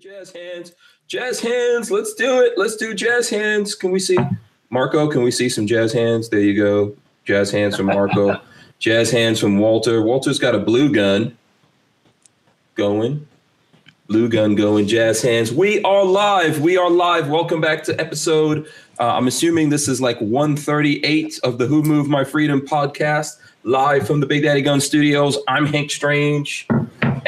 jazz hands. Jazz hands. Let's do it. Let's do jazz hands. Can we see Marco? Can we see some jazz hands? There you go. Jazz hands from Marco. jazz hands from Walter. Walter's got a blue gun going. Blue gun going. Jazz hands. We are live. We are live. Welcome back to episode. Uh, I'm assuming this is like 138 of the Who Moved My Freedom podcast, live from the Big Daddy Gun Studios. I'm Hank Strange.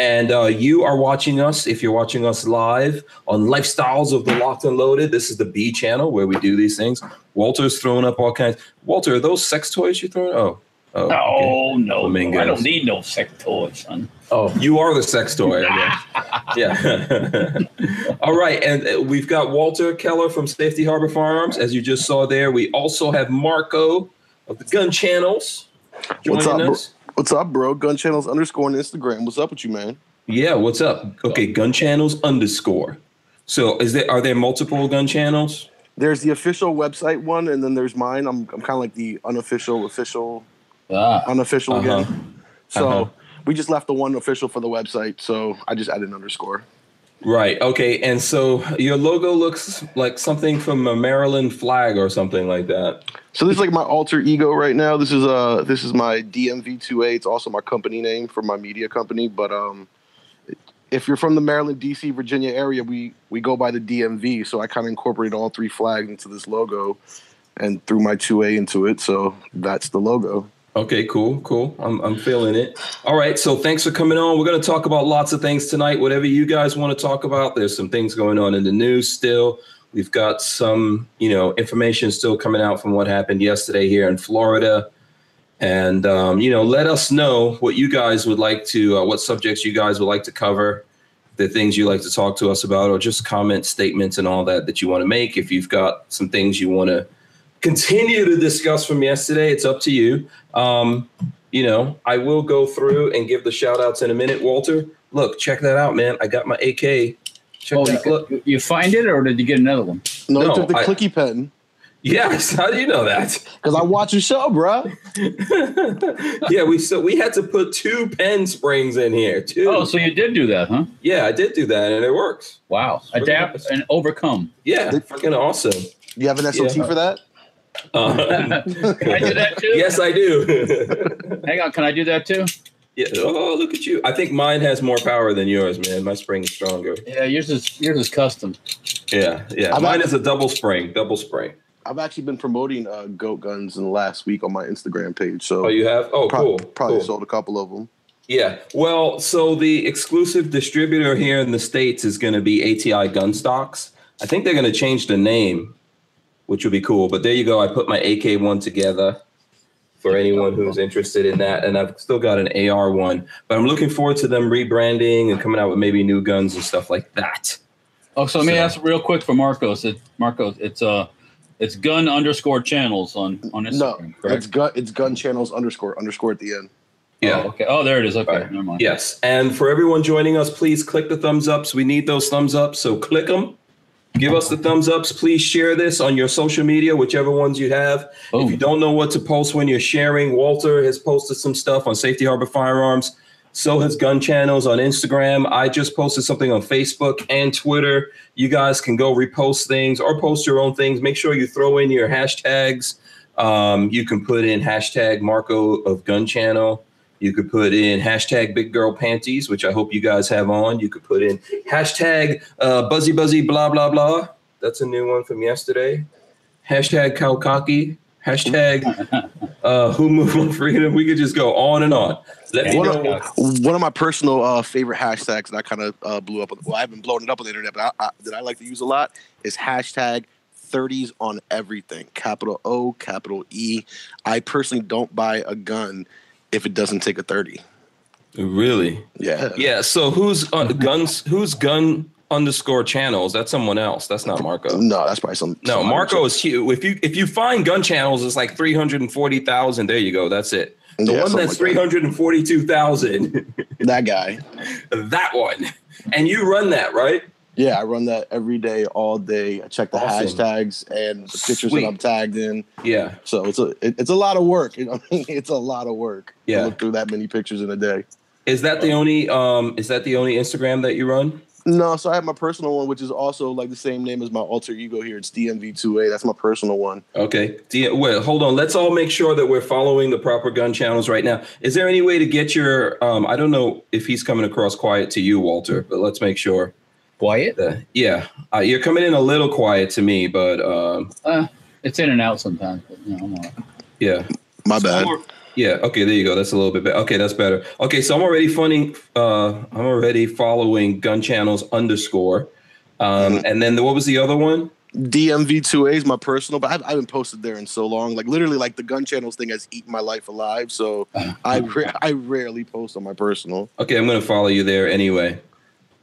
And uh, you are watching us, if you're watching us live on Lifestyles of the Locked and Loaded. This is the B channel where we do these things. Walter's throwing up all kinds. Walter, are those sex toys you're throwing? Oh. Oh, okay. no, no, I don't need no sex toys, son. Oh, you are the sex toy, I guess. yeah. all right. And uh, we've got Walter Keller from Safety Harbor Firearms, as you just saw there. We also have Marco of the Gun Channels What's joining up, us. What's up, bro? Gun channels underscore on Instagram. What's up with you, man? Yeah, what's up? Okay, gun channels underscore. So is there are there multiple gun channels? There's the official website one, and then there's mine. I'm I'm kind of like the unofficial, official, Ah, unofficial Uh-huh. again. So Uh-huh. we just left the one official for the website. So I just added an underscore. Right. Okay. And so your logo looks like something from a Maryland flag or something like that. So this is like my alter ego right now. This is uh this is my DMV2A. It's also my company name for my media company. But um, if you're from the Maryland, DC, Virginia area, we we go by the DMV. So I kind of incorporated all three flags into this logo, and threw my 2A into it. So that's the logo. Okay, cool, cool. I'm I'm feeling it. All right, so thanks for coming on. We're going to talk about lots of things tonight. Whatever you guys want to talk about. There's some things going on in the news still. We've got some, you know, information still coming out from what happened yesterday here in Florida. And um, you know, let us know what you guys would like to, uh, what subjects you guys would like to cover, the things you like to talk to us about, or just comment statements and all that that you want to make. If you've got some things you want to continue to discuss from yesterday, it's up to you. Um, you know, I will go through and give the shout outs in a minute. Walter, look, check that out, man. I got my AK. Check oh, that. Look. you, you find it, or did you get another one? No, No, I took the I- clicky pen Yes. How do you know that? because I watch your show, bro. yeah, we so we had to put two pen springs in here. Two. Oh, so you did do that, huh? yeah, I did do that, and it works. Wow, adapt and overcome. Yeah, freaking awesome. You have an SOT Yeah. for that? Um, Can I do that too? yes, I do. Hang on, can I do that too? yeah. Oh, look at you. I think mine has more power than yours, man. My spring is stronger. Yeah, yours is yours is custom. Yeah, yeah. I'm Mine not- is a double spring. Double spring. I've actually been promoting uh, goat guns in the last week on my Instagram page. So Oh, you have? Oh, prob- cool. probably cool. sold a couple of them. Yeah. Well, so the exclusive distributor here in the States is going to be ATI Gun Stocks. I think they're going to change the name, which would be cool. But there you go. I put my AK one together for anyone who's interested in that. And I've still got an AR one, but I'm looking forward to them rebranding and coming out with maybe new guns and stuff like that. Oh, so let me So- ask real quick for Marcos. It, Marcos, it's uh, it's gun underscore channels on on Instagram. No, Instagram. it's gun. It's gun channels underscore underscore at the end. Yeah. Oh, okay. Oh, there it is. Okay. Right. Never mind. Yes. And for everyone joining us, please click the thumbs ups. We need those thumbs ups. So click them. Give us the thumbs ups. Please share this on your social media, whichever ones you have. If you don't know what to post when you're sharing, Walter has posted some stuff on Safety Harbor Firearms. So has Gun Channels on Instagram. I just posted something on Facebook and Twitter. You guys can go repost things or post your own things. Make sure you throw in your hashtags. Um, you can put in hashtag Marco of Gun Channel. You could put in hashtag Big Girl Panties, which I hope you guys have on. You could put in hashtag uh, Buzzy Buzzy blah blah blah. That's a new one from yesterday. Hashtag Cow Cocky. Hashtag uh, Who Move on Freedom. We could just go on and on. Let me One know. of, one of my personal uh, favorite hashtags that I kind of uh, blew up. Well, I haven't blown it up on the internet, but I, I, that I like to use a lot is hashtag 30s on everything. Capital O, capital E. I personally don't buy a gun if it doesn't take a 30. Really? Yeah. Yeah. So who's uh, guns? Who's gun underscore channels? That's someone else. That's not Marco. No, that's probably some. No, some Marco is huge. If you if you find gun channels, it's like three hundred and forty thousand. There you go. That's it. The Yeah, one that's like three that. hundred and forty two thousand. That guy. that one. And you run that, right? Yeah, I run that every day, all day. I check the Awesome. hashtags and the pictures Sweet. that I'm tagged in. Yeah. So it's a it, it's a lot of work. You know, I mean? it's a lot of work. to Yeah. look through that many pictures in a day. Is that the only um is that the only Instagram that you run? No, so I have my personal one, which is also like the same name as my alter ego here. It's DMV2A. That's my personal one. Okay. D- wait, hold on. Let's all make sure that we're following the proper gun channels right now. Is there any way to get your? Um, I don't know if he's coming across quiet to you, Walter, but let's make sure. Quiet. That, yeah, uh, you're coming in a little quiet to me, but um, Uh, it's in and out sometimes. But, you know, I'm yeah. My bad. Yeah. Okay. There you go. That's a little bit better. Okay, that's better. Okay, so I'm already funding. Uh, I'm already following gun channels underscore. Um, and then the, what was the other one? DMV2A is my personal, but I've, I haven't posted there in so long. Like literally, like the gun channels thing has eaten my life alive. So I ra- I rarely post on my personal. Okay, I'm gonna follow you there anyway.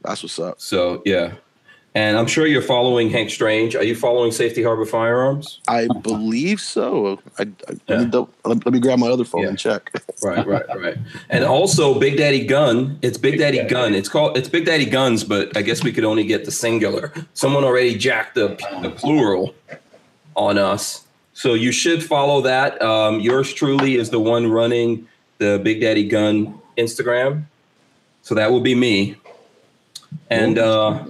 That's what's up. So yeah, and I'm sure you're following Hank Strange. Are you following Safety Harbor Firearms? I believe so. I, I let, Yeah. me let, let me grab my other phone Yeah. and check. Right, right, right. And also Big Daddy Gun. It's Big Daddy Gun. It's called it's Big Daddy Guns, but I guess we could only get the singular. Someone already jacked the, the plural on us. So you should follow that. Um, yours truly is the one running the Big Daddy Gun Instagram. So that will be me. And uh,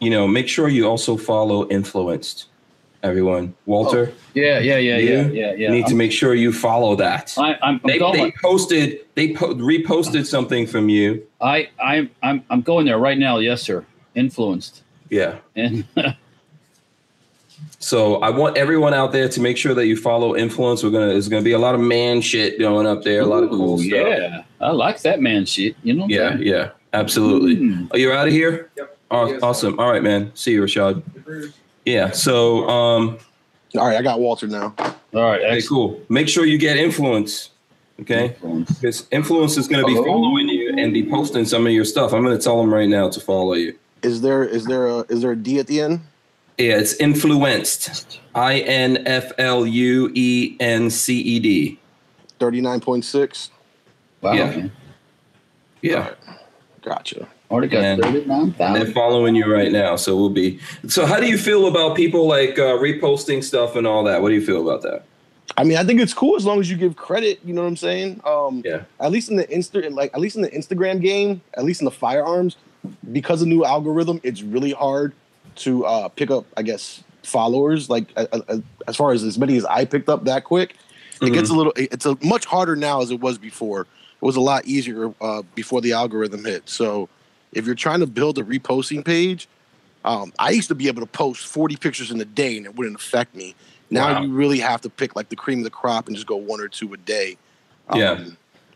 you know, make sure you also follow Influenced, everyone. Walter, Yeah, yeah, yeah, yeah, yeah, yeah. you need to I'm, make sure you follow that. I, I'm, I'm They, going. they posted, they po- reposted something from you. I, I, I'm, I'm going there right now. Yes, sir. Influenced. Yeah. And So I want everyone out there to make sure that you follow influence. We're gonna there's gonna be a lot of man shit going up there, a lot of cool Ooh, stuff. Yeah, I like that man shit. You know. Yeah, yeah, absolutely. Mm. Are you out of here? Yep. Aw- awesome. All right, man. See you, Rashad. Yeah. So um All right, I got Walter now. All right. okay, cool. Make sure you get influence. Okay. Influence. Because influence is gonna be Oh. following you and be posting some of your stuff. I'm gonna tell them right now to follow you. Is there is there a is there a D at the end? Yeah, it's influenced. I N F L U E N C E D. Thirty nine point six. Wow. Yeah. Man. Yeah. Gotcha. Already got And they're following you right now, so we'll be. So, how do you feel about people like uh, reposting stuff and all that? What do you feel about that? I mean, I think it's cool as long as you give credit. You know what I'm saying? Um, Yeah. At least in the Insta, like at least in the Instagram game, at least in the firearms, because of new algorithm, it's really hard to uh, pick up. I guess followers like uh, uh, as far as as many as I picked up that quick. It gets a little. It's a much harder now as it was before. It was a lot easier uh, before the algorithm hit. So, if you're trying to build a reposting page, um, I used to be able to post 40 pictures in a day and it wouldn't affect me. Now Wow. you really have to pick like the cream of the crop and just go one or two a day. Yeah.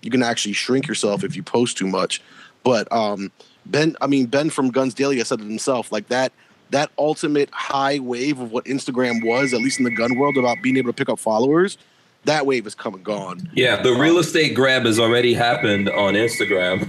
you can actually shrink yourself if you post too much. But um, Ben, I mean Ben from Guns Daily has said it himself. Like that, that ultimate high wave of what Instagram was, at least in the gun world, about being able to pick up followers. That wave is come and gone. Yeah, the real estate grab has already happened on Instagram.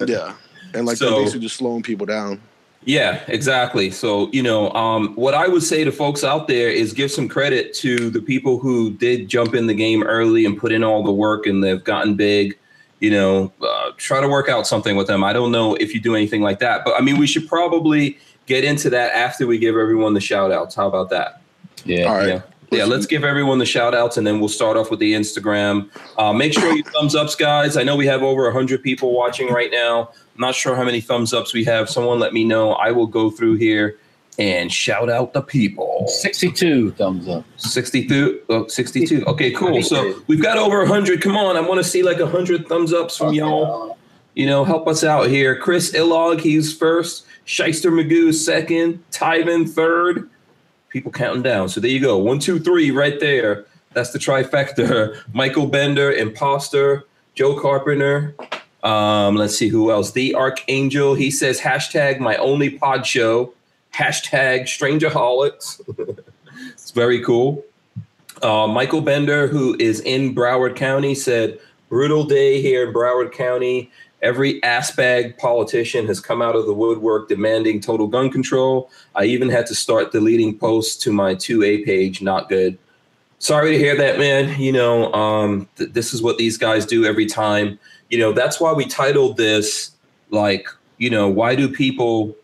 Yeah, and like So- they're basically just slowing people down. Yeah, exactly. So, you know, um, what I would say to folks out there is give some credit to the people who did jump in the game early and put in all the work and they've gotten big. You know, uh, try to work out something with them. I don't know if you do anything like that, but I mean, we should probably get into that after we give everyone the shout outs. How about that? Yeah. All right. Yeah. Yeah, let's give everyone the shout outs and then we'll start off with the Instagram. Uh, make sure you thumbs ups, guys. I know we have over 100 people watching right now. I'm not sure how many thumbs ups we have. Someone let me know. I will go through here and shout out the people. Sixty-two thumbs up. 62. Oh, 62. Okay, cool. So we've got over 100. Come on. I want to see like 100 thumbs ups from y'all. You know, help us out here. Chris Illog, he's first. Shyster Magoo, second. Tyven, third. People counting down. So there you go. One, two, three, right there. That's the trifecta. Michael Bender, Imposter, Joe Carpenter. Um, let's see who else. The Archangel. He says hashtag my only pod show. Hashtag Strangerholics. it's very cool. Uh, Michael Bender, who is in Broward County, said brutal day here in Broward County. Every ASPAG politician has come out of the woodwork demanding total gun control. I even had to start deleting posts to my 2A page. Not good. Sorry to hear that, man. You know, um, th- this is what these guys do every time. You know, that's why we titled this like, you know, why do people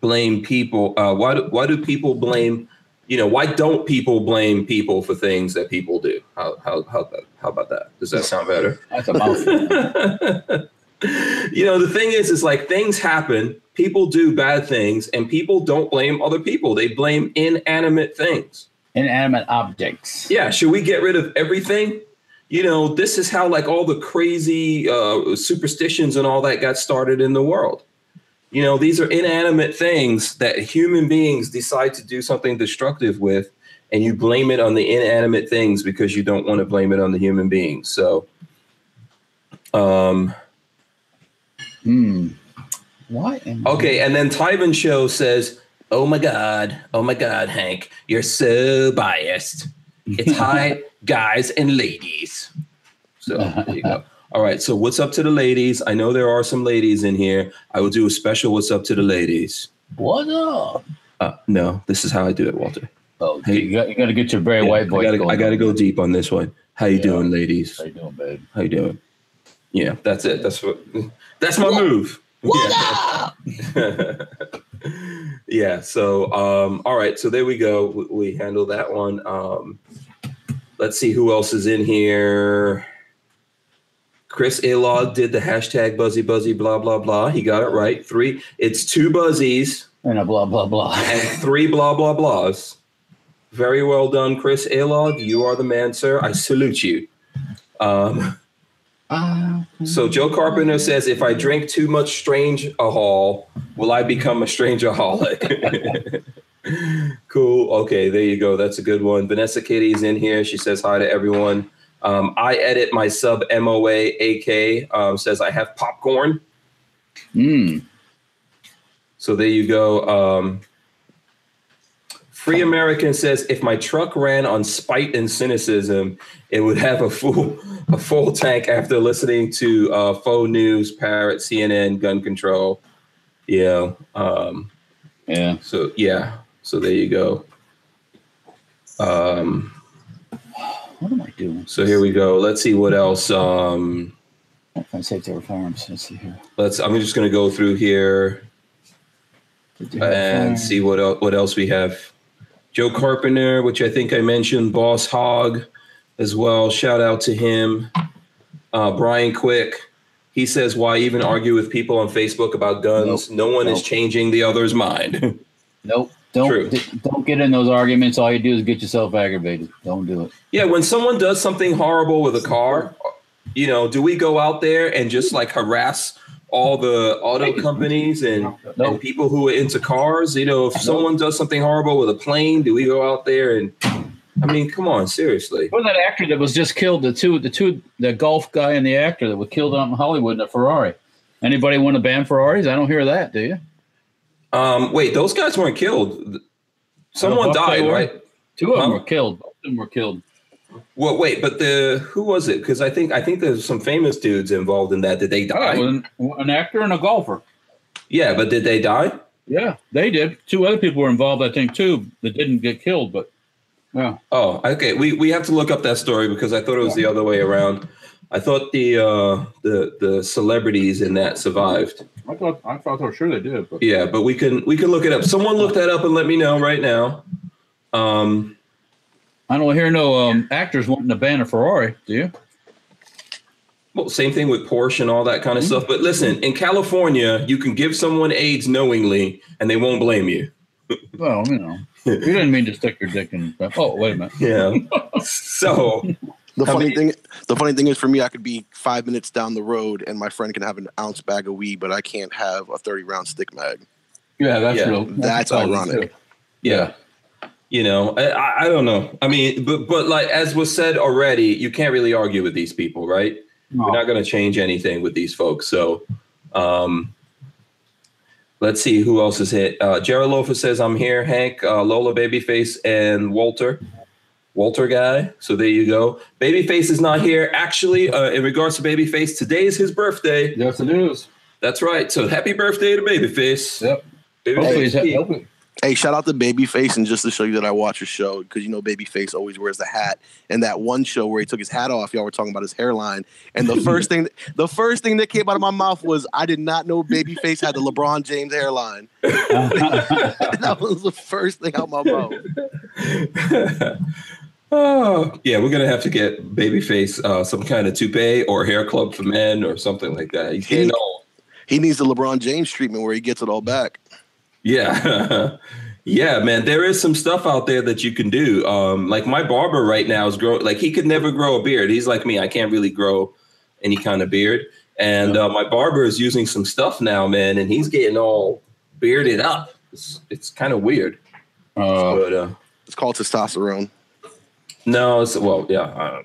blame people? Uh, why do, why do people blame? You know, why don't people blame people for things that people do? How how how, how about that? Does that sound better? That's a mouthful. you know, the thing is, is like things happen, people do bad things, and people don't blame other people. They blame inanimate things. Inanimate objects. Yeah, should we get rid of everything? You know, this is how like all the crazy uh, superstitions and all that got started in the world. You know, these are inanimate things that human beings decide to do something destructive with, and you blame it on the inanimate things because you don't want to blame it on the human beings. So, um, Hmm. Why? am I- okay. And then Tyven Show says, Oh my God, oh my God, Hank, you're so biased. It's hi, guys and ladies. So there you go. All right. So what's up to the ladies? I know there are some ladies in here. I will do a special what's up to the ladies. What up? Uh, no, this is how I do it, Walter. Oh, Hey. you got, you got to get your very Yeah, white voice. I gotta, I gotta go deep on this one. How you Yeah. doing, ladies? How you doing, babe? How you doing? Yeah, that's it. That's what. That's my move. What yeah. yeah. So, um, all right. So there we go. We, we handle that one. Um, let's see who else is in here. Chris Alog did the hashtag buzzy buzzy blah blah blah. He got it right. Three. It's two buzzies And a blah blah blah. and three blah blah blahs. Very well done, Chris Alog. You are the man, sir. I salute you. Um, Uh, so Joe Carpenter says, if I drink too much strange a hall, will I become a strangeaholic? cool. Okay, there you go. That's a good one. Vanessa Kitty's in here. She says hi to everyone. Um, I edit my sub MOA AK um, says I have popcorn. mm. So there you go. Um, Free American says if my truck ran on spite and cynicism, it would have a full a full tank after listening to uh, faux news, parrot, CNN, gun control. Yeah. Um, Yeah. so yeah. So there you go. Um, What am I doing? so here we go. Let's see what else. Um, saved their farms. Let's see here. let's. I'm just gonna go through here. and see what el- what else we have. Joe Carpenter, which I think I mentioned, Boss Hog, as well. Shout out to him. Uh, Brian Quick, he says, "Why even argue with people on Facebook about guns? No one is changing the other's mind." Nope. Don't d- don't get in those arguments. All you do is get yourself aggravated. Don't do it. yeah, when someone does something horrible with a car, you know, do we go out there and just like harass all the auto companies and and people who are into cars. You know, if someone does something horrible with a plane, do we go out there and? I mean, come on, seriously. What was that actor that was just killed? The two, the two, the golf guy and the actor that was killed out in Hollywood in a Ferrari. Anybody want to ban Ferraris? I don't hear that. Do you? Um, wait, those guys weren't killed. Someone I thought they died, right? Two of them were killed. Both of them were killed. Well, wait, but the who was it? Because I think I think there's some famous dudes involved in that. Did they die? an, an actor and a golfer. Yeah, but did they die? Yeah, they did. Two other people were involved, I think, too, that didn't get killed. But yeah, Oh, okay. We we have to look up that story because I thought it was the other way around. I thought the uh, the the celebrities in that survived. I thought I thought for sure they did. But Yeah, but we can we can look it up. Someone look that up and let me know right now. Um, I don't hear no um, actors wanting to ban a Ferrari. Do you? well, same thing with Porsche and all that kind of stuff. But listen, in California, you can give someone AIDS knowingly, and they won't blame you. Well, you know, you didn't mean to stick your dick in. Oh, wait a minute. Yeah. so The How funny many- thing, the funny thing is, for me, I could be five minutes down the road, and my friend can have an ounce bag of weed, but I can't have a thirty round stick mag. Yeah, that's Yeah, real. that's probably ironic. too. yeah. You know, I- I, don't know. I mean, but but like as was said already, you can't really argue with these people, right? No. We're not going to change anything with these folks. So, um, let's see who else is hit. Uh, Jared Lofa says, I'm here. Hank, uh, Lola, Babyface, and Walter. Walter guy. So there you go. Babyface is not here. Actually, uh, in regards to Babyface, today is his birthday. Yes, it is. That's right. So happy birthday to Babyface. Yep. Babyface. Hopefully, he's, P. hopefully, Hey, shout out to Babyface, and just to show you that I watch his show, because you know Babyface always wears the hat. And that one show where he took his hat off, y'all were talking about his hairline. And the first thing, the first thing that came out of my mouth was, I did not know Babyface had the LeBron James hairline. that was the first thing out my mouth. Oh, yeah, we're gonna have to get Babyface uh, some kind of toupee or hair club for men or something like that. He's getting old. He needs the LeBron James treatment where he gets it all back. Yeah. yeah, man. There is some stuff out there that you can do. Um, like my barber right now is grow like he could never grow a beard. He's like me. I can't really grow any kind of beard. And uh, my barber is using some stuff now, man, and he's getting all bearded up. It's, it's kind of weird. Uh, But uh It's called testosterone. no, it's well, yeah, uh,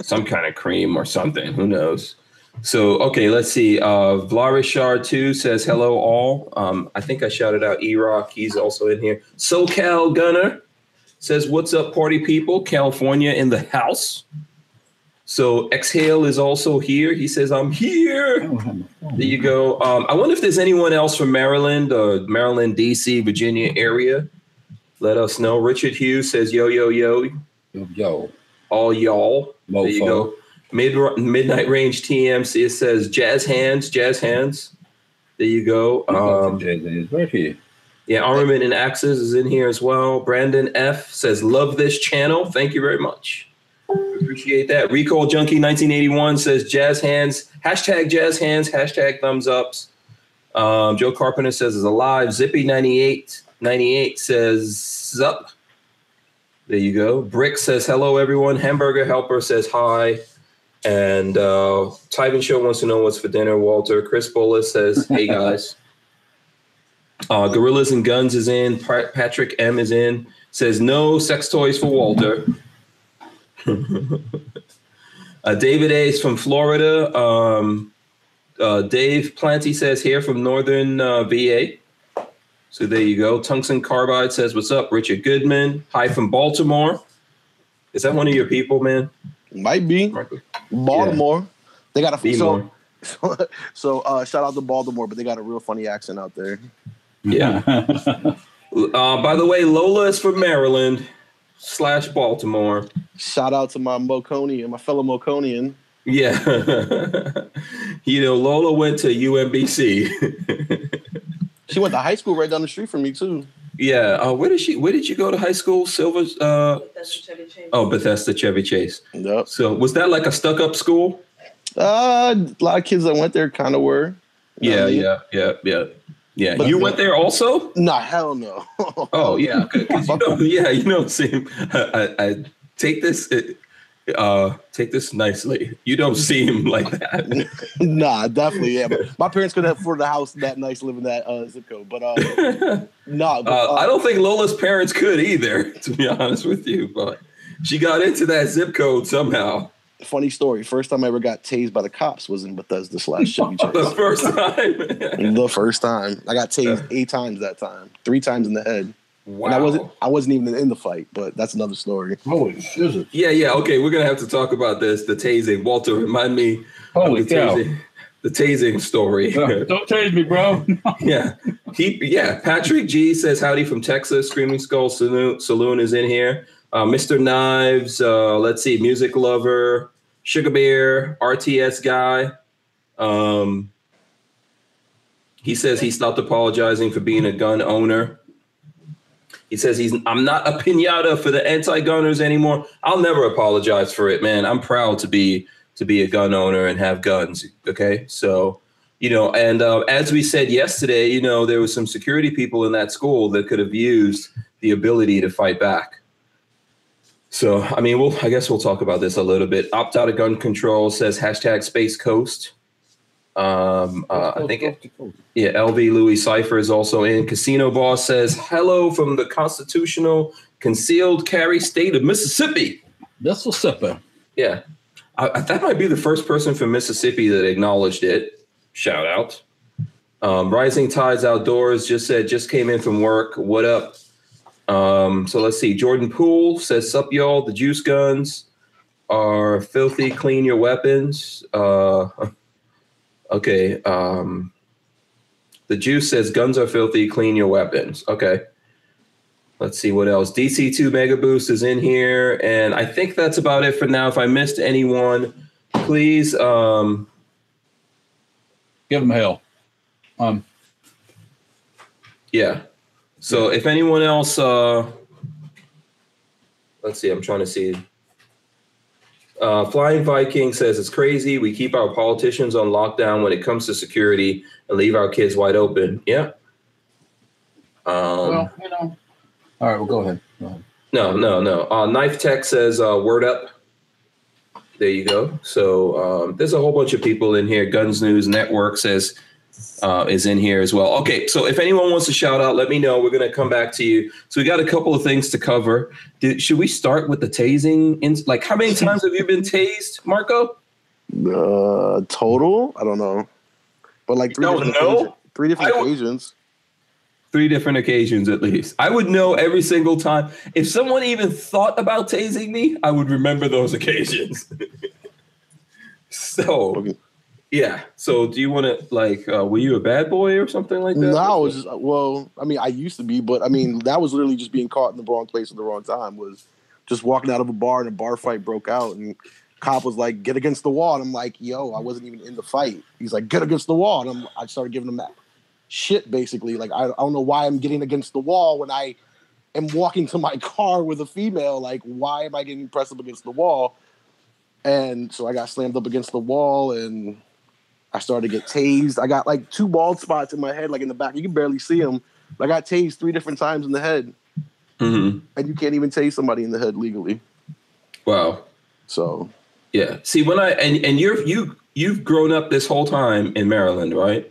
some kind of cream or something. Who knows? So okay, let's see. Uh Vlarishar two says hello all. Um, I think I shouted out E Rock. He's also in here. SoCal Gunner says, What's up, party people? California in the house. So Exhale is also here. He says, I'm here. There you go. Um, I wonder if there's anyone else from Maryland or Maryland, DC, Virginia area. Let us know. Richard Hughes says, Yo, yo, yo, yo, yo. all y'all. There you go. Mid midnight range TMC. It says jazz hands, jazz hands. There you go. Um, right here. yeah, armament and axes is in here as well. Brandon F says love this channel. Thank you very much. Appreciate that. Recall Junkie 1981 says jazz hands. Hashtag jazz hands. Hashtag thumbs ups. Um, Joe Carpenter says is alive. Zippy 98 98 says up. There you go. Brick says hello everyone. Hamburger Helper says hi. And uh Tyven Show wants to know what's for dinner. Walter. Chris Bullis says, hey guys. Uh, Gorillas and Guns is in. Pa- Patrick M is in. Says no sex toys for Walter. uh, David A is from Florida. Um, uh, Dave Planty says here from Northern uh, VA. So there you go. Tungsten Carbide says, "What's up, Richard Goodman? Hi from Baltimore. Is that one of your people, man? Might be Michael? Baltimore. They got a so so, so uh, shout out to Baltimore, but they got a real funny accent out there. Yeah. Uh, by the way, Lola is from Maryland slash Baltimore. Shout out to my Moconian, my fellow Moconian. Yeah. you know, Lola went to UMBC. She went to high school right down the street from me too. Yeah. Uh, where did she? Where did you go to high school? Silver. Uh, That's the Chevy Chase. oh, Bethesda Chevy Chase. Yep. So was that like a stuck-up school? Uh, a lot of kids that went there kind of were. You Yeah, I mean? yeah, yeah, yeah, yeah. But- you went there also? Nah, hell no. Oh, yeah, 'cause you know, yeah, you don't seem. I, I, I take this. Uh, take this nicely. You don't seem like that. nah, definitely. Yeah, but my parents couldn't afford the house that nice living that uh, zip code. But uh, nah, Uh, uh, I don't think Lola's parents could either, to be honest with you. But she got into that zip code somehow. Funny story. First time I ever got tased by the cops was in Bethesda slash Chevy The first time. the first time I got tased eight times that time, three times in the head, wow. and I wasn't I wasn't even in the fight. But that's another story. Holy shizzle. Yeah, yeah. Okay, we're gonna have to talk about this. The tasing. Walter, remind me Holy of the cow. tasing. The tasing story. Don't tase me, bro. yeah. Keep yeah. Patrick G says howdy from Texas. Screaming Skull Saloon, Saloon is in here. Uh, Mr. Knives, uh, let's see, music lover, Sugar Bear, RTS guy. Um, he says he stopped apologizing for being a gun owner. He says he's I'm not a pinata for the anti-gunners anymore. I'll never apologize for it, man. I'm proud to be to be a gun owner and have guns. Okay, so you know, and uh, as we said yesterday, you know, there was some security people in that school that could have used the ability to fight back. So, I mean, we'll I guess we'll talk about this a little bit. Opt out of gun control says hashtag Space Coast. Um, uh, I think it, yeah, LV Louis Cipher is also in. Casino Boss says hello from the constitutional concealed carry state of Mississippi. This will sipper. Yeah, I, I- that might be the first person from Mississippi that acknowledged it. Shout out. Um, Rising Tides Outdoors just said just came in from work. What up? Um, so let's see. Jordan Poole says, "Sup, y'all? The juice guns are filthy. Clean your weapons." Uh, okay. Um, the juice says, "Guns are filthy. Clean your weapons." Okay. Let's see what else. DC2 Mega Boost is in here. And I think that's about it for now. If I missed anyone, please. Um, Give them hell. Um, yeah. So if anyone else uh, let's see. I'm trying to see. Uh, Flying Viking says it's crazy. We keep our politicians on lockdown when it comes to security and leave our kids wide open. Yeah. Um, well, you know. All right, well, go ahead. Go ahead. no, no, no. Uh, Knife Tech says uh, word up. There you go. So um, there's a whole bunch of people in here. Guns News Network says uh, is in here as well. Okay, so if anyone wants to shout out, let me know. We're going to come back to you. So we got a couple of things to cover. Did, should we start with the tasing? In, like, how many times have you been tased, Marco? Uh, total, I don't know, but like three different know? occasions. Three different occasions. Three different occasions at least. I would know every single time. If someone even thought about tasing me, I would remember those occasions. so Okay. Yeah. So do you want to like? Uh, were you a bad boy or something like that? No, I was just well. I mean, I used to be, but I mean, that was literally just being caught in the wrong place at the wrong time. Was just walking out of a bar and a bar fight broke out, and cop was like, "Get against the wall," and I'm like, "Yo, I wasn't even in the fight." He's like, "Get against the wall," and I'm, I started giving him that shit. Basically, like I, I don't know why I'm getting against the wall when I am walking to my car with a female. Like, why am I getting pressed up against the wall? And so I got slammed up against the wall and I started to get tased. I got like two bald spots in my head, like in the back. You can barely see them. I got tased three different times in the head, hmm and you can't even tase somebody in the head legally. Wow. So Yeah. See, when I and and you're you you've grown up this whole time in Maryland, right?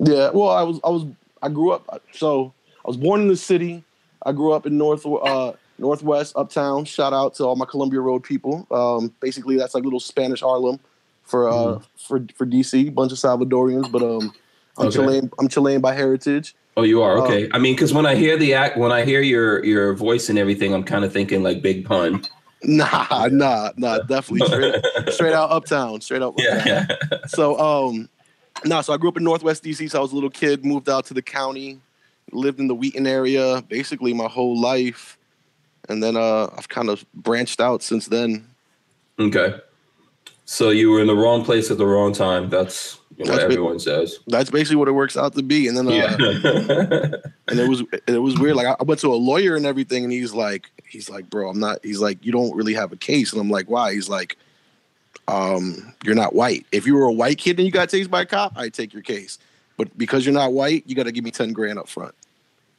yeah, well, I was I was I grew up. So I was born in the city. I grew up in north uh, northwest uptown. Shout out to all my Columbia Road people. Um, basically, that's like little Spanish Harlem for uh, Mhm. for for DC. Bunch of Salvadorians, but um, I'm Okay. Chilean. I'm Chilean by heritage. Oh, you are Uh, okay. I mean, because when I hear the act, when I hear your your voice and everything, I'm kind of thinking like Big Pun. Nah, nah, nah. Definitely straight, straight out uptown. Straight out. Yeah, uptown. yeah. So um no, so I grew up in Northwest DC. So I was a little kid, moved out to the county, lived in the Wheaton area basically my whole life. And then uh I've kind of branched out since then. Okay. So you were in the wrong place at the wrong time. That's what That's big- everyone says. That's basically what it works out to be. And then uh, Yeah. and it was it was weird. Like I I went to a lawyer and everything, and he's like, he's like, bro, I'm not. He's like, you don't really have a case, and I'm like, why? He's like, um, you're not white. If you were a white kid and you got tased by a cop, I'd take your case. But because you're not white, you got to give me ten grand up front.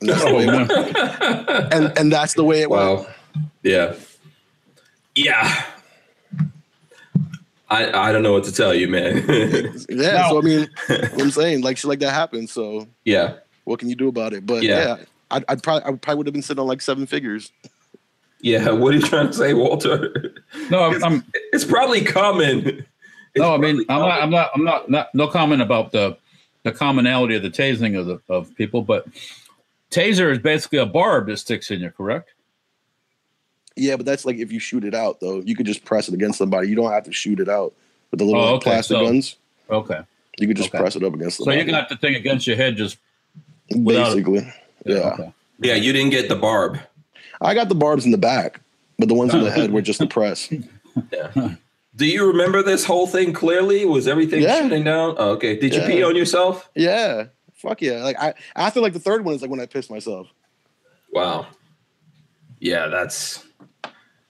And that's the Oh, way it went. And and that's the way it went. Yeah. Yeah. I I don't know what to tell you, man. Yeah. Now- So I mean, I'm saying, like shit like that happens. So yeah. what can you do about it? But Yeah. yeah, I'd, I'd probably I probably would have been sitting on like seven figures. Yeah. What are you trying to say, Walter? No, I'm, I'm It's probably common. It's no, I mean, I'm not, I'm not, I'm not, not, no comment about the, the commonality of the tasing of the of people, but taser is basically a barb that sticks in you, correct? Yeah, but that's like if you shoot it out though. You could just press it against somebody. You don't have to shoot it out with the little Oh, okay, plastic so- guns. Okay, You could just okay. press it up against so somebody. you can have the thing against your head, just without- basically. Yeah. Okay. Yeah, you didn't get the barb. I got the barbs in the back, but the ones in the head were just the press. Yeah. Do you remember this whole thing clearly? Was everything Yeah. shutting down? Oh, okay. Did you Yeah. pee on yourself? Yeah. Fuck yeah. Like I after like the third one is like when I pissed myself. Wow. Yeah, that's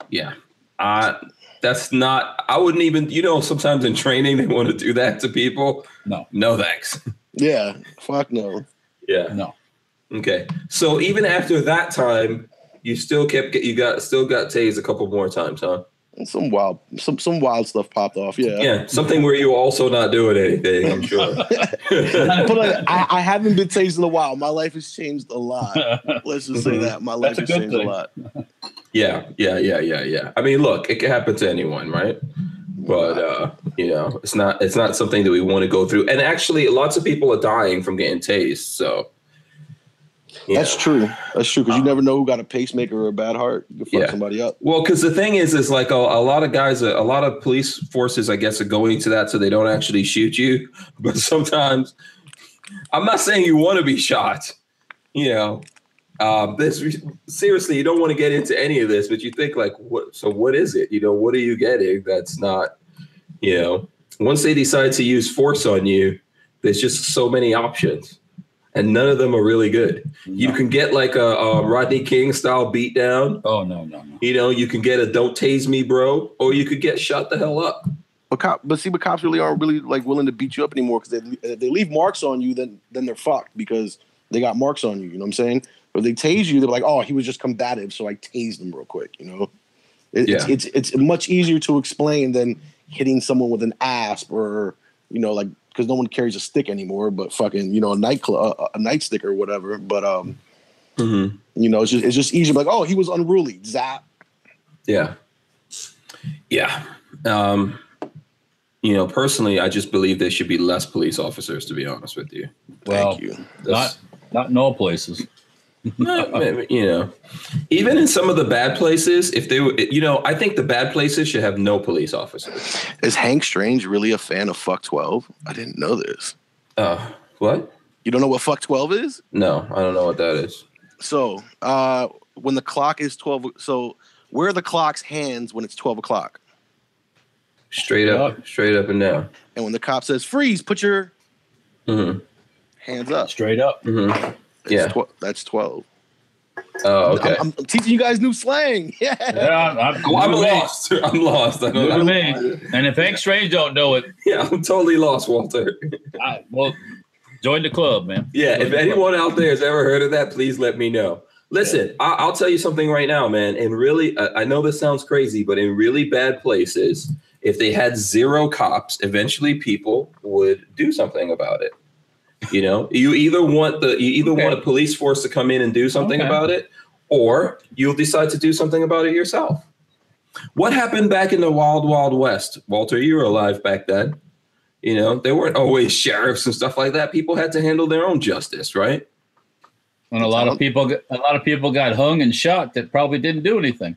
yeah. Uh that's not I wouldn't even you know, sometimes in training they want to do that to people. No. No thanks. Yeah. Fuck no. Yeah. No. Okay. So even after that time, you still kept you got still got tased a couple more times, huh? Some wild some some wild stuff popped off. Yeah. Yeah. Something where you were also not doing anything, I'm sure. but like, I, I haven't been tased in a while. My life has changed a lot. Let's just say that. My life That's has good changed a lot. Yeah, yeah, yeah, yeah, yeah. I mean, look, it can happen to anyone, right? But uh, you know, it's not it's not something that we want to go through. And actually, lots of people are dying from getting tased. So That's know. true. That's true. Because you never know who got a pacemaker or a bad heart. You can fuck Yeah. somebody up. Well, because the thing is, is like a, a lot of guys, a lot of police forces, I guess, are going to that so they don't actually shoot you. But sometimes, I'm not saying you want to be shot. You know, um, this seriously, you don't want to get into any of this, but you think like, what? So what is it? You know, what are you getting? That's not, you know, once they decide to use force on you, there's just so many options. and none of them are really good. You can get like a, a Rodney King style beatdown. Oh no, no, no. You know, you can get a "Don't tase me, bro," or you could get shut the hell up. But cop, but see, but cops really aren't really like willing to beat you up anymore because they they leave marks on you, then then they're fucked because they got marks on you. You know what I'm saying? But if they tase you, they're like, oh, he was just combative, so I tased him real quick. You know, it, it's, Yeah. it's it's much easier to explain than hitting someone with an asp or you know like because no one carries a stick anymore, but fucking you know a night cl- a, a nightstick or whatever. But um, Mm-hmm. you know, it's just it's just easier. Like, oh, he was unruly. Zap. Yeah. Yeah. Um, you know, personally, I just believe there should be less police officers, to be honest with you. Well, Thank you. not not in all places. you know, even in some of the bad places, if they were, you know, I think the bad places should have no police officers. Is Hank Strange really a fan of Fuck Twelve? I didn't know this. Uh, what? You don't know what Fuck Twelve is? No, I don't know what that is. So, uh, when the clock is 12, so where are the clock's hands when it's 12 o'clock? Straight up, straight up and down. And when the cop says freeze, put your Mm-hmm. hands up. Straight up. Mm-hmm. It's Yeah. tw- that's 12. Oh, okay. I'm, I'm teaching you guys new slang. Yeah. Yeah, I'm, I'm, Oh, I'm new to me. lost. I'm lost. I New don't, I me. And if Hank Strange don't know it, Yeah, I'm totally lost, Walter. I, well, join the club, man. Yeah, Join if the club. anyone out there has ever heard of that, please let me know. Listen, I- I'll tell you something right now, man. In really, I I know this sounds crazy, but in really bad places, if they had zero cops, eventually people would do something about it. You know, you either want the you either Okay. want a police force to come in and do something Okay. about it, or you'll decide to do something about it yourself. What happened back in the wild, wild west, Walter? You were alive back then. You know, there weren't always sheriffs and stuff like that. People had to handle their own justice, right? And a lot of people, a lot of people got hung and shot that probably didn't do anything.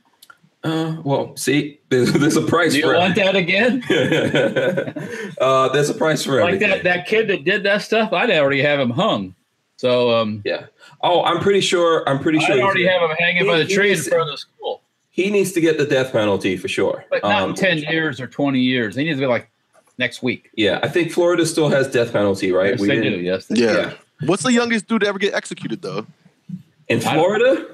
Uh, well, see, there's, there's a price Do you for want that again? uh, there's a price for Like everything. that, that kid that did that stuff, I'd already have him hung. So um, Yeah. Oh, I'm pretty sure. I'm pretty sure I'd he's- already have him hanging by the He- tree in front of the school. he needs to get the death penalty for sure. But not Um, in 10 years or 20 years. He needs to be like next week. Yeah, I think Florida still has death penalty, right? Yes, We they didn't- do. Yes. they Yeah. do. Yeah. What's the youngest dude to ever get executed, though? In I- Florida,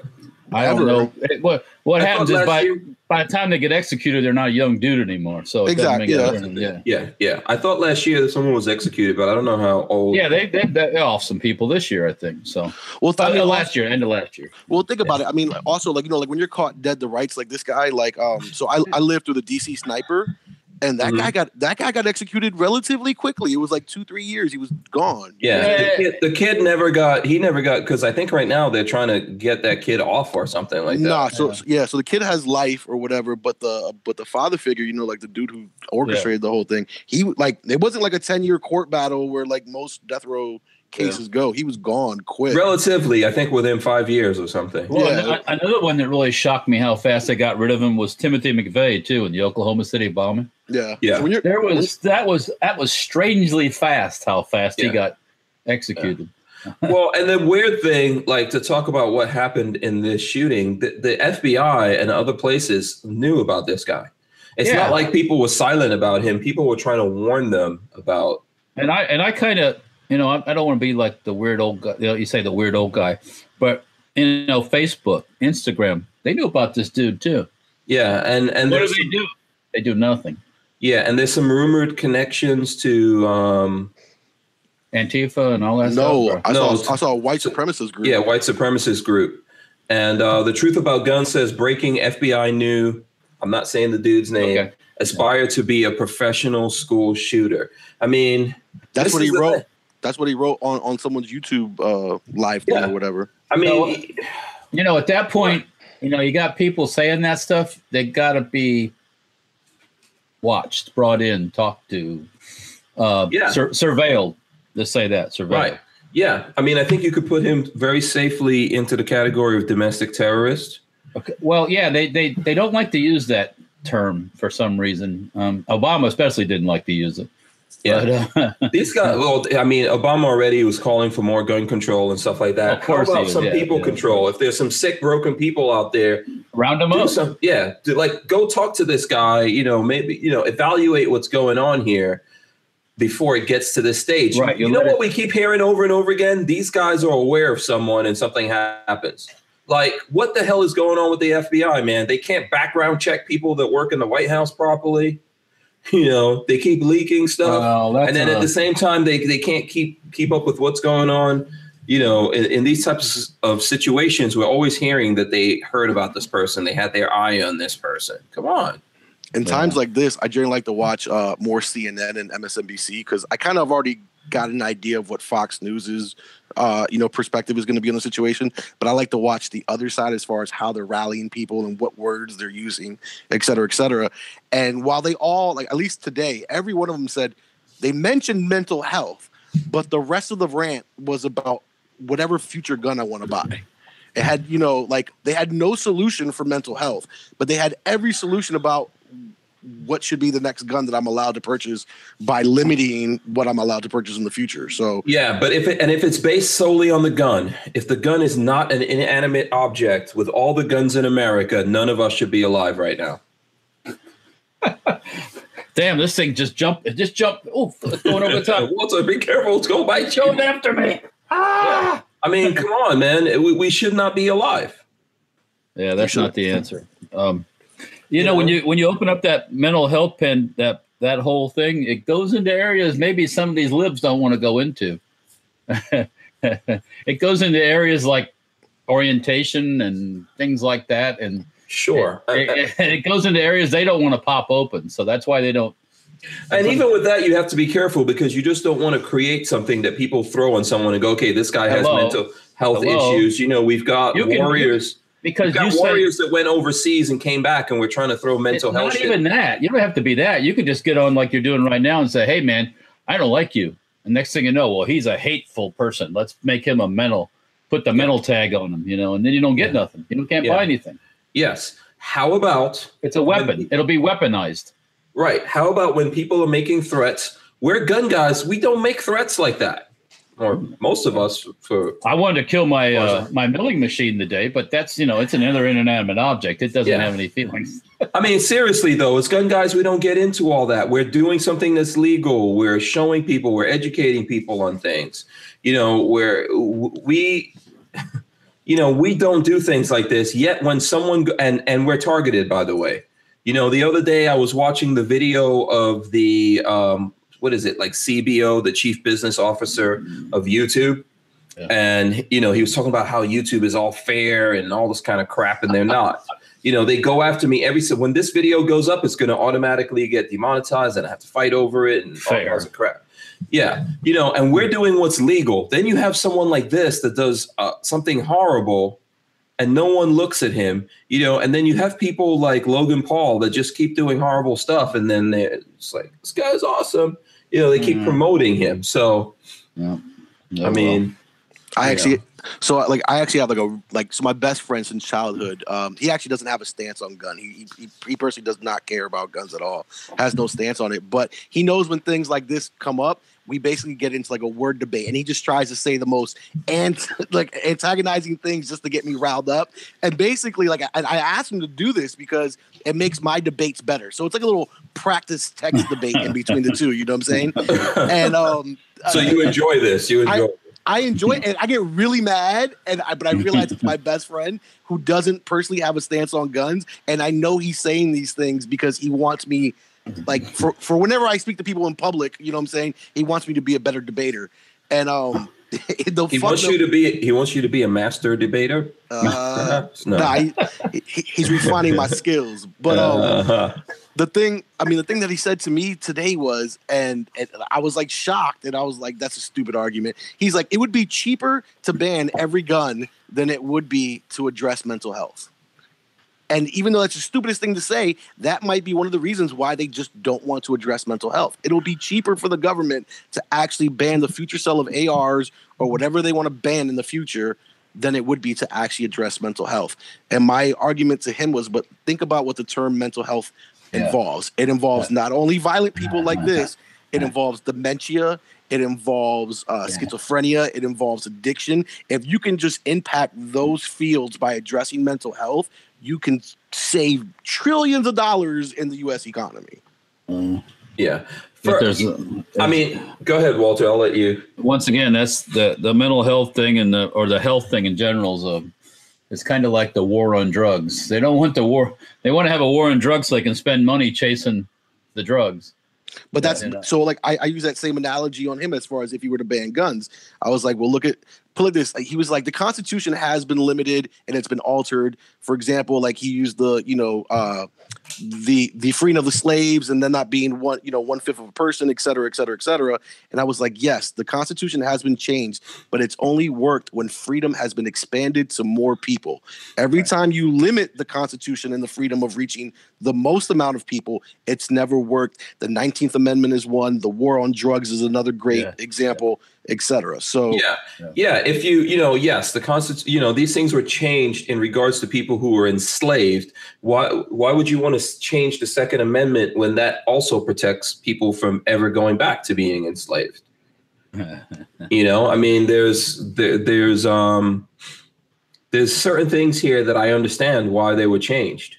I don't know. It- what what I happens is by, year- by the time they get executed, they're not a young dude anymore. So it Exactly, make yeah. difference. yeah. yeah, yeah. I thought last year that someone was executed, but I don't know how old. Yeah, they they they off some people this year, I think. So Well, uh, I mean, last year, end of last year. Well, think about it. I mean, also like you know, like when you're caught dead to rights, like this guy, like um, so I I lived through the DC sniper, and that Mhm. guy got that guy got executed relatively quickly. It was like two three years. He was gone. Yeah, Yeah. The, kid, the kid never got. He never got because I think right now they're trying to get that kid off or something like that. nah, so Yeah. yeah, so the kid has life or whatever, but the but the father figure, you know, like the dude who orchestrated the whole thing, he like it wasn't like a ten year court battle where like most death row cases go. He was gone quick. Relatively, I think within five years or something. Well, Yeah. another one that really shocked me how fast they got rid of him was Timothy McVeigh too in the Oklahoma City bombing. yeah, Yeah. So There was that was that was strangely fast how fast Yeah. he got executed. well, and the weird thing, like to talk about what happened in this shooting, the, the FBI and other places knew about this guy. It's Yeah. not like people were silent about him. People were trying to warn them about. And I and I kind of you know I, I don't want to be like the weird old guy. You, know, you say the weird old guy, but you know Facebook, Instagram, they knew about this dude too. Yeah, and and what do they do? They do nothing. yeah, and there's some rumored connections to um Antifa and all that no, stuff. I No, saw I saw a white supremacist group. yeah white supremacist group, and uh, the truth about guns says breaking FBI knew. I'm not saying the dude's name. Okay. Aspire to be a professional school shooter. I mean, that's what he is the wrote. Thing. That's what he wrote on on someone's YouTube uh live thing Yeah. or whatever. I mean, No, you know, at that point, you know, you got people saying that stuff. They got to be watched, brought in, talked to, uh, Yeah. sur- surveilled. Let's say that surveilled. Right. Yeah. I mean, I think you could put him very safely into the category of domestic terrorist. Okay. Well, yeah, they, they they don't like to use that term for some reason. Um, Obama especially didn't like to use it. Yeah. But, uh, These guys, well, I mean, Obama already was calling for more gun control and stuff like that. Of course How about is, some yeah, people yeah. control? If there's some sick, broken people out there, round them up. some, yeah, do, like go talk to this guy, you know, maybe, you know, evaluate what's going on here. before it gets to this stage. Right, You you know what it- we keep hearing over and over again? These guys are aware of someone and something happens. Like, what the hell is going on with the FBI, man? They can't background check people that work in the White House properly. You know, they keep leaking stuff. Well, and then a- at the same time they, they can't keep keep up with what's going on you know in, in these types of situations we're always hearing that they heard about this person. They had their eye on this person. Come on. In Yeah. times like this, I generally like to watch uh, more CNN and MSNBC because I kind of already got an idea of what Fox News's uh, you know perspective is going to be on the situation. But I like to watch the other side as far as how they're rallying people and what words they're using, et cetera, et cetera. And while they all like at least today, every one of them said they mentioned mental health, but the rest of the rant was about whatever future gun I want to buy. It had, you know, like they had no solution for mental health, but they had every solution about what should be the next gun that I'm allowed to purchase by limiting what I'm allowed to purchase in the future. So yeah but if it and if it's based solely on the gun if the gun is not an inanimate object with all the guns in america none of us should be alive right now damn, this thing just jumped. It just jumped. Oh, it's going over the top. walter be careful it's going to bite you Going after me. Ah! i mean come on man we, we should not be alive Yeah, that's not the answer. Um, you know, when you when you open up that mental health pen, that that whole thing, it goes into areas maybe some of these libs don't want to go into. it goes into areas like orientation and things like that, and sure it, it- it goes into areas they don't want to pop open. So that's why they don't. And even with that, you have to be careful because you just don't want to create something that people throw on someone and go, okay, this guy has Hello? mental health Hello? issues. You know, we've got You can- warriors. Because We've got you said warriors that went overseas and came back, and we're trying to throw mental health not shit. even that. You don't have to be that. You can just get on like you're doing right now and say, "Hey, man, I don't like you." And next thing you know, well, he's a hateful person. Let's make him a mental. Put the mental tag on him, you know, and then you don't get nothing. You can't Yeah. buy anything. yes. How about It's a weapon. It'll be weaponized. right? How about when people are making threats? We're gun guys. We don't make threats like that, or most of us. For I wanted to kill my uh, my milling machine today, but that's you know it's another inanimate object. It doesn't Yeah. have any feelings. I mean, seriously though, as gun guys, we don't get into all that. We're doing something that's legal. We're showing people. We're educating people on things. You know, where we, you know, we don't do things like this. Yet when someone and and we're targeted, by the way. You know, the other day I was watching the video of the um, what is it like CBO, the chief business officer of YouTube. Yeah. And you know, he was talking about how YouTube is all fair and all this kind of crap, and they're not you know, they go after me every so when this video goes up, it's going to automatically get demonetized, and I have to fight over it and all Fair. kinds of crap. Yeah, you know, and we're doing what's legal. Then you have someone like this that does uh, something horrible, and no one looks at him. You know, and then you have people like Logan Paul that just keep doing horrible stuff, and then they're just like, "This guy's awesome." You know, they keep Mhm. promoting him. So, I mean, I Yeah. actually, so like I actually have like a like so my best friend since childhood. Um, he actually doesn't have a stance on gun. He, he he personally does not care about guns at all. Has no stance on it. But he knows when things like this come up, we basically get into like a word debate, and he just tries to say the most and like antagonizing things just to get me riled up. And basically, like I, I asked him to do this because it makes my debates better. So it's like a little practice text debate in between the two. You know what I'm saying? And um, so you enjoy this? You enjoy? I enjoy it, and I get really mad, and I, but I realize it's my best friend who doesn't personally have a stance on guns, and I know he's saying these things because he wants me, like for for whenever I speak to people in public, you know what I'm saying. He wants me to be a better debater, and um, the he wants you to be. He wants you to be a master debater. uh, no. nah, he, he- he's refining my skills, but um, Uh-huh. The thing i mean the thing that he said to me today was and, and i was like shocked and i was like that's a stupid argument. He's like it would be cheaper to ban every gun than it would be to address mental health. And even though that's the stupidest thing to say that might be one of the reasons why they just don't want to address mental health. It'll be cheaper for the government to actually ban the future sale of ars or whatever they want to ban in the future than it would be to actually address mental health. And my argument to him was but think about what the term mental health. Involves. It involves not only violent people like this, it involves dementia, it involves uh, Yeah. schizophrenia, it involves addiction. If you can just impact those fields by addressing mental health, you can save trillions of dollars in the U.S. economy. Yeah. But For- there's, I mean, go ahead, Walter. I'll let you. once again, that's the the mental health thing and the or the health thing in general is a. It's kind of like the war on drugs. They don't want the war. They want to have a war on drugs so they can spend money chasing the drugs. But that's Yeah. so like I, I use that same analogy on him as far as if he were to ban guns. I was like, well, look at put it this. He was like, the Constitution has been limited and it's been altered. For example, like he used the you know uh, the the freeing of the slaves and then not being one you know one fifth of a person, et cetera, et cetera, et cetera. And I was like, yes, the Constitution has been changed, but it's only worked when freedom has been expanded to more people. Every time you limit the Constitution and the freedom of reaching the most amount of people, it's never worked. The 19th Amendment is one. The war on drugs is another great Yeah. example, et cetera. So Yeah. Yeah. Yeah. If you, you know, yes, the constitution, you know, these things were changed in regards to people who were enslaved. Why, why would you want to change the Second Amendment when that also protects people from ever going back to being enslaved? you know, I mean, there's, there, there's, um, there's certain things here that I understand why they were changed.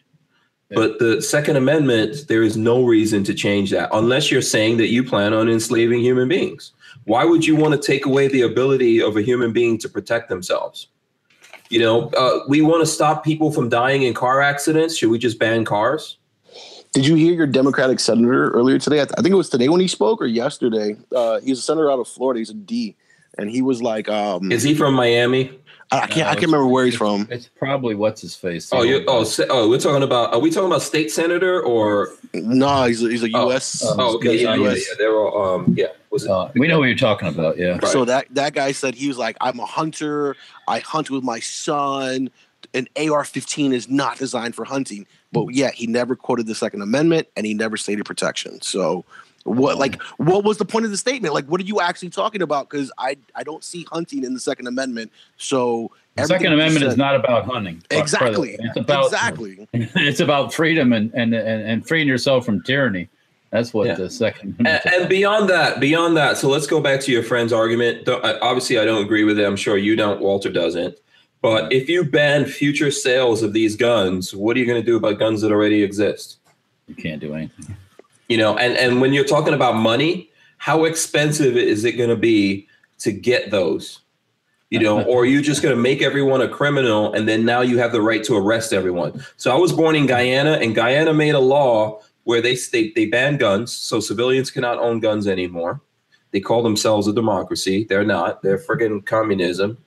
But the Second Amendment, there is no reason to change that unless you're saying that you plan on enslaving human beings. Why would you want to take away the ability of a human being to protect themselves? You know, uh, we want to stop people from dying in car accidents. Should we just ban cars? Did you hear your Democratic senator earlier today? I, th- I think it was today when he spoke or yesterday. Uh, he's a senator out of Florida. He's a D, and he was like, um, Is he from Miami? I, I can't, I can't remember where he's from. It's probably what's his face. Oh, you oh, se- oh, we're talking about. Are we talking about state senator or? No, he's a, he's a Oh, U.S. Oh, okay, he's a yeah, yeah, yeah. They're all. Um, yeah. Was it? Uh, we know what you're talking about. Yeah. Right. So that that guy said he was like, I'm a hunter. I hunt with my son. An AR-15 is not designed for hunting. But yeah, he never quoted the Second Amendment, and he never stated protection. So, what like what was the point of the statement? Like, what are you actually talking about? Because I I don't see hunting in the Second Amendment. So The Second Amendment is not about hunting. exactly It's about exactly. it's about freedom and and and freeing yourself from tyranny. That's what Yeah. the Second And, and beyond that, beyond that, so let's go back to your friend's argument. Obviously, I don't agree with it. I'm sure you don't. Walter doesn't. But if you ban future sales of these guns, what are you going to do about guns that already exist? you can't do anything. You know, and and when you're talking about money, how expensive is it going to be to get those? You know, or are you just going to make everyone a criminal and then now you have the right to arrest everyone? So I was born in Guyana, and Guyana made a law where they they, they banned guns, so civilians cannot own guns anymore. They call themselves a democracy. They're not. They're friggin' communism.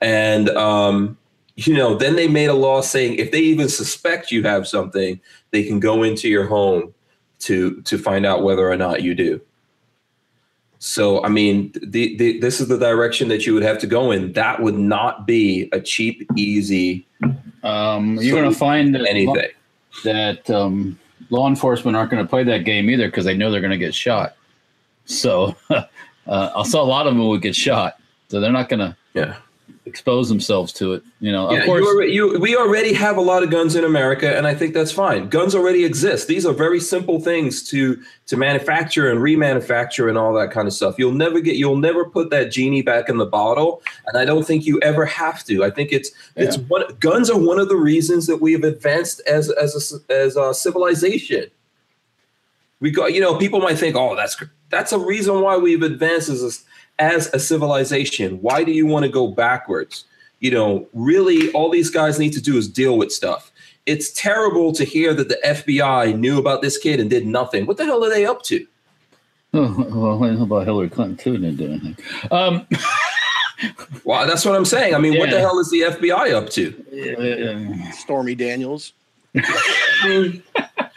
And um, you know, then they made a law saying if they even suspect you have something, they can go into your home to to find out whether or not you do. So, I mean, the, the, this is the direction that you would have to go in. That would not be a cheap, easy Um, you're going to find that anything. that um, law enforcement aren't going to play that game either because they know they're going to get shot. So uh, I saw a lot of them would get shot, so they're not going to Yeah. Expose themselves to it. You know, Yeah, of course. you already, you, we already have a lot of guns in America, and I think that's fine. Guns already exist. These are very simple things to to manufacture and remanufacture and all that kind of stuff. You'll never get, you'll never put that genie back in the bottle, and I don't think you ever have to. I think it's it's one guns are one of the reasons that we have advanced as as a, as a civilization. We got, you know, people might think, oh, that's that's a reason why we've advanced as a, as a civilization. Why do you want to go backwards? You know, really, all these guys need to do is deal with stuff. It's terrible to hear that the FBI knew about this kid and did nothing. What the hell are they up to? Oh, well, how about Hillary Clinton too? Didn't do anything. Um, Well, that's what I'm saying. I mean, what the hell is the FBI up to? uh, Stormy Daniels. I mean,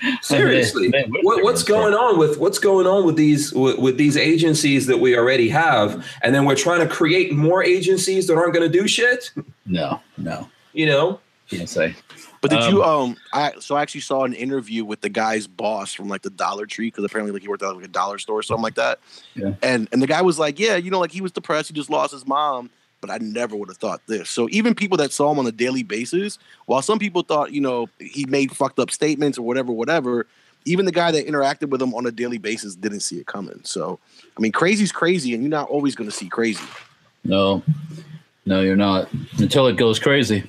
seriously, They- they- what, what's going on with what's going on with these with, with these agencies that we already have, and then we're trying to create more agencies that aren't going to do shit? no, no, You know? can't say. But did Um, you um I so I actually saw an interview with the guy's boss from like the Dollar Tree because apparently like he worked at like a dollar store or something like that. Yeah. And and the guy was like, Yeah, you know, like he was depressed, he just lost his mom. But I never would have thought this. So even people that saw him on a daily basis, while some people thought, you know, he made fucked up statements or whatever, whatever, even the guy that interacted with him on a daily basis didn't see it coming. So I mean crazy's crazy and you're not always gonna see crazy. No, no, you're not until it goes crazy.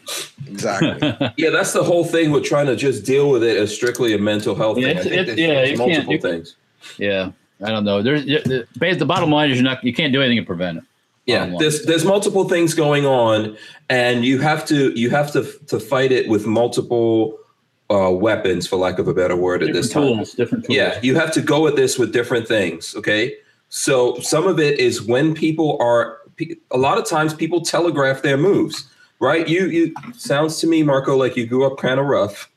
Exactly. Yeah, that's the whole thing with trying to just deal with it as strictly a mental health Yeah, thing. I it's- think it's- there's yeah, you can't- multiple you- things. Yeah, I don't know. There's the, the bottom line is you're not you can't do anything to prevent it. Yeah, there's there's multiple things going on, and you have to you have to to fight it with multiple uh, weapons, for lack of a better word, different at this time. Different tools. Yeah, you have to go at this with different things. Okay, so some of it is when people are. A lot of times, people telegraph their moves. Right? You you sounds to me, Marco, like you grew up kind of rough.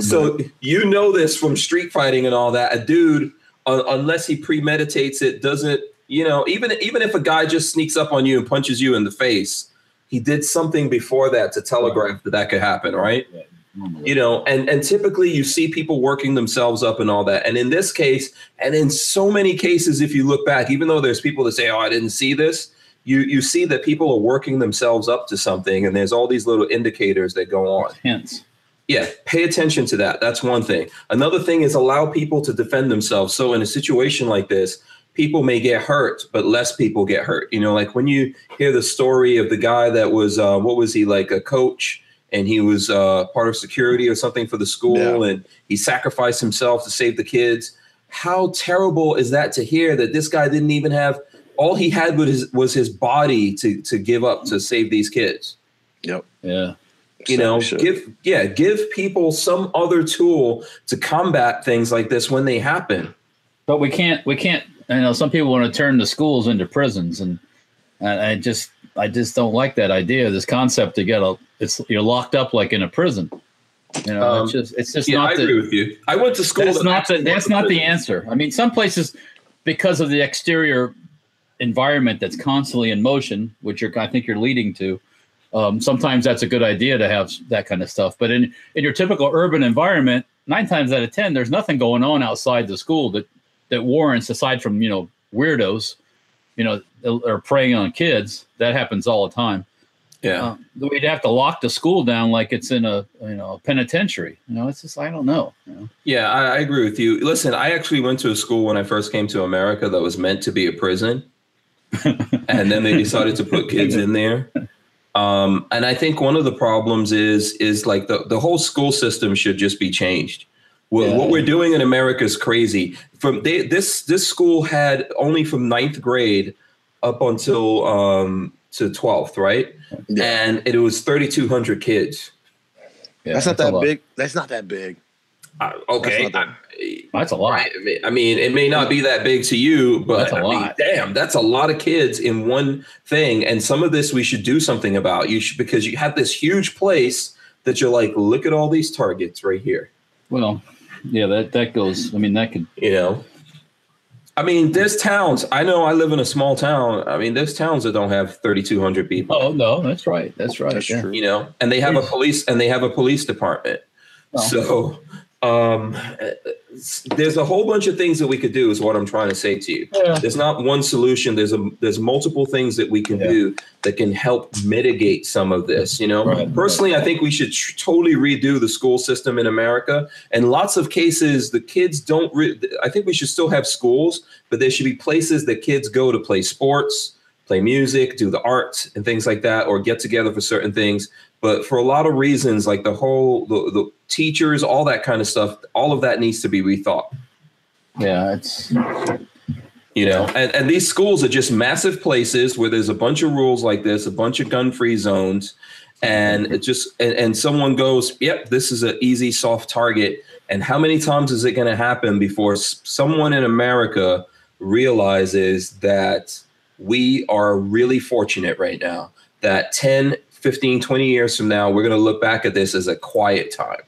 so you know this from street fighting and all that. A dude, uh, unless he premeditates it, doesn't. You know, even even if a guy just sneaks up on you and punches you in the face, he did something before that to telegraph that that could happen, right? Yeah, You know, and and typically you see people working themselves up and all that. And in this case, and in so many cases, if you look back, even though there's people that say, "Oh, I didn't see this," you you see that people are working themselves up to something, and there's all these little indicators that go on. Hints. Yeah, pay attention to that. That's one thing. Another thing is allow people to defend themselves. So in a situation like this, people may get hurt, but less people get hurt. You know, like when you hear the story of the guy that was, uh, what was he like, a coach, and he was uh, part of security or something for the school, yeah. and he sacrificed himself to save the kids. How terrible is that to hear that this guy didn't even have all he had was his, was his body to to give up to save these kids. Yep. Yeah. You know, give yeah, give people some other tool to combat things like this when they happen. But we can't we can't I know some people want to turn the schools into prisons, and I just I just don't like that idea. This concept to get a it's you're locked up like in a prison. You know, um, it's just it's just yeah, not. I the, agree with you. I went to school. That's not the that's not the answer. I mean, some places because of the exterior environment that's constantly in motion, which you're I think you're leading to. Um, sometimes that's a good idea to have that kind of stuff. But in in your typical urban environment, nine times out of ten, there's nothing going on outside the school that that warrants, aside from you know weirdos, you know, are preying on kids. That happens all the time. Yeah, uh, we'd have to lock the school down like it's in a you know a penitentiary. You know, it's just I don't know. You know? Yeah, I, I agree with you. Listen, I actually went to a school when I first came to America that was meant to be a prison, and then they decided to put kids in there. Um, and I think one of the problems is is like the, the whole school system should just be changed. What, yeah. what we're doing in America is crazy. From they, this this school had only from ninth grade up until um, to twelfth, right? Yeah. And it was thirty two hundred kids. Yeah, that's not that's that big. That's not that big. Uh, okay, that's, that that's, a lot. Right. I mean, it may not be that big to you, but that's a I lot. Mean, damn, that's a lot of kids in one thing. And some of this we should do something about. You should because you have this huge place that you're like, look at all these targets right here. Well, yeah, that that goes. I mean, that could you know. I mean, there's towns. I know I live in a small town. I mean, there's towns that don't have 3,200 people. Oh no, that's right. That's right. That's yeah. true. You know, and they have a police and they have a police department. Oh. So um, there's a whole bunch of things that we could do is what i'm trying to say to you yeah. there's not one solution there's a there's multiple things that we can yeah. do that can help mitigate some of this you know right. personally i think we should tr- totally redo the school system in america and lots of cases the kids don't re- i think we should still have schools but there should be places that kids go to play sports play music do the arts and things like that or get together for certain things but for a lot of reasons like the whole the, the teachers all that kind of stuff all of that needs to be rethought. Yeah it's you know and, and these schools are just massive places where there's a bunch of rules like this a bunch of gun free zones and it just and, and someone goes yep this is an easy soft target. And how many times is it going to happen before someone in america realizes that we are really fortunate right now that 10 15, 20 years from now, we're going to look back at this as a quiet time.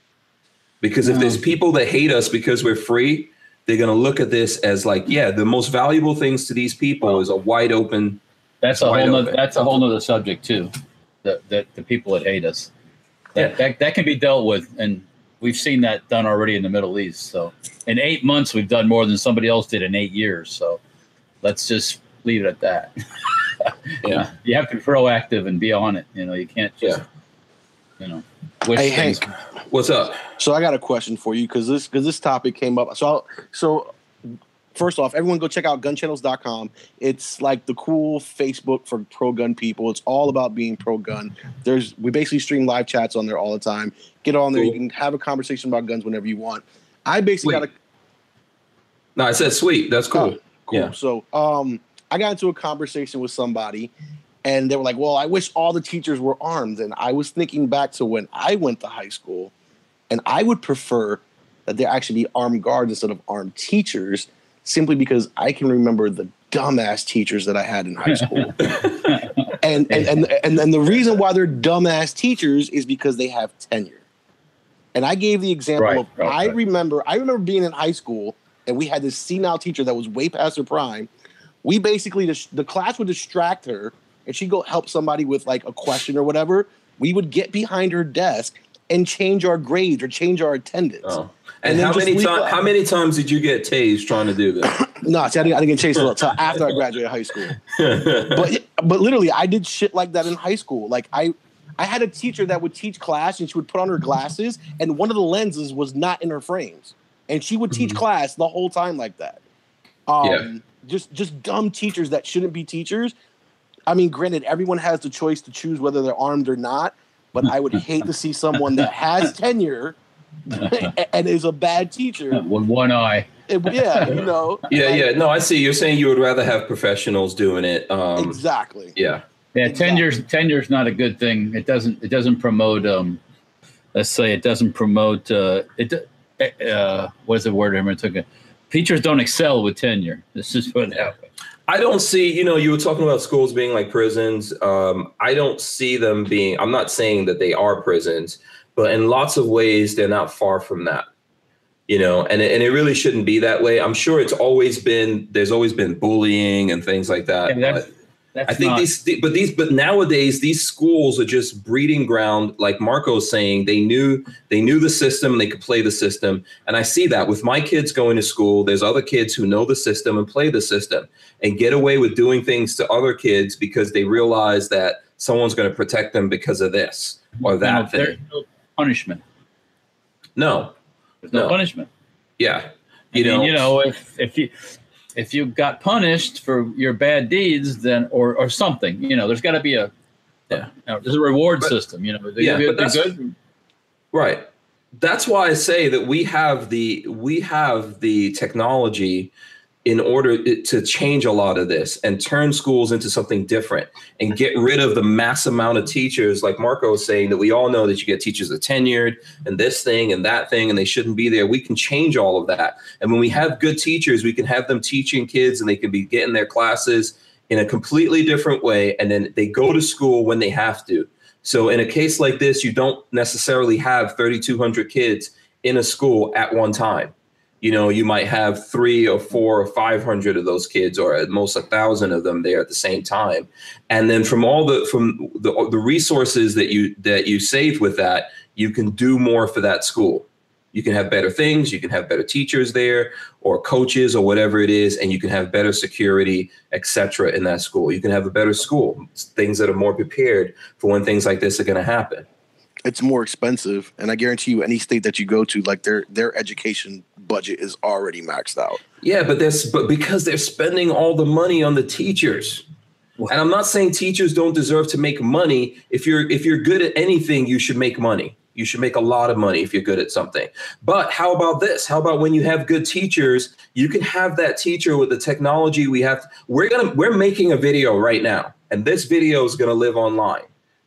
Because if mm. there's people that hate us because we're free, they're going to look at this as like, yeah, the most valuable things to these people is a wide open. That's a whole nother, that's a whole nother subject too. That the, the people that hate us. That, yeah. that that can be dealt with, and we've seen that done already in the Middle East. So in eight months, we've done more than somebody else did in eight years. So let's just leave it at that. yeah, you have to be proactive and be on it. You know, you can't just, yeah. you know, wish hey, things. Hank, what's up? So I got a question for you because this because this topic came up. So I'll, so first off, everyone go check out gunchannels.com. It's like the cool Facebook for pro gun people. It's all about being pro gun. There's we basically stream live chats on there all the time. Get on there, cool. you can have a conversation about guns whenever you want. I basically Wait. got a No, I said sweet. That's cool. Oh, cool. Yeah. So, um, I got into a conversation with somebody, and they were like, "Well, I wish all the teachers were armed." And I was thinking back to when I went to high school, and I would prefer that there actually be armed guards instead of armed teachers, simply because I can remember the dumbass teachers that I had in high school. and, and and and and the reason why they're dumbass teachers is because they have tenure. And I gave the example Right, of right, I right. remember I remember being in high school and we had this senile teacher that was way past her prime. We basically the, the class would distract her and she'd go help somebody with like a question or whatever. We would get behind her desk and change our grades or change our attendance. Oh. And And, how many times? How many times did you get tased trying to do this? No, see, I didn't, I didn't get chased until after I graduated high school. but but literally i did shit like that in high school like i i had a teacher that would teach class and she would put on her glasses and one of the lenses was not in her frames and she would teach class the whole time like that um Yeah. Just just dumb teachers that shouldn't be teachers i mean granted everyone has the choice to choose whether they're armed or not but i would hate to see someone that has tenure and is a bad teacher With one eye. It- yeah you know yeah, like, yeah. No, I see. You're saying you would rather have professionals doing it. Um, exactly yeah. Yeah, Exactly. tenure's tenure's not a good thing. It doesn't it doesn't promote um let's say it doesn't promote uh it uh what is the word I'm talking teachers don't excel with tenure. This is what happens. I don't see, you know, you were talking about schools being like prisons. Um, I don't see them being, I'm not saying that they are prisons, but in lots of ways, they're not far from that, you know, and, it- and it really shouldn't be that way. I'm sure it's always been, there's always been bullying and things like that. And that's but that's I think not, these, but these, but nowadays these schools are just breeding ground. Like Marco's saying, they knew they knew the system and they could play the system. And I see that with my kids going to school. There's other kids who know the system and play the system and get away with doing things to other kids because they realize that someone's going to protect them because of this or no, that there's thing. no punishment. No, There's no, No. punishment. yeah, I you mean, know, you know, if if you if you got punished for your bad deeds, then or or something, you know, there's got to be a Yeah. you know, there's a reward But- system. You know, Yeah, but that's- good. Right. That's why I say that we have the we have the technology in order to change a lot of this and turn schools into something different and get rid of the mass amount of teachers like Marco was saying that we all know that you get teachers that tenured and this thing and that thing and they shouldn't be there. We can change all of that. And when we have good teachers, we can have them teaching kids and they can be getting their classes in a completely different way and then they go to school when they have to. So in a case like this, you don't necessarily have 3,200 kids in a school at one time. You know, you might have three or four or 500 of those kids, or at most a thousand of them there at the same time. And then from all the from the, the resources that you that you save with that, you can do more for that school. You can have better things. You can have better teachers there, or coaches, or whatever it is, and you can have better security, etc. in that school. You can have a better school, things that are more prepared for when things like this are going to happen. it's more expensive and i guarantee you any state that you go to like their their education budget is already maxed out Yeah, but that's but because they're spending all the money on the teachers. And I'm not saying teachers don't deserve to make money. If you're if you're good at anything, you should make money. You should make a lot of money if you're good at something. But how about this? How about when you have good teachers, you can have that teacher with the technology we have. We're gonna we're making a video right now, and this video is gonna live online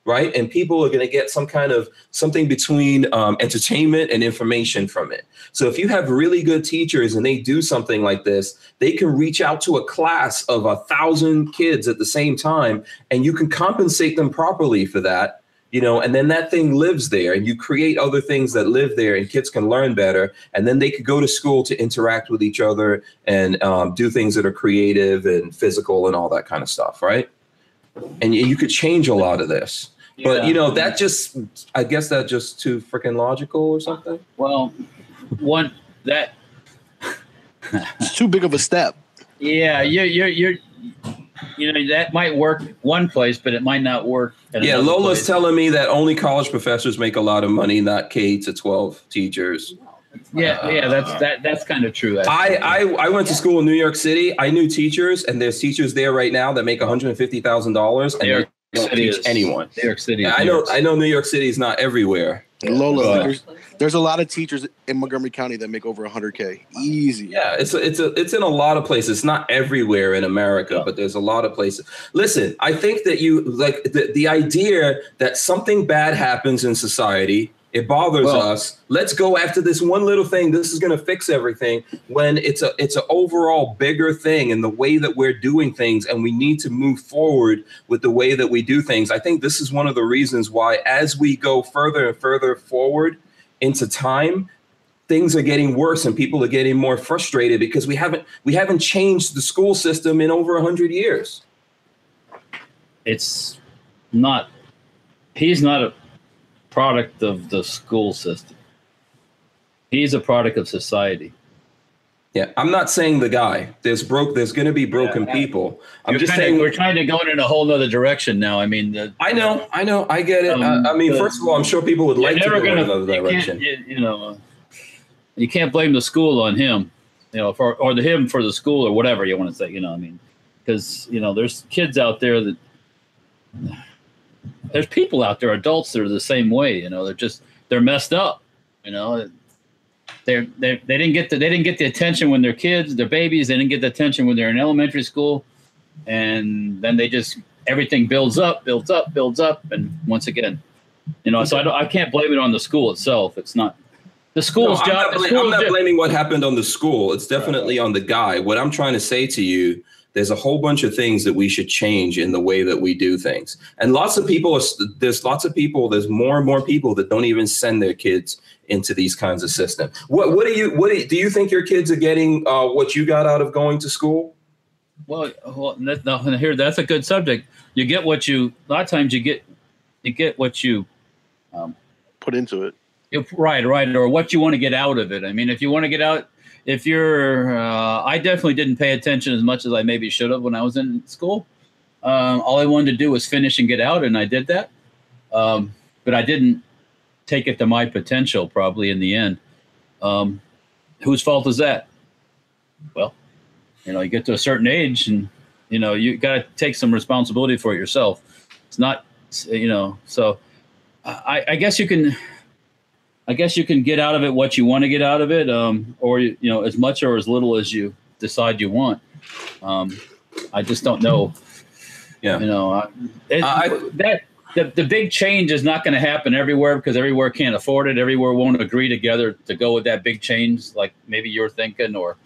right? And people are going to get some kind of something between um, entertainment and information from it. So if you have really good teachers and they do something like this, they can reach out to a class of a thousand kids at the same time, and you can compensate them properly for that. You know, and then that thing lives there, and you create other things that live there, and kids can learn better. And then they could go to school to interact with each other and um, do things that are creative and physical and all that kind of stuff, right? and you you could change a lot of this. But Yeah. you know that just, I guess that just too freaking logical or something. Well, one that it's too big of a step yeah, you're you're you're you know that might work one place, but it might not work. at Yeah, Lola's place. telling me that only college professors make a lot of money, not K to twelve teachers. Yeah, yeah, that's that that's kind of true. I, actually. I I went to school in New York City. I knew teachers, and there's teachers there right now that make one hundred and fifty thousand dollars, and New York they don't City teach is- anyone. New York City. is I New know York City. I know New York City is not everywhere, Lola, there's, there's a lot of teachers in Montgomery County that make over 100k. Easy. Yeah, it's a, it's a, it's in a lot of places. It's not everywhere in America, Yeah. but there's a lot of places. Listen, I think that you like the, the idea that something bad happens in society. It bothers Well- us. Let's go after this one little thing. This is going to fix everything. When it's a it's an overall bigger thing in the way that we're doing things, and we need to move forward with the way that we do things. I think this is one of the reasons why, as we go further and further forward into time, things are getting worse and people are getting more frustrated because we haven't we haven't changed the school system in over 100 years It's not. He's not a product of the school system. He's a product of society. yeah i'm not saying the guy there's broke there's going to be broken Yeah. people i'm just kinda- saying we're trying to go in a whole nother direction now. I mean, the, i know i know i get it Um, I, I mean the- first of all i'm sure people would like to go in gonna- another direction You, you know, you can't blame the school on him, you know, for or the him for the school or whatever you want to say. You know, I mean, because you know, there's kids out there that there's people out there, adults that are the same way. You know, they're just they're messed up. You know, they're they they didn't get the they didn't get the attention when they're kids, they're babies. They didn't get the attention when they're in elementary school, and then they just everything builds up, builds up, builds up, and once again, you know. So I don't, I can't blame it on the school itself. It's not the No, school's I'm, job. not, the bla- I'm not blaming what happened on the school. It's definitely on the guy. What I'm trying to say to you, there's a whole bunch of things that we should change in the way that we do things. And lots of people, there's lots of people, there's more and more people that don't even send their kids into these kinds of systems. What, what do you, what do you, do you think your kids are getting uh, what you got out of going to school? Well, well, that, no, here that's a good subject. You get what you. A lot of times you get, you get what you Put into it. If- Right, right, or what you want to get out of it. I mean, if you want to get out, if you're, uh, I definitely didn't pay attention as much as I maybe should have when I was in school. Um, all I wanted to do was finish and get out, and I did that. Um, but I didn't take it to my potential, probably in the end. Um, whose fault is that? Well, you know, you get to a certain age, and you know, you got to take some responsibility for it yourself. It's not, you know, so I, I guess you can. I guess you can get out of it what you want to get out of it, um, or you know, as much or as little as you decide you want. Um, I just don't know. Yeah. You know, I, it, I- that the, the big change is not going to happen everywhere because everywhere can't afford it. Everywhere won't agree together to go with that big change, like maybe you're thinking, or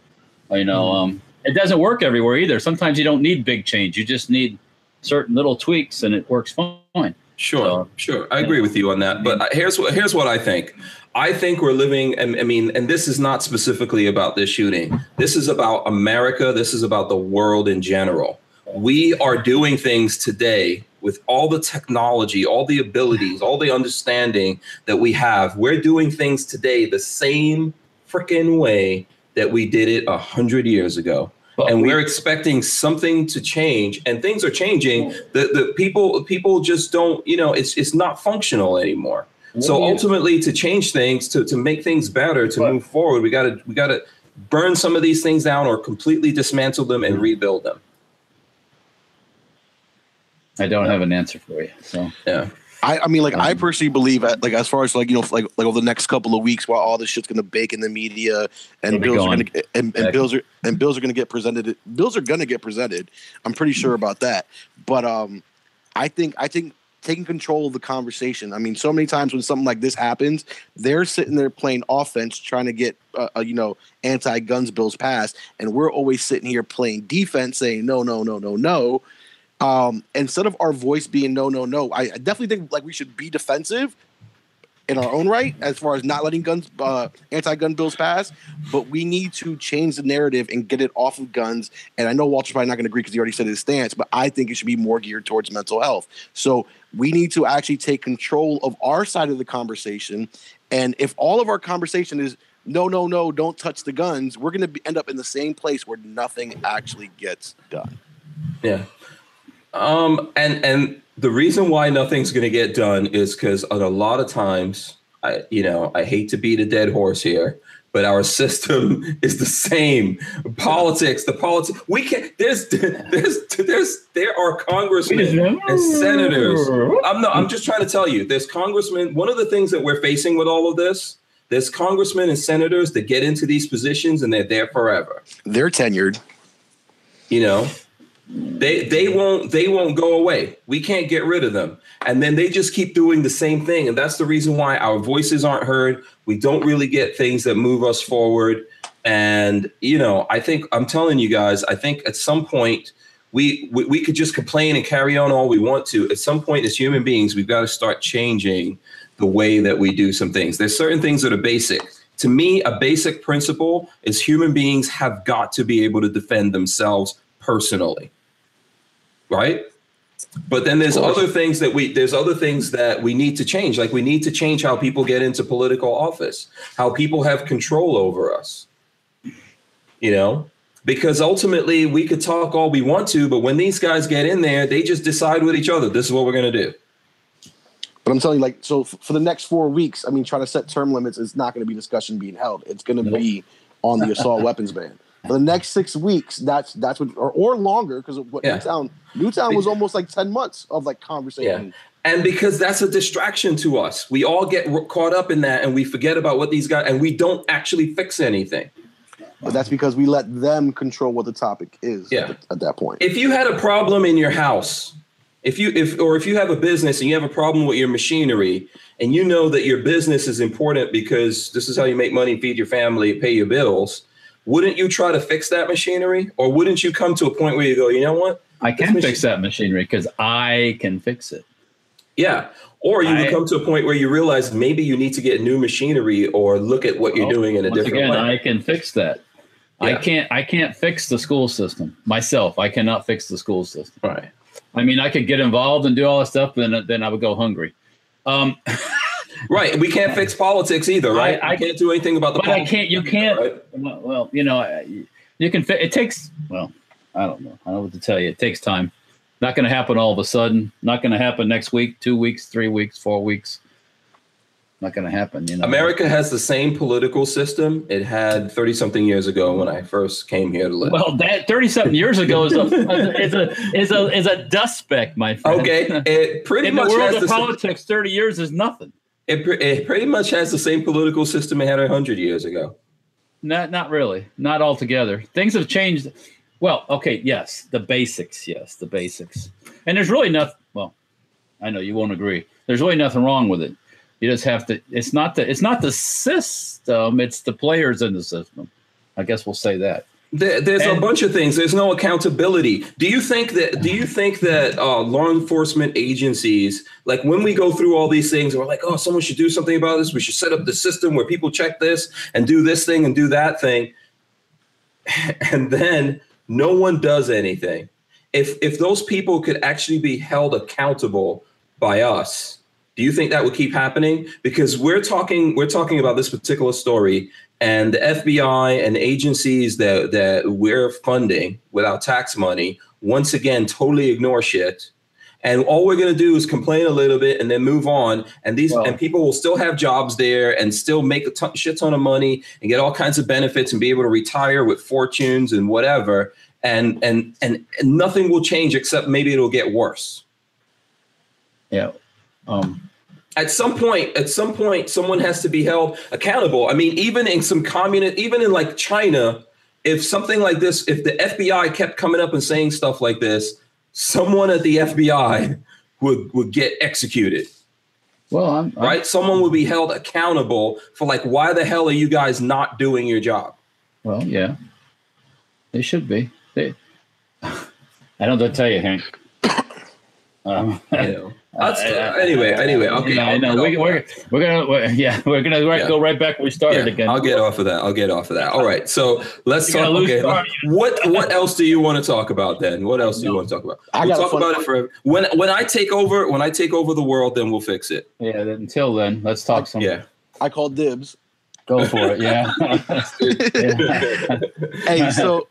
you know, um, it doesn't work everywhere either. Sometimes you don't need big change; you just need certain little tweaks, and it works fine. Sure, So- sure. I agree with you on that. But here's what here's what I think. I think we're living. and I mean, and this is not specifically about this shooting. This is about America. This is about the world in general. We are doing things today with all the technology, all the abilities, all the understanding that we have. We're doing things today the same freaking way that we did it a hundred years ago But and we- we're expecting something to change and things are changing. The the people people just don't you know it's it's not functional anymore. So What do you- ultimately to change things to to make things better to But- move forward we got to we got to burn some of these things down or completely dismantle them and rebuild them. I don't have an answer for you. So. Yeah I, I mean, like I Um, personally believe, at, like as far as like you know, like like over the next couple of weeks, while all this shit's gonna bake in the media, and bills are gonna get- and, and bills are and bills are gonna get presented. Bills are gonna get presented. I'm pretty sure about that. But um, I think I think taking control of the conversation. I mean, so many times when something like this happens, they're sitting there playing offense, trying to get uh, uh, you know anti-guns bills passed, and we're always sitting here playing defense, saying no, no, no, no, no um, instead of our voice being no, no, no, I, definitely think like we should be defensive in our own right as far as not letting guns, uh, anti-gun bills pass. But we need to change the narrative and get it off of guns. And I know Walter's probably not going to agree because he already said his stance, but I think it should be more geared towards mental health. So we need to actually take control of our side of the conversation. And if all of our conversation is no, no, no, don't touch the guns, we're going to end up in the same place where nothing actually gets done. Yeah. Um, and and the reason why nothing's going to get done is because a lot of times, I you know I hate to beat a dead horse here, but our system is the same. Politics, the politics. We can there's there's there's there are congressmen and senators. I'm not. I'm just trying to tell you. There's congressmen. One of the things that we're facing with all of this. There's congressmen and senators that get into these positions and they're there forever. They're tenured. You know, they they won't they won't go away. We can't get rid of them. And then they just keep doing the same thing. And that's the reason why our voices aren't heard. We don't really get things that move us forward. And you know, I think I'm telling you guys, I think at some point we, we we could just complain and carry on all we want to. At some point, as human beings, we've got to start changing the way that we do some things. There's certain things that are basic. To me, a basic principle is human beings have got to be able to defend themselves personally right? But then there's other things that we there's other things that we need to change. Like we need to change how people get into political office, how people have control over us. You know, because ultimately we could talk all we want to, but when these guys get in there, they just decide with each other, this is what we're going to do. But I'm telling you, like, so for the next four weeks, I mean, trying to set term limits is not going to be discussion being held. It's going to Nope. be on the assault weapons ban. The next six weeks, that's that's what, or, or longer, because what Yeah. Newtown Newtown was almost like ten months of like conversation. And because that's a distraction to us, we all get caught up in that and we forget about what these guys and we don't actually fix anything. But that's because we let them control what the topic is. Yeah. At, at that point. If you had a problem in your house, if you if or if you have a business and you have a problem with your machinery and you know that your business is important because this is how you make money, feed your family, pay your bills, wouldn't you try to fix that machinery or wouldn't you come to a point where you go, you know what? I can This fix that machinery because I can fix it. Yeah. Or you would I- come to a point where you realize maybe you need to get new machinery or look at what you're doing in a Once different again, way. I can fix that. I can't. I can't fix the school system myself. I cannot fix the school system. right. I mean, I could get involved and do all this stuff, but then then I would go hungry. Um, Right. We can't fix politics either, right? I- I, can't do anything about the but I can't. You can't. right? Well, well, you know, you can. It takes. Well, I don't know. I don't know what to tell you. It takes time. Not going to happen all of a sudden. Not going to happen next week, two weeks, three weeks, four weeks. Not going to happen. You know, America has the same political system it had 30 something years ago when I first came here to live. Well, that thirty something years ago is a is a is a is a dust speck, my friend. okay. It pretty In the world of the same, politics, thirty years is nothing. It, it pretty much has the same political system it had 100 years ago. Not not really. Not altogether. Things have changed. Well, okay, yes, the basics, yes, the basics. And there's really nothing. Well, I know you won't agree. There's really nothing wrong with it. You just have to. It's not the. It's not the system. It's the players in the system. I guess we'll say that. There, there's a bunch of things. There's no accountability. Do you think that? Do you think that uh, law enforcement agencies, like when we go through all these things, we're like, oh, someone should do something about this. We should set up the system where people check this and do this thing and do that thing, and then no one does anything. If if those people could actually be held accountable by us, do you think that would keep happening? Because we're talking we're talking about this particular story, and the FBI and agencies that that we're funding with our tax money once again totally ignore shit. And all we're gonna do is complain a little bit and then move on. And these Well- and people will still have jobs there and still make a ton, shit ton of money and get all kinds of benefits and be able to retire with fortunes and whatever. And and and, and nothing will change except maybe it'll get worse Yeah. Um, at some point at some point someone has to be held accountable. I mean even in some communist even in like china if something like this if the fbi kept coming up and saying stuff like this someone at the fbi would would get executed. Well, I'm, I'm- right? Someone would be held accountable for like why the hell are you guys not doing your job? Well, yeah, they should be. They, I don't know to tell you, Hank. Um, you know That's- uh, anyway anyway okay Yeah, I know. We, off we're, we're gonna, we're, yeah, we're gonna right, Yeah. go right back where we started Yeah, again. I'll get off of that. I'll get off of that. All right. So let's You got talk. Okay. start. What What else do you want to talk about then? What else do you want to talk about? I We'll talk fun- about it forever. When When I take over, when I take over the world, then we'll fix it. Yeah. then- Until then, let's talk some. Yeah. I called dibs. Go for it. Yeah. Yeah. Hey, so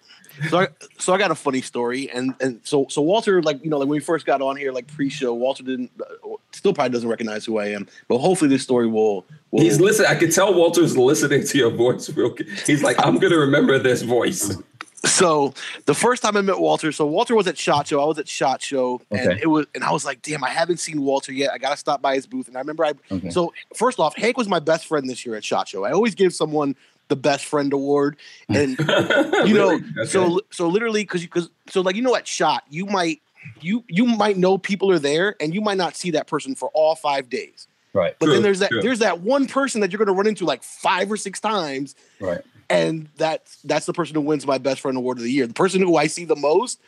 so I, so I got a funny story, and and so so Walter, like you know, like when we first got on here, like pre-show, Walter didn't, uh, still probably doesn't recognize who I am, but hopefully this story will. will He's listening. I could tell Walter's listening to your voice real. He's like, I'm gonna remember this voice. so the first time I met Walter, so Walter was at Shot Show. I was at Shot Show, and Okay. it was, and I was like, damn, I haven't seen Walter yet. I gotta stop by his booth. And I remember I, Okay. so first off, Hank was my best friend this year at Shot Show. I always give someone the best friend award, and you know, so so literally because because so like you know at Shot, you might you you might know people are there, and you might not see that person for all five days. Right. But True, then there's that true. there's that one person that you're gonna run into like five or six times Right. and that's that's the person who wins my best friend award of the year. The person who I see the most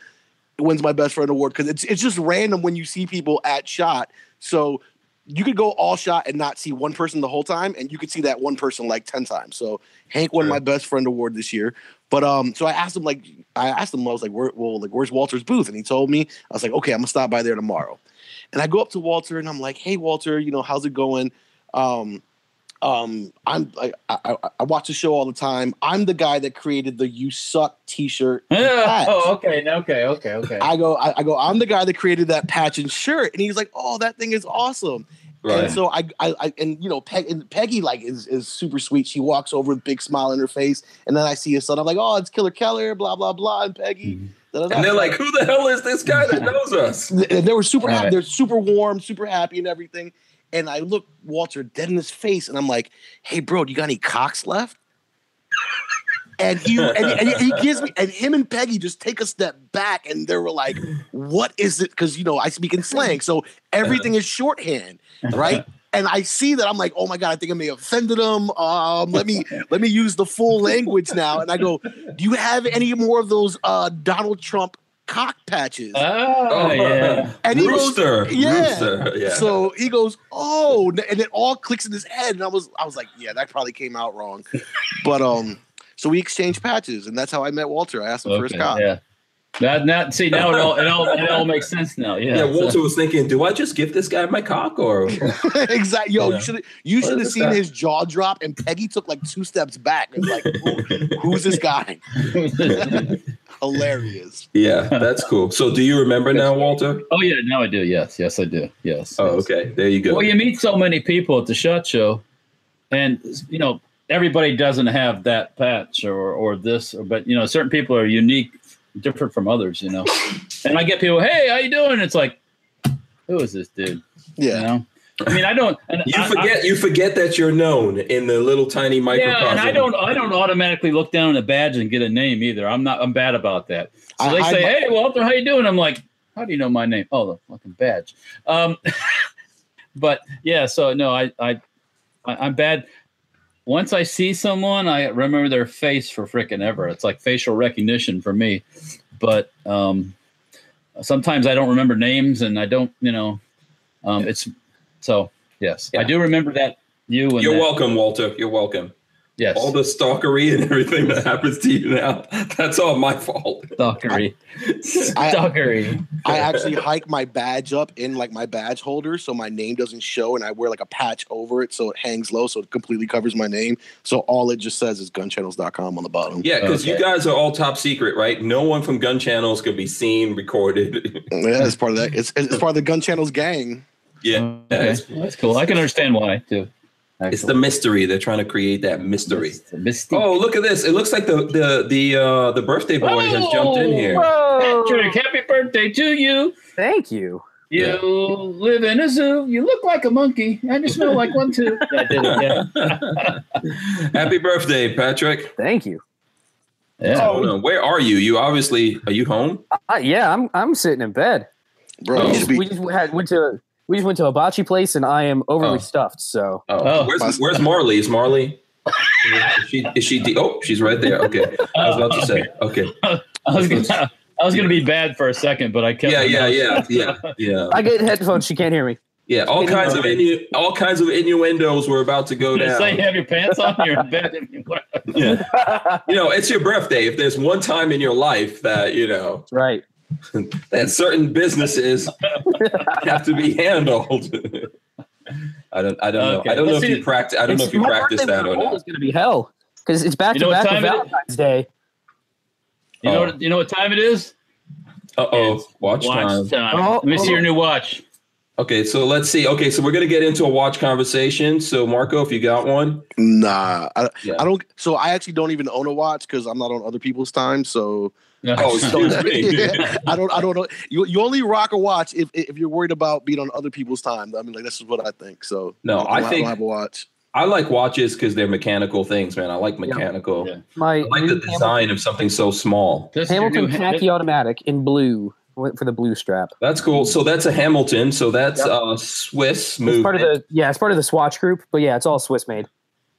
wins my best friend award because it's it's just random when you see people at shot. So you could go all shot and not see one person the whole time, and you could see that one person like ten times. So Hank won Sure. my best friend award this year. But um, so I asked him like I asked him I was like, Where, well, like where's Walter's booth? And he told me I was like, okay, I'm gonna stop by there tomorrow. And I go up to Walter and I'm like, hey Walter, you know how's it going? Um, um, I'm I, I, I watch the show all the time. I'm the guy that created the "You Suck" T-shirt. patch. oh, okay. Okay. Okay. Okay. I go, I, I go. I'm the guy that created that patch and shirt, and he's like, "Oh, that thing is awesome." right. And so I, I, I and you know, Peg, Peggy like is is super sweet. She walks over with a big smile on her face, and then I see his son. I'm like, "Oh, it's Killer Keller," blah blah blah, and Peggy. Mhm. and they're like, "Who the hell is this guy that knows us?" Th- they were super happy. They're super warm, super happy, and everything. And I look Walter dead in his face, and I'm like, "Hey, bro, do you got any cocks left?" And he and, and he gives me, and him and Peggy just take a step back, and they were like, "What is it?" Because you know I speak in slang, so everything is shorthand, right? And I see that I'm like, "Oh my god, I think I may have offended him." Um, let me let me use the full language now. And I go, "Do you have any more of those uh, Donald Trump cock patches?" Oh, yeah. And he goes, Rooster, yeah. Rooster, yeah. So he goes, "Oh," and it all clicks in his head, and I was, I was like, "Yeah, that probably came out wrong," but um, so we exchanged patches, and that's how I met Walter. I asked him for his Okay, cop. yeah. That, now, see, now it all, it all, it all makes sense now. Yeah. yeah, so- Walter was thinking, "Do I just give this guy my cock or?" exactly. Yo, Yeah. you should you should have seen that? his jaw drop, and Peggy took like two steps back, and like, Who, "Who's this guy?" Hilarious. yeah, that's cool. So, do you remember now, Walter? oh, yeah. Now I do. Yes. Yes, I do. Yes. Oh, yes. okay. There you go. Well, you meet so many people at the shot show, and you know everybody doesn't have that patch or or this, or, but you know certain people are unique, different from others. You know, and I get people, hey, how you doing? It's like, who is this dude? You Yeah. know, I mean, I don't. And You I- I- forget you forget that you're known in the little tiny microcosm. yeah, and I don't I don't automatically look down at a badge and get a name either. I'm not I'm bad about that. So I- they I- say, "Hey, Walter, how you doing?" I'm like, "How do you know my name?" Oh, the fucking badge. Um, but yeah, so no, I I I- I'm bad. Once I see someone, I remember their face for freaking ever. It's like facial recognition for me. But um, sometimes I don't remember names, and I don't, you know, um, it's so yes, I do remember that you and You're that- welcome, Walter. You're welcome. Yes, All the stalkery and everything that happens to you now, that's all my fault. stalkery, I- stalkery. I actually hike my badge up in like my badge holder so my name doesn't show and I wear like a patch over it so it hangs low so it completely covers my name. So all it just says is gunchannels.com on the bottom. Yeah, because you guys are all top secret, right? No one from gun channels could be seen, recorded. Yeah, it's part of that. It's, it's part of the gun channels gang. Yeah, Okay, it's, that's cool. I can understand why too. it's the mystery. They're trying to create that mystery. Mystique. Oh, look at this! It looks like the the the uh, the birthday boy has jumped in here. Whoa! Patrick, happy birthday to you. Thank you. You Yeah. live in a zoo. You look like a monkey, and you smell like one too. I did it. Yeah. Happy birthday, Patrick! Thank you. Yeah. Oh no, where are you? You obviously are you home? Uh, yeah, I'm I'm sitting in bed. Bro, Oh. We just, we just had went to we just went to a bocce place, and I am overly Oh. stuffed. So Oh, Oh. where's where's Marley? Is Marley? Is she? Is she? De- oh, she's right there. Okay, I was about to say. Okay. I was gonna, I was gonna be bad for a second, but I kept. Yeah, yeah, yeah, yeah, yeah, I get headphones. She can't hear me. yeah. All kinds of innu- all kinds of innuendos were about to go Did I say you have your pants on? You're in bed. Yeah. You know, it's your birthday. If there's one time in your life that you know right. that certain businesses have to be handled. I don't. I don't know. I don't know let's if see- you practice. I don't know if you practice that or not. Is going to be hell because it's back You know to back time with it is? Valentine's Day. You know Oh. what? You know what time it is? Uh oh, It's watch, time. Oh, Let me see oh. your new watch. Okay, so let's see. Okay, so we're gonna get into a watch conversation. So Marco, if you got one, Nah, I, Yeah. I don't. So I actually don't even own a watch because I'm not on other people's time. So Oh, excuse me. I don't. I don't know. You you only rock a watch if if you're worried about being on other people's time. I mean, like this is what I think. So No, I don't, think- don't have a watch. I like watches because they're mechanical things, man. I like mechanical. Yeah. My I like the new design of something so small. This Hamilton, new Hamilton automatic in blue went for the blue strap. That's cool. So that's a Hamilton. So that's Yep. uh Swiss It's part of the yeah, it's part of the Swatch group, but yeah, it's all Swiss made.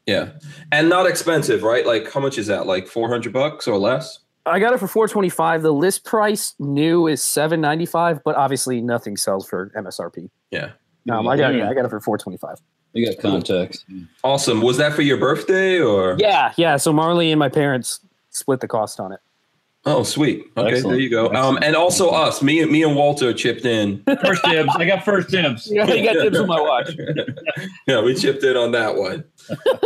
yeah, and not expensive, right? Like how much is that? Like four hundred bucks or less? I got it for 425. The list price new is 795, but obviously nothing sells for MSRP. Yeah, Um, I got yeah, I got it for 425. You got contacts. awesome. Was that for your birthday or? Yeah, yeah. So Marley and my parents split the cost on it. Oh, sweet. Okay, Excellent. there you go. Um, and also us, me and me and Walter chipped in. First dibs. I got first dibs. Yeah, you got tips on my watch. yeah, we chipped in on that one.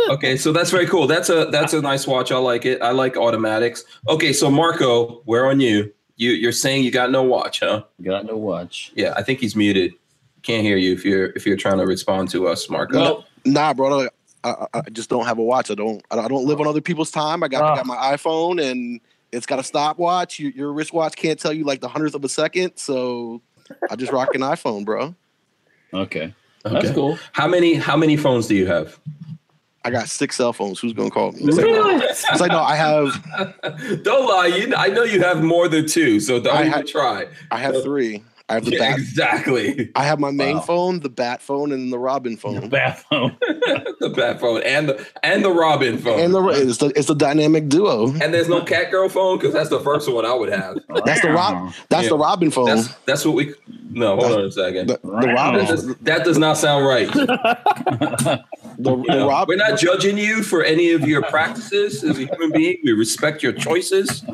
Okay, so that's very cool. That's a that's a nice watch. I like it. I like automatics. Okay, so Marco, we're on you. You you're saying you got no watch, huh? Got no watch. Yeah, I think he's muted. Can't hear you if you're if you're trying to respond to us, Marco. Well, Nah, bro. I, I, I just don't have a watch. I don't. I don't live on other people's time. I got. I got my iPhone and it's got a stopwatch. Your, your wristwatch can't tell you like the hundredth of a second. So I just rock an iPhone, bro. okay. Okay. That's cool. How many how many phones do you have? I got six cell phones. Who's gonna call me? It's like, no. It's like, no, I have. don't lie. You I know you have more than two, so don't I even had- try. I have three. I have the Yeah, bat. exactly. I have my main Wow. phone, the bat phone, and the Robin phone. Bathroom. the bat phone and the and the Robin phone. And the it's the it's a dynamic duo. And there's no cat girl phone because that's the first one I would have. That's the Rob. That's Yeah. the Robin phone. That's that's what we. No, hold on a second. the, the Robin. That does, that does not sound right. The, the know, Rob. we're not judging you for any of your practices as a human being. We respect your choices,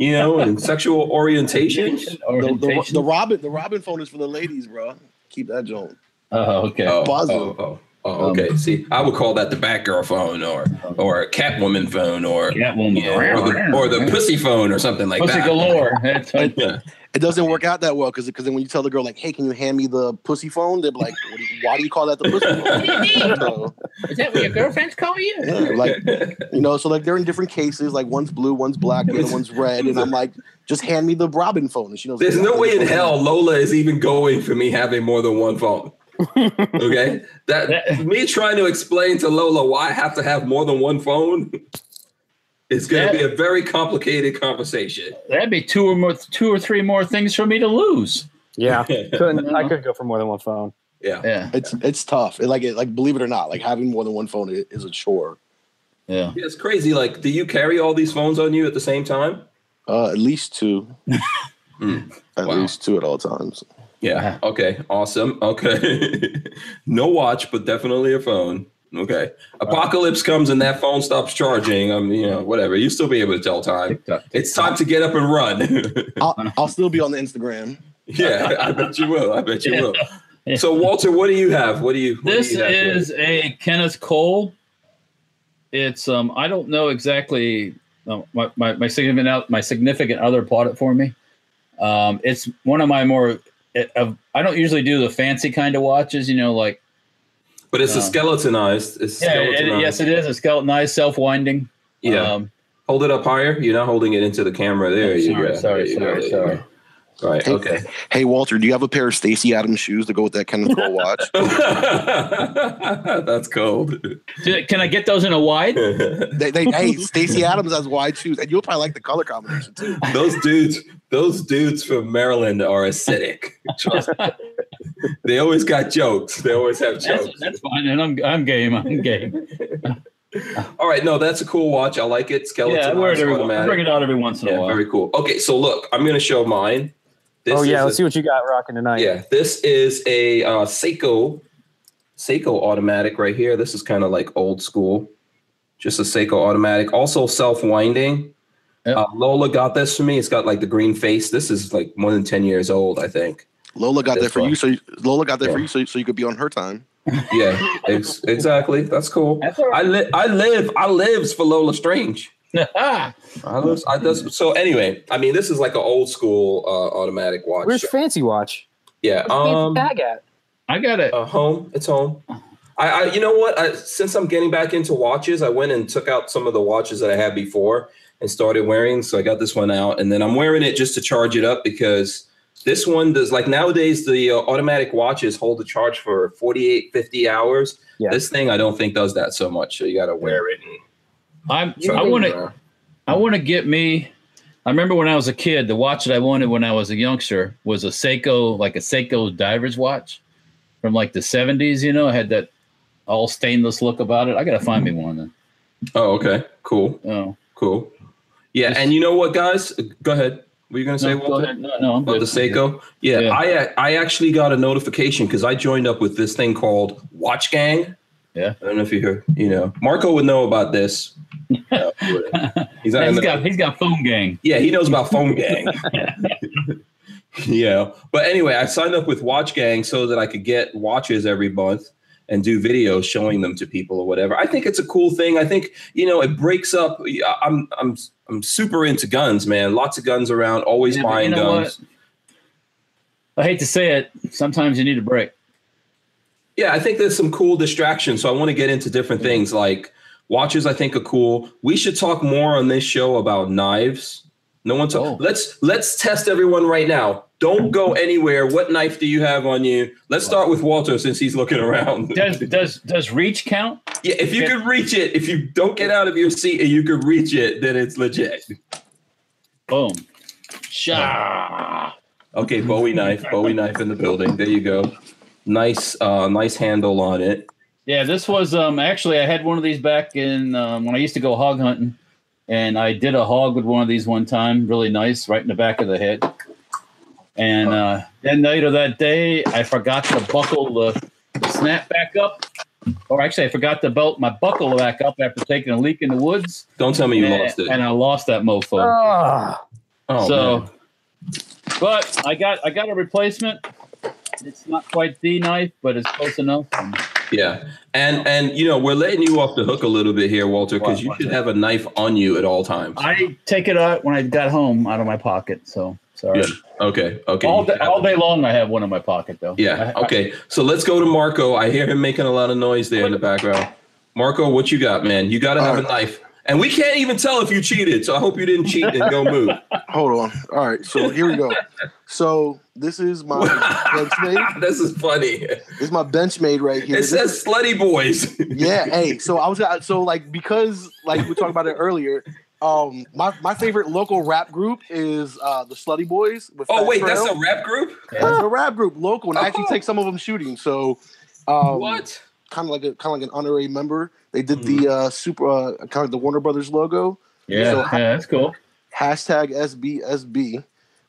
you know, and sexual orientation. The, the, Orientation. the Robin. The Robin phone is for the ladies, bro. Keep that joint. Oh, okay. Oh, oh, oh, oh, um, okay. See, I would call that the Batgirl phone, or uh-huh. or a Catwoman phone, or Catwoman. yeah, or, the, or the pussy phone, or something like Pussy that. galore. Yeah. It doesn't work out that well because because then when you tell the girl like, "Hey, can you hand me the pussy phone?" They're like, what do you, "Why do you call that the pussy phone?" so, Is that what your girlfriend's calling you? yeah, like you know, so like they're in different cases. Like one's blue, one's black, the other one's red, and I'm like, "Just hand me the Robin phone." And she knows. There's no way in hell Lola is even going for me having more than one phone. Okay, that That- me trying to explain to Lola why I have to have more than one phone is going to be a very complicated conversation. That'd be two or more, two or three more things for me to lose. Yeah, couldn't I could go for more than one phone. Yeah, Yeah. It's it's tough. It, like it, like believe it or not, like having more than one phone is a chore. Yeah. Yeah, it's crazy. Like, do you carry all these phones on you at the same time? Uh, at least two. Mm, At wow. least two at all times. Yeah. Okay. Awesome. Okay. no watch, but definitely a phone. Okay. Apocalypse comes and that phone stops charging. I'm, you know, whatever. You still be able to tell time. TikTok. It's time to get up and run. I'll, I'll still be on the Instagram. yeah, I bet you will. I bet you Yeah. will. So, Walter, what do you have? What do you? what do This you have here? is a Kenneth Cole. It's um I don't know exactly uh, my, my my significant my significant other bought it for me. Um, it's one of my more it, uh, I don't usually do the fancy kind of watches, you know, like but it's a uh, skeletonized. It's yeah, it- yes, it is a skeletonized, self winding. Yeah. Um, Hold it up higher. You're not holding it into the camera. There you sorry, go. sorry, There you sorry, go. There sorry. go. Right. Hey, Okay. Hey Walter, do you have a pair of Stacy Adams shoes to go with that Kenneth Cole watch? That's cold. do- Can I get those in a wide? they, they, hey, Stacy Adams has wide shoes, and you'll probably like the color combination too. those dudes, those dudes from Maryland are acidic. Trust me. They always got jokes. They always have jokes. that's fine, and I'm I'm game. I'm game. All right, no, that's a cool watch. I like it. Skeleton Yeah, I wear it every, I bring it out every once in a Yeah, while. very cool. Okay, so look, I'm gonna show mine. This oh yeah, is let's a- see what you got rocking tonight. Yeah, this is a uh, Seiko Seiko automatic right here. This is kind of like old school, just a Seiko automatic. Also self winding. Yep. Uh, Lola got this for me. It's got like the green face. This is like more than ten years old, I think. Lola got That's that for fine. you, so you- Lola got that for you, so, so you could be on her time. Yeah, ex- exactly. That's cool. That's all I right. live. I live. I lives for Lola Strange. I love, I does, so anyway, I mean, this is like an old school uh, automatic watch. Where's Fancy Watch? yeah. Where's Um, Bag at? I got it. uh, home. It's home. I, I, you know what? I, since I'm getting back into watches, I went and took out some of the watches that I had before and started wearing. So I got this one out, and then I'm wearing it just to charge it up because this one does like nowadays the uh, automatic watches hold the charge for 48, 50 hours. Yeah. This thing I don't think does that so much. So you got to wear it. And, I'm. I want to. I want to get me. I remember when I was a kid, the watch that I wanted when I was a youngster was a Seiko, like a Seiko diver's watch from like the 70s. You know, it had that all stainless look about it. I got to find me one then. Oh, okay. Cool. Oh, Cool. Yeah, and you know what, guys? Go ahead. What are you gonna say, no, go Walter? ahead. No, no, I'm About good. the Seiko? Yeah, Yeah. I I actually got a notification because I joined up with this thing called Watch Gang. Yeah. I don't know if you heard. You know, Marco would know about this. Uh, he's he's got he's got phone gang. yeah, he knows about Phone Gang. yeah, but anyway, I signed up with Watch Gang so that I could get watches every month and do videos showing them to people or whatever. I think it's a cool thing. I think you know it breaks up. I'm I'm I'm super into guns, man. Lots of guns around. Always Yeah, buying you know guns. I hate to say it. Sometimes you need a break. Yeah, I think there's some cool distractions. So I want to get into different things like watches. I think are cool. We should talk more on this show about knives. No one talk. Oh. Let's let's test everyone right now. Don't go anywhere. What knife do you have on you? Let's start with Walter since he's looking around. Does does does reach count? yeah, if you can reach it, if you don't get out of your seat and you can reach it, then it's legit. Boom. Shah. Okay, Bowie knife, Bowie knife in the building. There you go. Nice, uh, nice handle on it. Yeah, this was um actually I had one of these back in um, when I used to go hog hunting, and I did a hog with one of these one time, really nice, right in the back of the head. And uh, that night of that day, I forgot to buckle the, the snap back up, or actually, I forgot to belt my buckle back up after taking a leak in the woods, Don't tell me you and, lost it. and I lost that mofo. Ah, oh, so, man. but I got I got a replacement. It's not quite the knife, but it's close enough. And Yeah, and and you know we're letting you off the hook a little bit here, Walter, because you should have a knife on you at all times. I take it out when I got home out of my pocket. So sorry. Yeah. Okay. Okay. All day, all day long, I have one in my pocket though. Yeah. I- I- Okay. So let's go to Marco. I hear him making a lot of noise there in the background. Marco, what you got, man? You got to have a knife, and we can't even tell if you cheated. So I hope you didn't cheat and go move. Hold on. All right. So here we go. So this is my Benchmade. this is funny. This is my Benchmade right here. It This says "slutty boys." yeah hey so i was so like because like we talked about it earlier um my, my favorite local rap group is uh the slutty boys with oh Fat wait, that's a rap group. That's a rap group local and I actually Oh. take some of them shooting so um what? Kind of like a kind of like an honorary member they did Mm-hmm. the uh super uh kind of the warner brothers logo yeah, So- yeah, that's cool. hashtag sbsb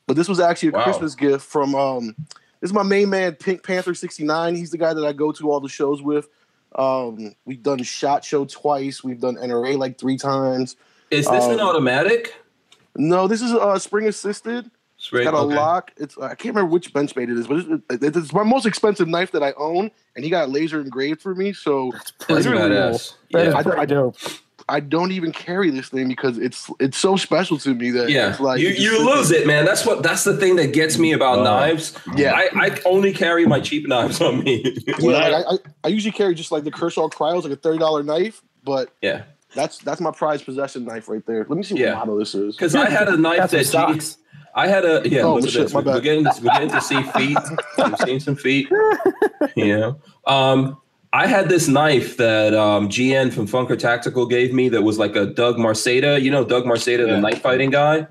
but this was actually a Wow. christmas gift from um this is my main man pink panther 69 he's the guy that i go to all the shows with um we've done shot show twice we've done nra like three times Is this an Um, automatic? No, this is uh, spring assisted. Straight. Got a okay. lock. It's I can't remember which Benchmade it is, but it's, it's my most expensive knife that I own, and he got it laser engraved for me. So That's pretty cool. badass. That is Yeah. I- pretty I- dope. I don't even carry this thing because it's it's so special to me that Yeah, it's like you, you lose it, man. That's what that's the thing that gets me about Oh. knives. Yeah. I, I only carry my cheap knives on me. Yeah, I- like I, I, I usually carry just like the Kershaw Cryos, like a thirty dollar knife, but yeah, that's that's my prized possession knife right there. Let me see what Yeah. model this is. because I had a knife That's that G, socks. I had a yeah. Oh, shit, this. my We're getting this, we're getting to see feet. We've seen some feet. You know, um, I had this knife that um, GN from Funker Tactical gave me that was like a Doug Marcaida. You know, Doug Marcaida, Yeah. the knife fighting guy.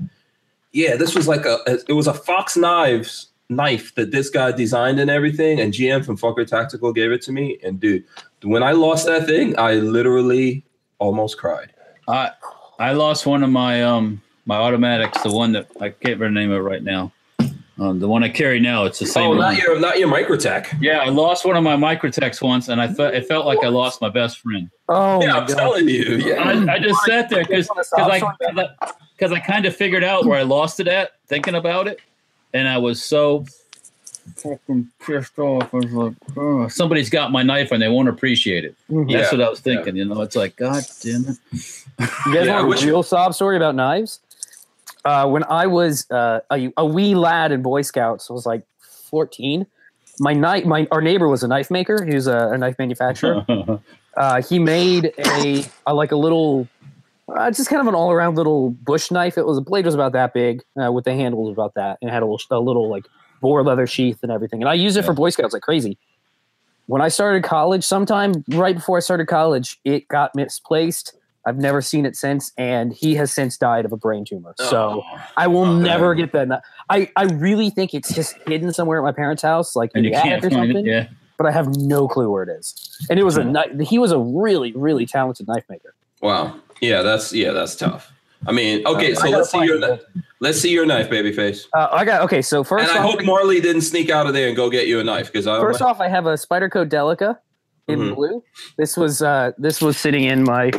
Yeah, this was like a it was a Fox Knives knife that this guy designed and everything, and GM from Funker Tactical gave it to me. And dude, when I lost that thing, I literally almost cried. I I lost one of my um my automatics, the one that I can't remember the name of it right now. Um, the one I carry now, it's the same. Oh, one. not your not your Microtech. yeah, I lost one of my Microtechs once, and I felt it felt like I lost my best friend. Oh yeah, I'm god. telling you. Yeah. I, I just sat there because I because I kind of figured out where I lost it at thinking about it, and I was so fucking pissed off. I was like, oh, somebody's got my knife and they won't appreciate it. Mhm. That's Yeah, what I was thinking. You know, it's like, God damn it. You guys Yeah, want a real sob story about knives? Uh, when I was uh, a, a wee lad in Boy Scouts, I was like 14. My knife, my our neighbor was a knife maker. He was a, a knife manufacturer. uh, he made a, a like a little, uh, just kind of an all around little bush knife. It was the blade was about that big, uh, with the handle was about that, and it had a little, a little like boar leather sheath and everything. And I used it for Boy Scouts like crazy. When I started college, sometime right before I started college, it got misplaced. I've never seen it since, and he has since died of a brain tumor. So Oh. I will Oh, never get that. I, I really think it's just hidden somewhere at my parents' house, like in the attic or something. it. Yeah. But I have no clue where it is. And it was a he was a really really talented knife maker. Wow. Yeah, that's yeah, that's tough. I mean, okay, Uh, so let's see your it. let's see your knife, babyface. Uh, I got okay. So first, and I off, hope Marley didn't sneak out of there and go get you a knife because I first off, I have a Spyderco Delica in Mhm. blue. This was uh, this was sitting in my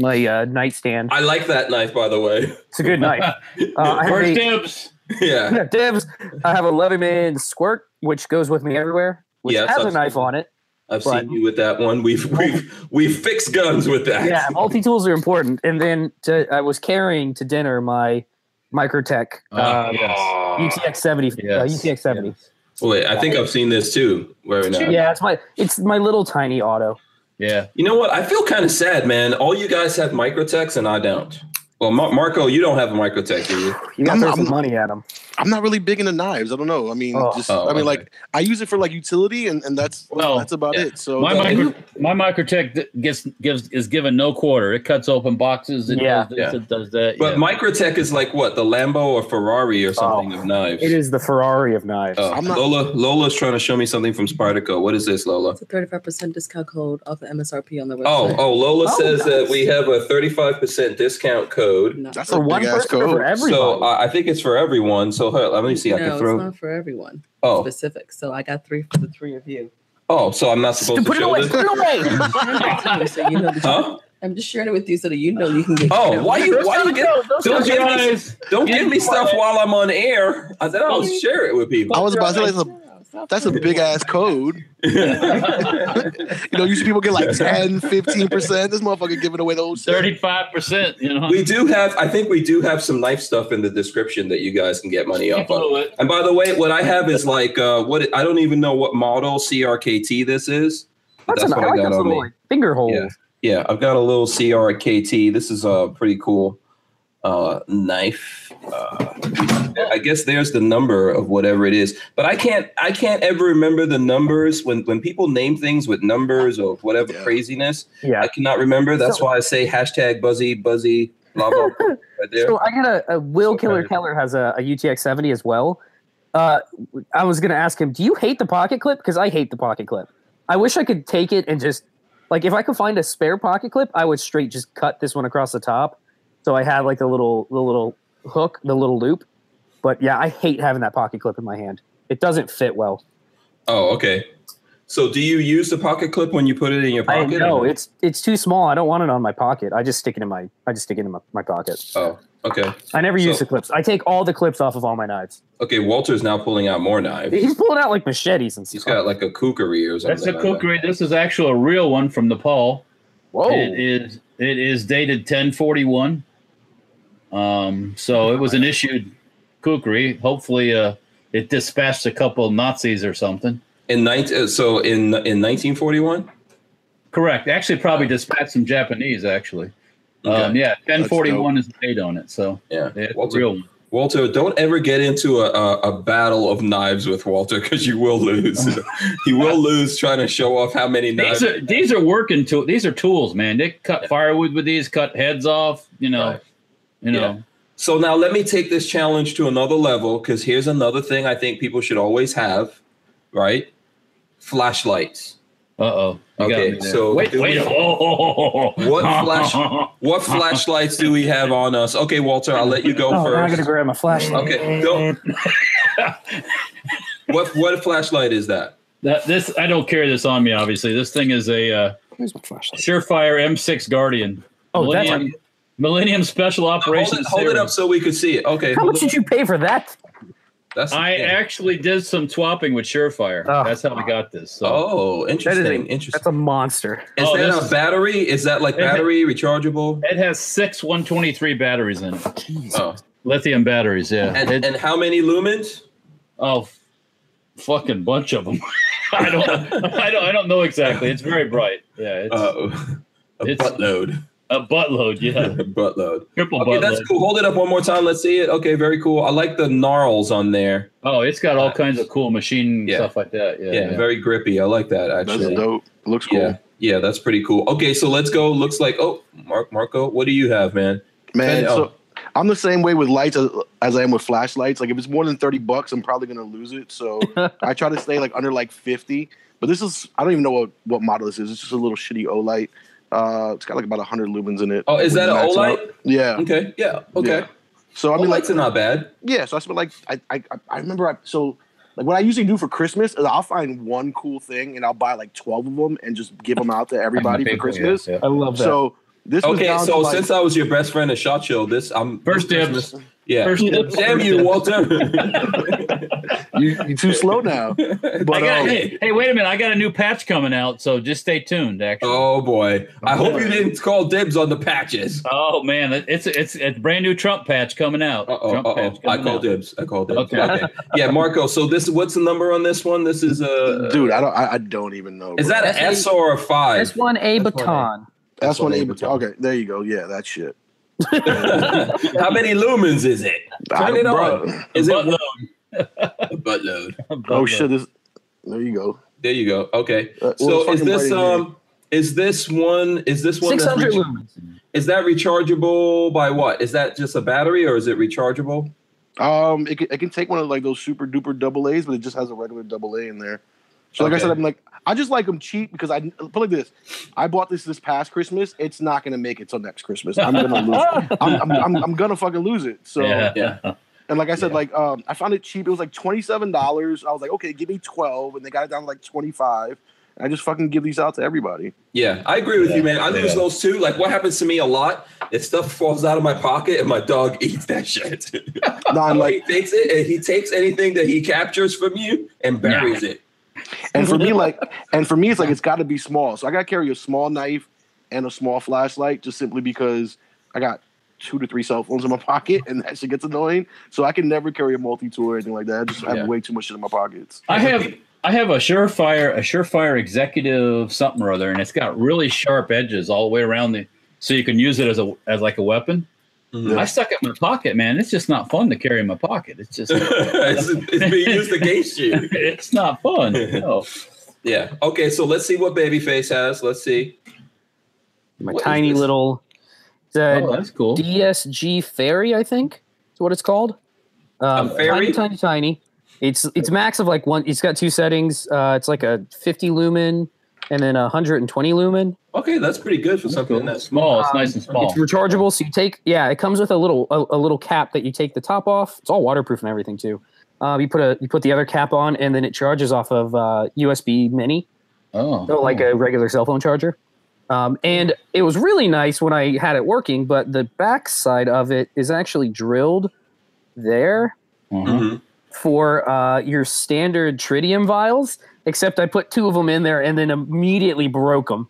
my uh, nightstand. I like that knife, by the way. It's a good knife. Uh, I have First a- dibs. yeah. Yeah, dibs. I have a Leatherman squirt, which goes with me everywhere, which Yes, has a I've- knife on it. I've But- seen you with that one. We've we've we've fixed guns with that. Yeah, multi tools are important. And then to, I was carrying to dinner my Microtech Ah, uh, yes. UTX seventy. Uh, Yes. UTX seventy. Yes. Wait, I think I've seen this too. Where now? Yeah, it's my it's my little tiny auto. Yeah. You know what? I feel kind of sad, man. All you guys have microtechs and I don't. Well, Mar- Marco, you don't have a microtech, do you? You got to I'm- throw some I'm- money at them. I'm not really big into knives. I don't know. I mean, Oh. just Oh, I mean, okay. like I use it for like utility, and, and that's Well, that's about yeah. it. So My that- micro, my microtech gets gives is given no quarter. It cuts open boxes. It Yeah. does this, Yeah. it does that. But yeah. microtech is like what? The Lambo or Ferrari or oh, something of knives. It is the Ferrari of knives. Oh, I'm not- Lola, Lola's trying to show me something from Spartaco. What is this, Lola? It's a 35% discount code off the MSRP on the oh, website. Oh, oh, Lola Oh, says that we have a 35% discount code. No, that's for a one big ass person or for code. everybody? So uh, I think it's for everyone. So her, let me see. I no, can it's not for everyone. Oh, Specific. So I got three for the three of you. oh, so I'm not supposed put to it show away. this? Put it away. so you know Huh? I'm just sharing it with you so that you know you can get. Oh, you know, why you why you get? Don't Close your give me don't give me stuff while I'm on air. I said I'll share it with people. I was about to say that's a It's not that's a for big ass code. You know, usually people get like 10, 15 percent. This motherfucker giving away the those Thirty-five percent. You know. we do have. I think we do have some knife stuff in the description that you guys can get money off of. it. And by the way, what I have is like uh what I don't even know what model CRKT this is. but That's, That's, an, I what I, like got those on me. like, finger holes. Yeah. Yeah, I've got a little CRKT. This is a pretty cool uh knife. Uh, I guess there's the number of whatever it is, but I can't I can't ever remember the numbers when when people name things with numbers or whatever Yeah. craziness. Yeah. I cannot remember. That's So- why I say hashtag buzzy buzzy blah blah, blah right there. So I got a, a Will So Killer kind Keller has a, a UTX 70 as well. Uh, I was gonna ask him, do you hate the pocket clip? Because I hate the pocket clip. I wish I could take it and just like if I could find a spare pocket clip, I would straight just cut this one across the top. So I had like the little the little hook, the little loop. But yeah, I hate having that pocket clip in my hand. It doesn't fit well. Oh, okay. So do you use the pocket clip when you put it in your I pocket? know or- it's it's too small. I don't want it on my pocket. I just stick it in my I just stick it in my, my pocket. Oh, okay. I never use the clips. I take all the clips off of all my knives. Okay, Walter's now pulling out more knives. He's pulling out like machetes and stuff. He's got like a kukri or something. That's a kukri. This is actually a real one from Nepal. Whoa. It is it is dated 1041. Um, so it was an issued kukri. Hopefully, uh, it dispatched a couple Nazis or something. In 19, so in in 1941. Correct. Actually, probably dispatched some Japanese. Actually, um, yeah, 1041 is the date on it. So Yeah, Walter. real one. Walter, don't ever get into a, a, a battle of knives with Walter because you will lose. he will lose trying to show off how many knives. These are these are working tools. these are tools, man. They cut firewood with these, cut heads off. You know, Right. You know. Yeah. So now let me take this challenge to another level because here's another thing I think people should always have, right? Flashlights. Uh oh. Okay, so wait, wait. we- Oh, What flash- What flashlights do we have on us? Okay, Walter, I'll let you go Oh, now I gotta grab my flashlight. Okay, don't. What what flashlight is that? That this I don't carry this on me. Obviously, this thing is a uh, Where's my flashlight? Surefire M6 Guardian. Oh, that's Millennium, Millennium Special Hold Operations. it, hold it up so we could see it. Okay. How much it- did you pay for that? That's I yeah. actually did some swapping with Surefire. Oh. That's how I got this. So Oh, That is interesting. a, interesting. that's a monster. Is Oh, that this- a battery? Is that like It ha- battery rechargeable? it has six 123 batteries in it. Oh, Lithium batteries, yeah. and, It- and how many lumens? oh, fucking bunch of them. I don't, I don't, I don't know exactly. It's very bright. Yeah, it's Uh, a It's- buttload. A buttload. Yeah, buttload. triple Okay, buttload. that's cool. Hold it up one more time. Let's see it. Okay, very cool. I like the gnarls on there. Oh, it's got all kinds of cool machine Yeah. stuff like that. Yeah, Yeah, yeah. very grippy. I like that actually. That's dope. Looks cool. Yeah, yeah, that's pretty cool. Okay, so let's go. Looks like oh, Mark Marco, what do you have, man? Man, Oh. so I'm the same way with lights as, as I am with flashlights. Like if it's more than 30 bucks, I'm probably gonna lose it. So I try to stay like under like 50. But this is I don't even know what, what model this is. It's just a little shitty Olight. Uh, it's got like about 100 lumens in it. Oh, is that an Max Olight? Yeah. Okay, yeah, okay. Yeah. So I mean, like, Olights are not bad. yeah. So I spent like I I I remember I, so like what I usually do for Christmas is I'll find one cool thing and I'll buy like 12 of them and just give them out to everybody for Christmas. yeah, yeah. I love that. So this Okay, down so like, since I was your best friend at Shot Show, this I'm First this dibs. Christmas- Yeah. First dibs. Damn First you, dibs. Walter. you, you're too slow now. But got, um, hey, hey, wait a minute! I got a new patch coming out, so just stay tuned. Actually, oh boy. I hope you didn't call dibs on the patches. Oh man, it's it's it's brand new Trump patch coming out. Uh oh, Trump uh oh. patch I coming call out. dibs. I call dibs. Okay. Okay. Yeah, Marco. So this what's the number on this one? This is a dude, I don't I, I don't even know. Is bro. that an S or a five? S one A baton. That's one what A. baton. Okay, there you go. Yeah, that shit. How many lumens is it? Turn it Bro. on. Is it Buttload. a buttload? Oh shit! This, there you go. There you go. Okay. Uh, well, So is this bright in here. um is this one is this one Six that's re- lumens. is that rechargeable by what? Is that just a battery or is it rechargeable? Um, it can, it can take one of like those super duper double A's, but it just has a regular double A in there. So like I said, I'm like I just like them cheap because I put like this. I bought this this past Christmas. It's not gonna make it till next Christmas. I'm gonna lose. it. I'm, I'm, I'm, I'm gonna fucking lose it. So yeah, Yeah. and like I said, Yeah. like um, I found it cheap. It was like twenty seven dollars. I was like, okay, give me twelve, and they got it down to like twenty five. I just fucking give these out to everybody. Yeah, I agree with Yeah, you, man. I lose yeah. those too. Like what happens to me a lot is stuff falls out of my pocket and my dog eats that shit. No, I'm he like, takes it and he takes anything that he captures from you and buries it. and for me, like, and for me, it's like it's got to be small. So I got to carry a small knife and a small flashlight, just simply because I got two to three cell phones in my pocket, and that shit gets annoying. So I can never carry a multi tool or anything like that. I just have way too much shit in my pockets. I have I have a Surefire a Surefire Executive something or other, and it's got really sharp edges all the way around the, so you can use it as a as like a weapon. Mhm. I stuck it in my pocket, man. It's just not fun to carry in my pocket. It's just it's, it's being used against you. it's not fun. No. Yeah. Okay, so let's see what Babyface has. Let's see. My What is tiny little the Oh, that's cool. DSG Fairy, I think is what it's called. Um, A fairy? Tiny, tiny, tiny. It's it's max of like one. It's got two settings. Uh, it's like a 50 lumen and then a 120 lumen. Okay, that's pretty good for something cool. that's small. It's nice and small. It's rechargeable, so you take yeah. It comes with a little a, a little cap that you take the top off. It's all waterproof and everything too. Uh, you put a you put the other cap on, and then it charges off of uh, USB Mini, Oh, so like a regular cell phone charger. Um, and it was really nice when I had it working, but the back side of it is actually drilled there Uh-huh. Mhm. for uh, your standard tritium vials. Except I put two of them in there and then immediately broke them.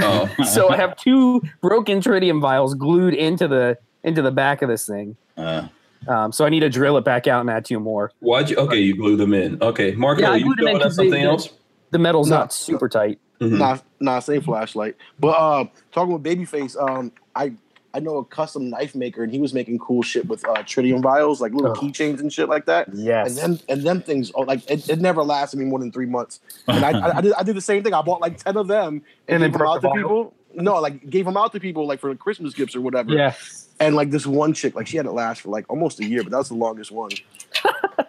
Oh. So I have two broken tritium vials glued into the into the back of this thing. Uh, Um, so I need to drill it back out and add two more. Why'd you okay, you glue them in. Okay. Marco, Yeah, I you glued them in showing us 'cause they- something they- else? The metal's No. not super tight. Mhm. Nah, nah, same flashlight. But uh, talking with Babyface, um, I I know a custom knife maker, and he was making cool shit with uh, tritium vials, like little Oh. keychains and shit like that. Yes. And then and them things, oh, like it, it never lasted me more than three months. And I, I, I did I did the same thing. I bought like ten of them And and, then gave them out the to people. No, like gave them out to people like for Christmas gifts or whatever. yeah. And like this one chick, like she had it last for like almost a year, but that was the longest one.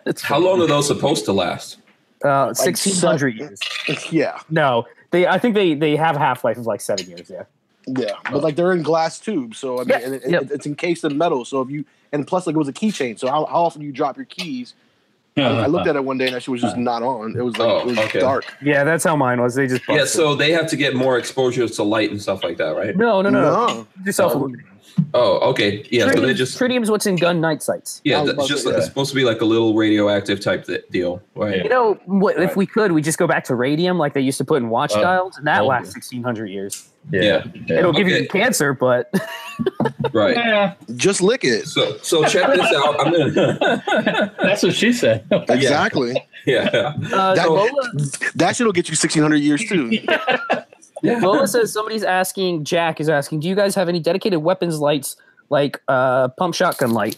It's How long are those supposed to last? Uh, sixteen hundred years. yeah, No, they. I think they they have half life of like seven years. Yeah. Yeah. But like they're in glass tubes, so I mean, Yeah, and it, yeah. it's encased in metal. So if you and plus like it was a keychain, so how, how often do you drop your keys? I looked at it one day and that shit was just not on. It was like Oh, it was okay. dark. Yeah, that's how mine was. They just Yeah, busted. so they have to get more exposure to light and stuff like that, right? no, no, no, no. No. Just self illuminating. Oh, okay. Yeah, so they just tritium's what's in gun night sights. yeah, I was it's just to- like, it's supposed to be like a little radioactive type th- deal, right? You know, what, if we could, we just go back to radium like they used to put in watch Oh. dials, and that Oh, lasts yeah. sixteen hundred years. Yeah. It'll give Okay. you cancer, but Right. Yeah, Just lick it. So so check this out. I'm gonna that's what she said. Exactly. yeah. uh, That- Lola, That shit'll get you sixteen hundred years too. Yeah. Lola says somebody's asking. Jack is asking, do you guys have any dedicated weapons lights like uh, pump shotgun light?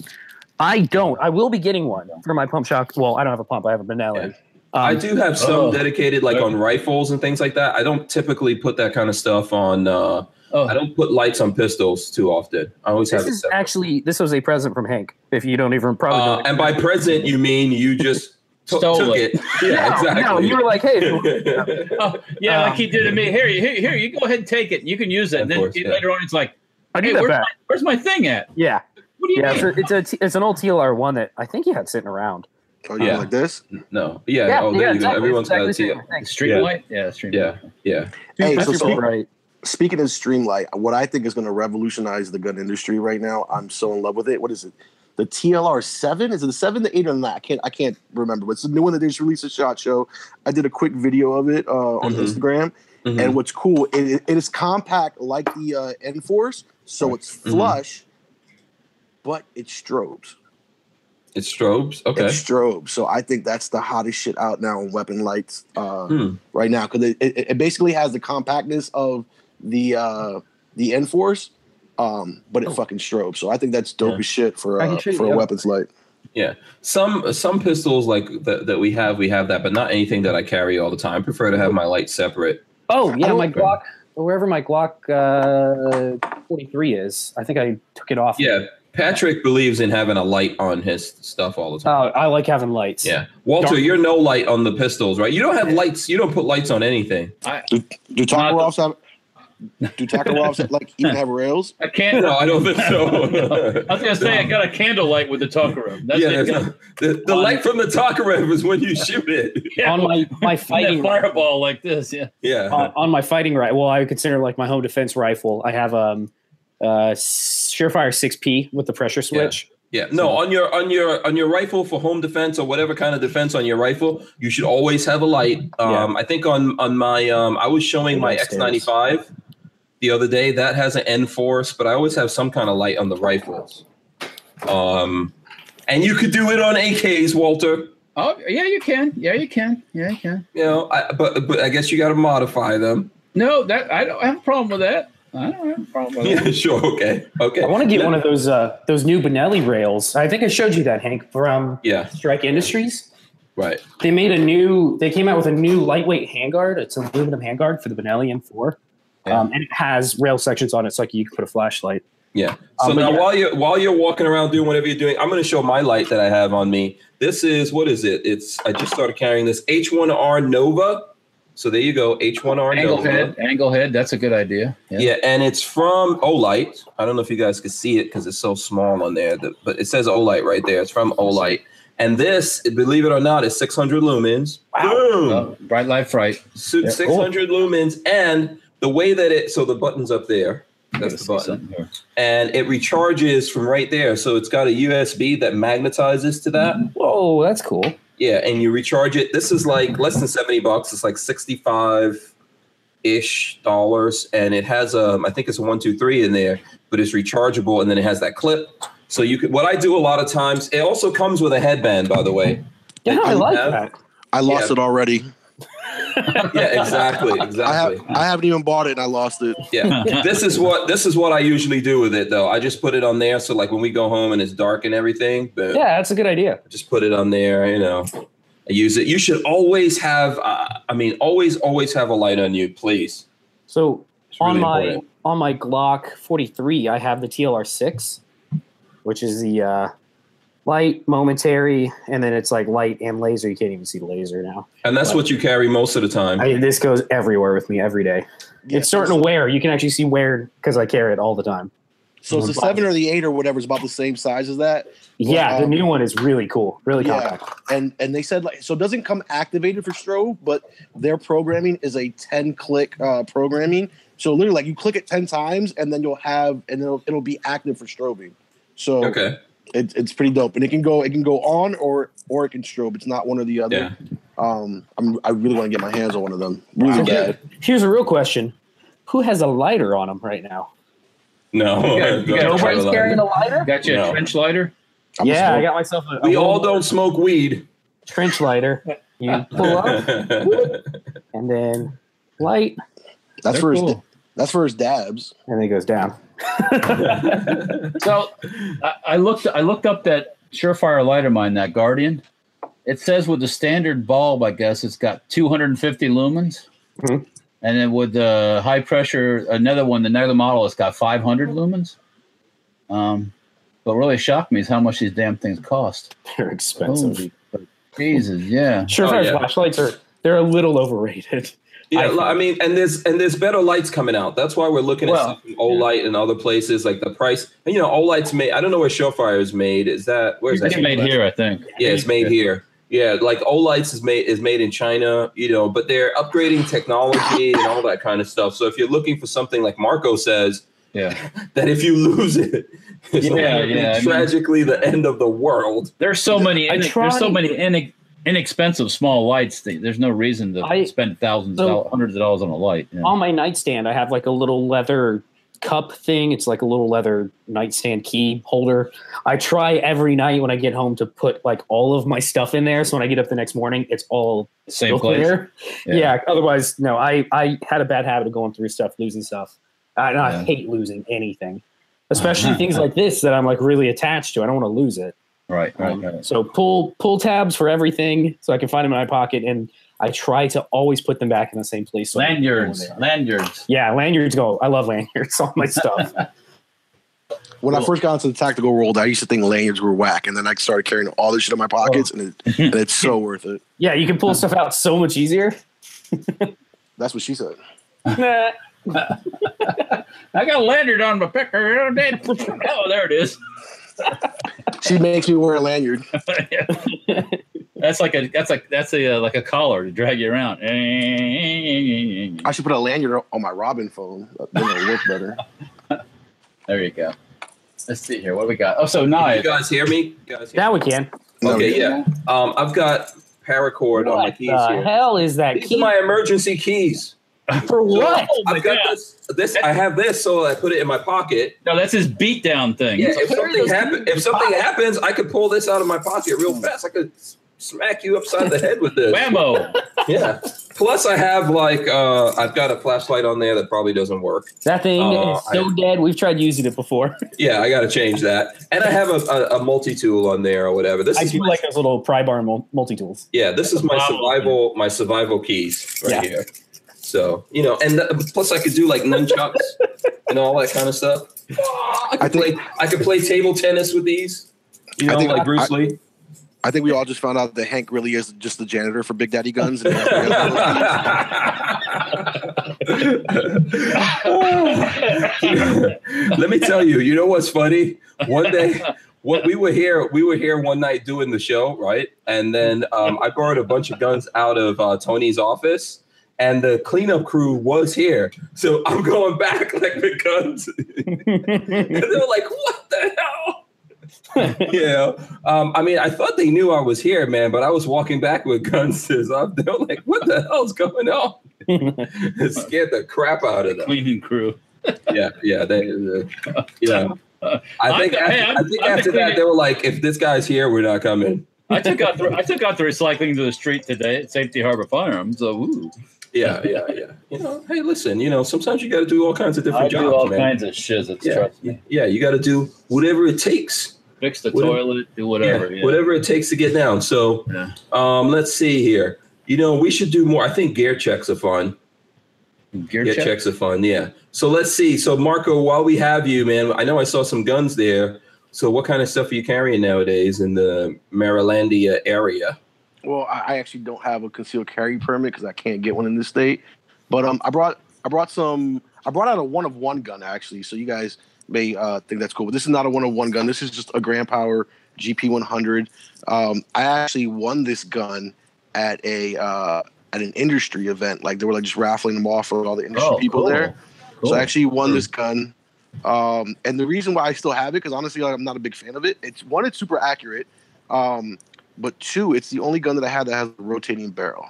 I don't. I will be getting one for my pump shot. Well, I don't have a pump. I have a Benelli. Um, I do have some Oh. dedicated like Right. on rifles and things like that. I don't typically put that kind of stuff on uh Oh, I don't put lights on pistols too often. I always This have it is separate. actually this was a present from Hank. If you don't even probably Uh, know. and by present you mean you just t- Stole took it. it. Yeah, No, exactly. No, you were like, hey, oh, yeah, like Um, he did to me. Here, here, here, you go ahead and take it. You can use it. And then course, yeah. later on, it's like, I hey, need that where's back. my, where's my thing at? Yeah, What do you yeah. mean? It's a, it's a it's an old TLR one that I think he had sitting around. Oh, you Yeah. like this? no. Yeah. oh, there you go. Everyone's got a T. Street Yeah. light? Yeah, street Yeah. light. Yeah. Hey, That's so right. speaking of Streamlight, what I think is going to revolutionize the gun industry right now. I'm so in love with it. What is it? The TLR seven? Is it the seven, the eight, or the nine? I can't. I can't remember. But it's the new one that they just released a shot show. I did a quick video of it uh, on Mhm. Instagram. Mhm. And what's cool, it, it is compact like the uh, Inforce, so it's Mhm. flush, but it's strobes. It's strobes. Okay. It's strobes. So I think that's the hottest shit out now in weapon lights uh, Hmm. right now because it, it, it basically has the compactness of the uh, the Enforce, um, but it fucking strobes. So I think that's dope Yeah. as shit for uh, for a weapons light. Yeah. Some some pistols like that, that we have, we have that, but not anything that I carry all the time. I prefer to have my light separate. Oh yeah, my Glock, wherever my Glock uh, 43 is, I think I took it off. Yeah. Patrick believes in having a light on his stuff all the time. Oh, I like having lights. Yeah. Walter, Dark. you're no light on the pistols, right? You don't have lights. You don't put lights on anything. Do, do Tokarevs have? Do taco Tokarevs like even have rails? I can't. No, I don't think so. I was gonna say I got a candlelight with the talker room. That's yeah, it. that's- the, the light from the taco Tokarev is when you shoot it. Yeah, On my my fighting fireball like this. Yeah. Yeah. on, on my fighting right. Well, I would consider like my home defense rifle. I have um uh Surefire 6P with the pressure switch. Yeah, no, on your on your on your rifle for home defense or whatever kind of defense on your rifle, you should always have a light. Um, I think on on my um, I was showing my X ninety five the other day that has an Inforce, but I always have some kind of light on the rifles. Um, and you could do it on AKs, Walter. Oh yeah, you can. Yeah, you can. Yeah, you can. You know, I, but but I guess you got to modify them. No, that I don't have a problem with that. I don't have a problem with that. Yeah, sure, okay, okay. I want to get one of those uh those new Benelli rails. I think I showed you that Hank from Yeah, Strike Industries. right. They made a new. They came out with a new lightweight handguard. It's an aluminum handguard for the Benelli M4, Yeah. um, and it has rail sections on it, so like you can put a flashlight. Yeah. So Um, now yeah. while you're while you're walking around doing whatever you're doing, I'm going to show my light that I have on me. This is what is it? It's I just started carrying this H1R Nova. So there you go, H1R Angle Nova. head, angle head. That's a good idea. Yeah. and it's from Olight. I don't know if you guys can see it because it's so small on there, but it says Olight right there. It's from Olight. And this, believe it or not, is 600 lumens. Wow. Boom. Uh, bright light fright. So Yeah. 600 lumens. And the way that it, so the button's up there. That's the button and it recharges from right there. So it's got a USB that magnetizes to that. Whoa, that's cool. Yeah, and you recharge it. This is like less than 70 bucks. It's like 65 ish dollars. And it has um, I think it's a one, two, three in there, but it's rechargeable and then it has that clip. So you could what I do a lot of times, it also comes with a headband, by the way. Yeah, I like have. that. I lost Yeah. it already. Yeah, exactly. I have Exactly. I haven't even bought it and I lost it. Yeah. this is what this is what I usually do with it though. I just put it on there. So like when we go home and it's dark and everything, but Yeah, that's a good idea. just put it on there you know I use it you should always have uh, i mean always always have a light on you please So It's on really my important. on my Glock 43, I have the TLR 6, which is the uh, light, momentary, and then it's like light and laser. You can't even see the laser now. and that's what you carry most of the time I, this goes everywhere with me every day. Yeah, it's starting to wear. You can actually see wear because I carry it all the time. So it's the seven or the eight or whatever is about the same size as that. Yeah, the um, new one is really cool, really Yeah. compact. And and they said like so it doesn't come activated for strobe, but their programming is a 10 click uh programming. So literally like you click it 10 times and then you'll have and it'll it'll be active for strobing. So Okay. It, it's pretty dope. And it can go it can go on or or it can strobe. It's not one or the other. Yeah. Um I'm I really want to get my hands on one of them. Really So bad. here's a real question: Who has a lighter on them right now? No. You got- you got Nobody's try to carrying a lighter. Got you a trench lighter? I'm yeah, I got myself a, a We all don't smoke weed. trench lighter. You pull up and then light, that's They're for his cool. That's for his dabs. and then it goes down. So I, I looked I looked up that Surefire lighter of mine, that Guardian. It says with the standard bulb, I guess it's got 250 lumens. Mhm. And then with the high pressure, another one, the another model, it's got 500 lumens. Um, what really shocked me is how much these damn things cost. They're expensive. Holy Jesus, yeah. Surefire Oh, yeah. flashlights are they're a little overrated. Yeah, I I mean, and there's and there's better lights coming out. That's why we're looking at Well, stuff from Olight and other places. Like the price, and, you know, Olight's made. I don't know where Surefire is made. Is that where's that It's made here, I think. Yeah, it's made here. Yeah, like Olight's is made is made in China. You know, but they're upgrading technology and all that kind of stuff. So if you're looking for something like Marco says, Yeah. that if you lose it, it's Yeah, not gonna be yeah, I mean- tragically the end of the world. There's so many. I There's so many inex- inexpensive small lights. There's no reason to I- spend thousands, so- of dollars, hundreds of dollars on a light. know. On my nightstand, I have like a little leather cup thing. It's like a little leather nightstand key holder. I try every night when I get home to put like all of my stuff in there. So when I get up the next morning, it's all Same place. clear. Yeah. Yeah. Otherwise, no. I I had a bad habit of going through stuff, losing stuff. I, and I hate losing anything, especially things like this that I'm like really attached to. I don't want to lose it. Right, right, Um, right. So pull pull tabs for everything, so I can find them in my pocket, and I try to always put them back in the same place. So Lanyards, where they are. lanyards. Yeah, lanyards go. I love lanyards All my stuff. When I first got into the tactical world, I used to think lanyards were whack, and then I started carrying all this shit in my pockets, and, it, and it's so worth it. yeah, you can pull stuff out so much easier. That's what she said. Nah. I got a lanyard on my picker. Oh, there it is. She makes me wear a lanyard. That's like a that's like that's a uh, like a collar to drag you around. I should put a lanyard on my Robin phone. Then it'll work better. There you go. Let's see here. What do we got? Oh, so now You guys hear me? You guys hear Now we can. No, Okay, yeah. Um, I've got paracord on my keys. What keys the here. hell is that These key are my emergency keys. for? What? Oh I've got God. this. This I have this, so I put it in my pocket. No, that's his beatdown thing. Yeah, if something happen, if something happens, I could pull this out of my pocket real fast. I could smack you upside the head with this. Whammo. Yeah. Plus, I have like uh, I've got a flashlight on there that probably doesn't work. That thing Uh, is so I- dead. We've tried using it before. Yeah, I got to change that. And I have a, a, a multi tool on there or whatever. This I is do my, like those little pry bar multi tools. yeah, this is my Wow. survival my survival keys right Yeah. here. So you know, and the, plus I could do like nunchucks and all that kind of stuff. I could I think- play I could play table tennis with these. You I know, think like I- Bruce Lee. I think we all just found out that Hank really is just the janitor for Big Daddy Guns. And Let me tell you, you know what's funny? One day, what we were here, we were here one night doing the show, right? And then um, I borrowed a bunch of guns out of uh, Tony's office, and the cleanup crew was here. So I'm going back like the guns, and they were like, "What the hell?" yeah. Um, I mean, I thought they knew I was here, man, but I was walking back with guns. So they were like, "What the hell's going on?" it scared the crap out of them. Cleaning crew. Yeah, yeah, they, uh, yeah. I think the- after, hey, I think I'm the that they were like, "If this guy's here, we're not coming." I took out the I took out the recycling to the street today at Safety Harbor Firearms. So ooh, Yeah, yeah, yeah. You know, hey, listen. You know, sometimes you got to do all kinds of different I jobs, do all man. kinds of shizzits. yeah, Trust me. yeah. You got to do whatever it takes. Fix the Whatever- toilet, do whatever. yeah, yeah. whatever it takes to get down. So, um, let's see here. You know, we should do more. I think gear checks are fun. Gear Gear check. checks are fun. Yeah. So let's see. So Marco, while we have you, man, I know I saw some guns there. So what kind of stuff are you carrying nowadays in the Marylandia area? Well, I, I actually don't have a concealed carry permit because I can't get one in this state. But um, I brought I brought some. I brought out a one of one gun actually, so you guys may uh, think that's cool. But this is not a one of one gun. This is just a Grand Power GP 100. Um, I actually won this gun at a uh, at an industry event. Like they were like just raffling them off for all the industry people cool. there. Cool. So I actually won this gun. Um, and the reason why I still have it, because honestly, like, I'm not a big fan of it. It's one, it's super accurate. Um, but two, it's the only gun that I have that has a rotating barrel.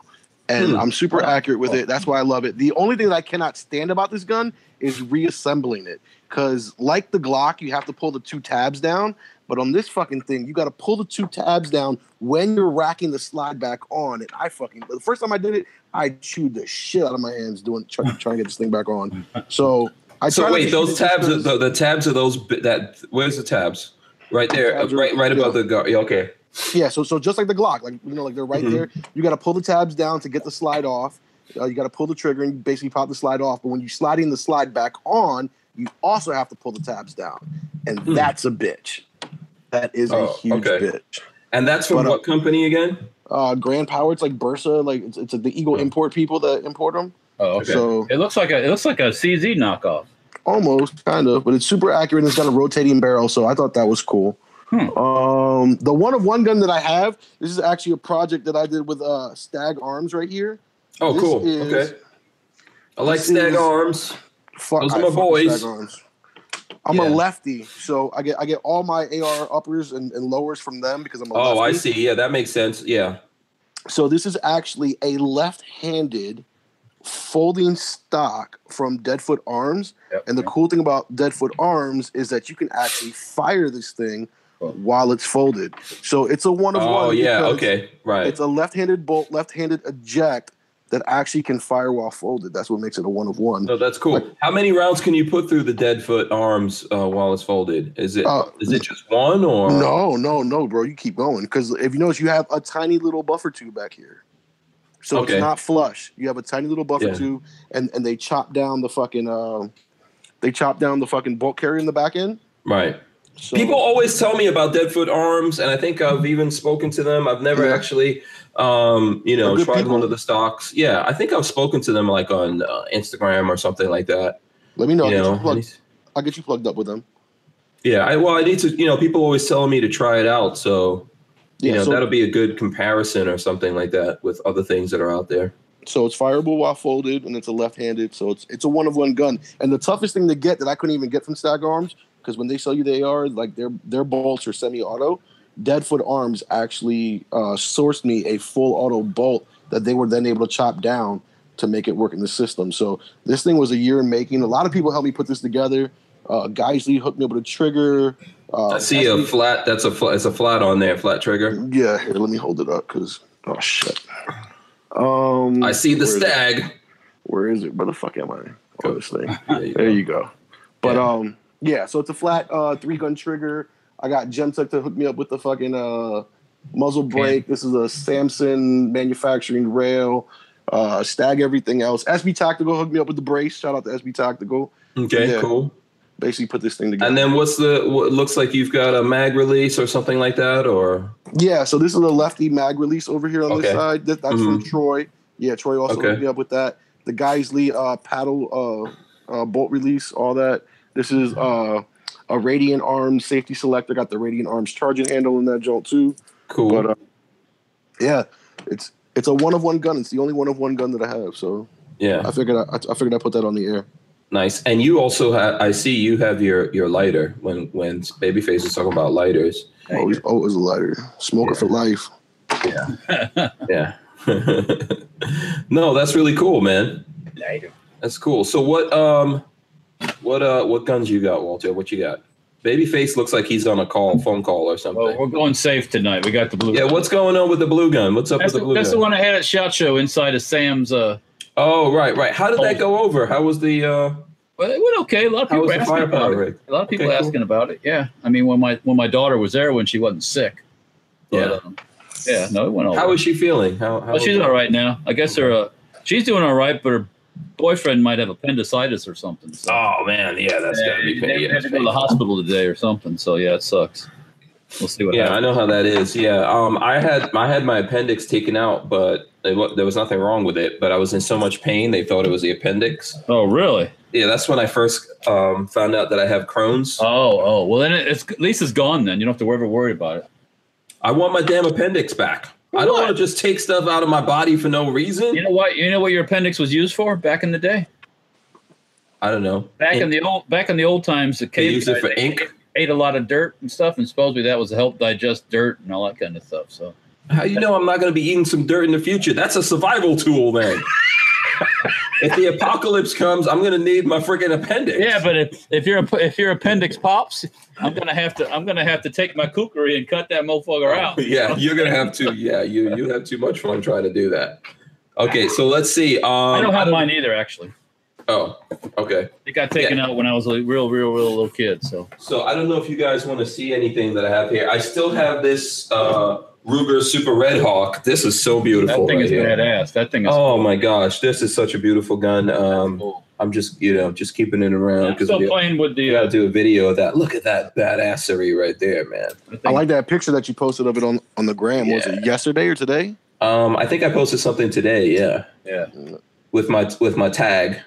And Hmm. I'm super accurate with it. That's why I love it. The only thing that I cannot stand about this gun is reassembling it. Because like the Glock, you have to pull the two tabs down. But on this fucking thing, you got to pull the two tabs down when you're racking the slide back on. And I fucking the first time I did it, I chewed the shit out of my hands doing trying, trying to get this thing back on. So I So wait, those shoot it just tabs, are, 'cause- the, the tabs are those that. Where's the tabs? Right there, Tabs are- right, right above the guard. Yeah, okay. Yeah, so so just like the Glock, like you know, like they're right Mhm. there. You got to pull the tabs down to get the slide off. Uh, you got to pull the trigger and basically pop the slide off. But when you slide in the slide back on, you also have to pull the tabs down, and Hmm. that's a bitch. That is a Oh, huge okay. bitch. And that's from But, uh, what company again? Uh, Grand Power, it's like Bursa, like it's, it's like the Eagle import people that import them. Oh, okay. So It looks like a it looks like a CZ knockoff. almost kind of, but it's super accurate. and It's got a rotating barrel, so I thought that was cool. Hmm. Um, the one of one gun that I have, this is actually a project that I did with uh, Stag Arms right here. Oh, this cool. is- okay. I like Stag Arms. Fuck, Those are my boys. Stag Arms. I'm a lefty, so I get I get all my AR uppers and, and lowers from them because I'm a Oh, I see. Yeah, that makes sense. Yeah. So this is actually a left-handed folding stock from Deadfoot Arms. Yep. And the cool thing about Deadfoot Arms is that you can actually fire this thing Cool. While it's folded. So it's a one of Oh, one. yeah. Okay. Right. It's a left-handed bolt, left-handed eject that actually can fire while folded. That's what makes it a one of one. No, that's cool. How many rounds can you put through the dead foot arms uh, while it's folded? Is it is Uh, it just one or No, no, no, bro. You keep going because if you notice, you have a tiny little buffer tube back here, so Okay. it's not flush. You have a tiny little buffer Yeah. tube, and and they chop down the fucking um, they chop down the fucking bolt carrier in the back end. right? So, People always tell me about Deadfoot arms, and I think I've even spoken to them. I've never Yeah. actually, um, you know, tried people. one of the stocks. Yeah, I think I've spoken to them like on uh, Instagram or something like that. let me know. I'll, you get know, you plugged, I'll get you plugged up with them. yeah. I, well, I need to. You know, people always telling me to try it out, so you Yeah, know so, that'll be a good comparison or something like that with other things that are out there. so it's fireable while folded, and it's a left-handed. So it's it's a one of one gun. And the toughest thing to get that I couldn't even get from Stag Arms because when they sell you the AR, like their their bolts are semi-auto. Deadfoot Arms actually uh, sourced me a full auto bolt that they were then able to chop down to make it work in the system. So this thing was a year in making. A lot of people helped me put this together. Uh, Geissele hooked me up with a trigger. Uh, I see a flat. That's a flat. It's a flat on there, flat trigger. Yeah, here, let me hold it up because oh shit. Um, I see the where is it? stag. Where is it? Where the fuck am I? Oh, this thing. There you There go. you go. But Yeah. um, yeah. So it's a flat uh three gun trigger. I got Gemtech to hook me up with the fucking uh muzzle brake. This is a Samson manufacturing rail. Uh, stag everything else. SB Tactical hooked me up with the brace. Shout out to SB Tactical. Okay, Yeah. cool. Basically put this thing together. And then what's the? What looks like you've got a mag release or something like that, or Yeah, so this is a lefty mag release over here on Okay. this side. That, that's from Troy. Yeah, Troy also Okay. hooked me up with that. The Geissele uh, paddle uh, uh, bolt release, all that. This is uh, a Radiant Arms safety selector. Got the Radiant Arms charging handle in that jolt too. cool. But uh, yeah, it's it's a one of one gun. It's the only one of one gun that I have. So yeah, I figured I, I figured I put that on the air. nice. And you also have. I see you have your your lighter when when Babyface is talking about lighters. Always, always a lighter. Smoker Yeah. for life. Yeah. Yeah. no, that's really cool, man. Lighter. That's cool. So what um what uh what guns you got, Walter? What you got? Babyface looks like he's on a call, phone call or something. Well, we're going safe tonight. We got the blue. yeah, what's going on with the blue gun? What's up That's, with the, the blue that's gun? the one I had at Shot Show inside of Sam's. Uh, Oh, right, right. How did that go over? How was the uh well, it went okay. A lot of people the asking about it. A lot of people Okay, cool. asking about it. Yeah, I mean, when my when my daughter was there when she wasn't sick. But, Yeah. um, yeah. No, it went all. How right. is she feeling? How, how Well, she's all right now. I guess her. Uh, she's doing all right, but her boyfriend might have appendicitis or something. So. Oh man, yeah, that's Yeah, gotta be they pain. had to go to the hospital today or something. So yeah, it sucks. We'll see what happens. Yeah, I know how that is. Yeah, um, I had I had my appendix taken out, but it, there was nothing wrong with it. But I was in so much pain, they thought it was the appendix. Oh really? Yeah, that's when I first um, found out that I have Crohn's. Oh, oh. Well, then it's at least it's gone. Then you don't have to ever worry about it. I want my damn appendix back. I don't want to just take stuff out of my body for no reason. You know what? You know what your appendix was used for back in the day. I don't know. Back in the old back in the old times, the they used use it for ink. ate a lot of dirt and stuff, and supposedly that was to help digest dirt and all that kind of stuff. So How you know I'm not going to be eating some dirt in the future? That's a survival tool, then. if the apocalypse comes, I'm going to need my freaking appendix. yeah, but if, if your if your appendix pops, I'm gonna have to I'm gonna have to take my kukri and cut that motherfucker out. yeah, you're gonna have to. Yeah, you you have too much fun trying to do that. Okay, so let's see. Um, I don't have mine either, actually. Oh, okay. It got taken out when I was a real, real, real little kid. So So I don't know if you guys want to see anything that I have here. I still have this uh, Ruger Super Redhawk. This is so beautiful. that thing right is here. badass. That thing is. Oh my gosh, this is such a beautiful gun. Um, cool. I'm just you know just keeping it around I'm because still we, playing with we the. gotta Uh, do a video of that. Look at that badassery right there, man. I like that picture that you posted of it on on the gram. Was it yesterday or today? Um, I think I posted something today. Yeah, Yeah. with my with my tag.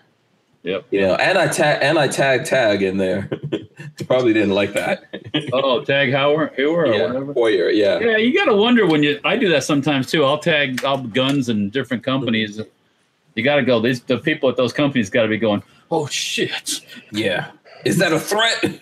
Yep. You know, and I tag and I tag tag in there. Probably didn't like that. Oh, tag Howard, Hoover or yeah, whatever. Boyer. Yeah. Yeah, you got to wonder when you. I do that sometimes too. I'll tag I'll guns and different companies. You got to go. These the people at those companies got to be going. Oh shit! Yeah. Is that a threat?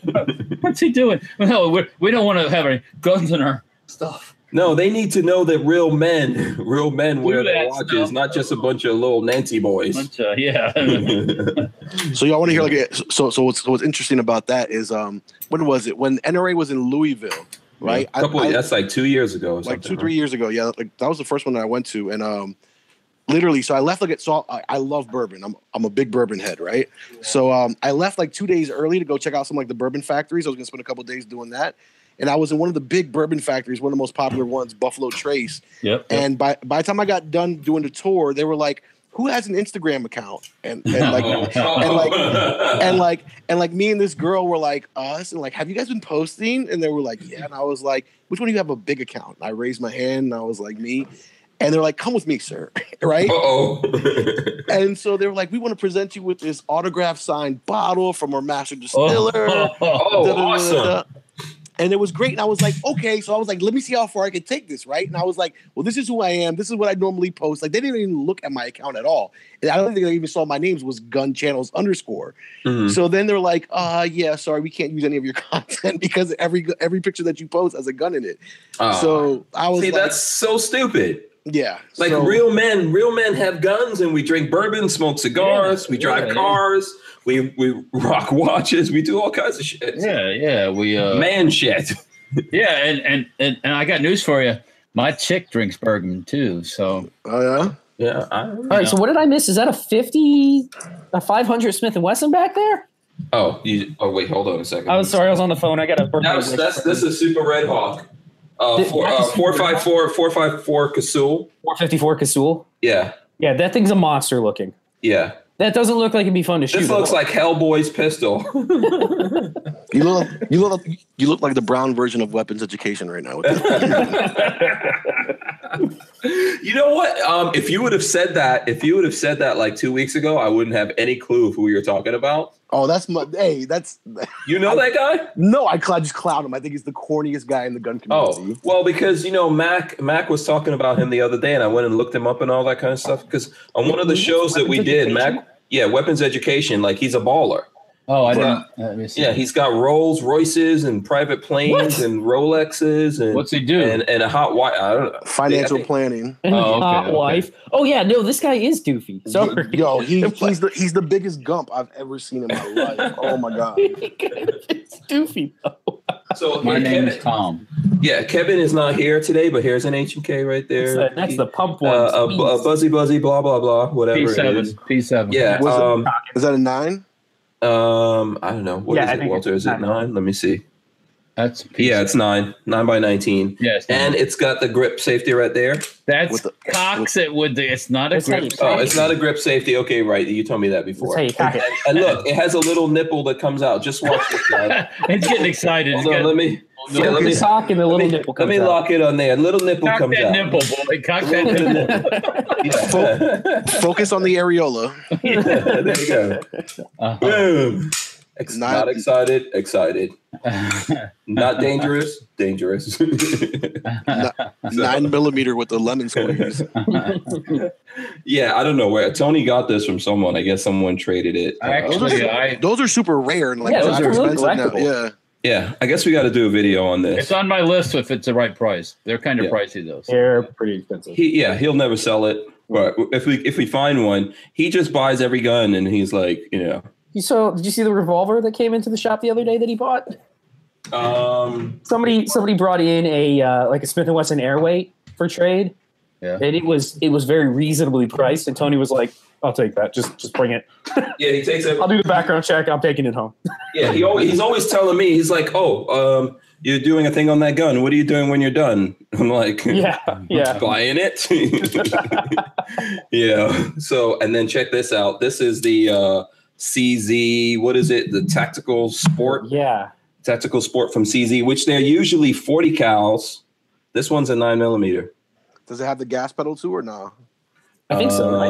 What's he doing? No, we're, we don't want to have any guns in our stuff. No, they need to know that real men, real men wear their watches, stuff. not just a bunch of little Nancy boys. Of- yeah. So y'all want to hear like a, so so what's, so what's interesting about that is um when was it when NRA was in Louisville right A couple, I- I- that's like two years ago. Or like something, two three years ago yeah like that was the first one that I went to and um literally so I left like at so I, I love bourbon I'm I'm a big bourbon head right so um I left like two days early to go check out some like the bourbon factories I was gonna spend a couple days doing that and I was in one of the big bourbon factories one of the most popular ones Buffalo Trace. Yep. and by by the time I got done doing the tour they were like who has an Instagram account? And and like Oh. and like and like and like me and this girl were like us? And like have you guys been posting? And they were like yeah. And i was like which one do you have a big account? And i raised my hand and i was like me. And they're like come with me sir. Right? Oh. and so they were like we want to present you with this autograph signed bottle from our master Oh, distiller. Oh, da, oh, awesome. Da. And it was great. And I was like, okay. So I was like, let me see how far I can take this, right? And I was like, well, this is who I am. This is what I normally post. Like, they didn't even look at my account at all. And I don't think they even saw my names was gun channels underscore. Mhm. So then they're like, uh, yeah, sorry, we can't use any of your content because every every picture that you post has a gun in it. Oh. So I was See, like, that's so stupid. yeah. Like so- real men, real men have guns, and we drink bourbon, smoke cigars, Yeah, we drive yeah, yeah. cars, we we rock watches, we do all kinds of shit. yeah, yeah. We uh, Man shit. yeah, and, and and and I got news for you. My chick drinks bourbon too. So Oh yeah. Yeah. I, All right, so what did I miss? Is that a 50, a 500 Smith and Wesson back there? oh, you, oh wait, hold on a second. I was sorry, I was on the phone. I got a That's that's this is Super Redhawk. Uh, This- four, uh, four five four four five four Casull. 454 Casull. Yeah, Yeah, that thing's a monster looking. yeah. That doesn't look like it'd be fun to shoot. This at looks like Hellboy's pistol. You look you look you look like the brown version of weapons education right now. You know what? Um, if you would have said that, if you would have said that like two weeks ago, I wouldn't have any clue of who you're talking about. Oh, that's my hey, that's You know that guy? no, I, cl- I just cloud him. I think he's the corniest guy in the gun community. Oh, community. well, because you know Mac Mac was talking about him the other day, and I went and looked him up and all that kind of stuff. Because on one of the shows that we did. Mac, yeah, weapons education, like he's a baller. Oh, I But- didn't. Let. Yeah, he's got Rolls Royces and private planes What? and Rolexes and What's he do? and, and a hot white. I don't know. Financial I think- planning. Oh, okay, Hot okay. wife. Oh yeah, no, this guy is doofy. Sorry. Yo, he, he's the he's the biggest gump I've ever seen in my life. Oh my god. it's doofy though. So My here, name Kevin, is Tom. yeah, Kevin is not here today, but here's an H and K right there. That's the, that's the pump uh, one. a, a buzzy buzzy blah blah blah whatever P it seven. P seven. Yeah, Was um, Is that a nine? Um, I don't know what is Yeah, I it, Walter. Is it nine. nine? Let me see. That's Yeah, it's nine, nine by nineteen, yes. and it's got the grip safety right there. that's with the- cocks it with the. It's not a grip. you say Oh, it's not a grip safety. Okay, right. You told me that before. Hey, cock it. And look, it has a little nipple that comes out. Just watch this guy. it's getting excited. It's Hold on, let me Yeah, let me- sock and the Let little me, nipple let comes me out. lock it on there. Little nipple Cock comes that out. nipple, boy. Cock that nipple. Yeah. Focus on the areola. Yeah, there you go. Uh-huh. Boom. Ex- Not- not excited, excited. Not dangerous, dangerous. Nine millimeter with the lemon squeeze. yeah, I don't know where Tony got this from someone. I guess someone traded it. Uh, Actually, I Those are super rare and like Yeah, those are expensive now. Yeah. Yeah, I guess we got to do a video on this. it's on my list if it's the right price. They're kind of Yeah. pricey though. so- They're pretty expensive. He, yeah, he'll never sell it. But if we if we find one, he just buys every gun and he's like, you know, You saw? Did you see the revolver that came into the shop the other day that he bought? um, Somebody somebody brought in a uh, like a Smith and Wesson Airweight for trade, Yeah. and it was it was very reasonably priced. And Tony was like, "I'll take that. Just just bring it. yeah, he takes it. I'll do the background check. I'm taking it home." Yeah, he always, he's always telling me, he's like, oh, um, you're doing a thing on that gun. What are you doing when you're done? I'm like, Yeah, yeah. buying it. yeah. So, and then check this out. This is the uh, CZ. What is it? The tactical sport, Yeah. tactical sport from CZ, which they're usually 40 cals. This one's a nine millimeter. Does it have the gas pedal too or no? I think so, right?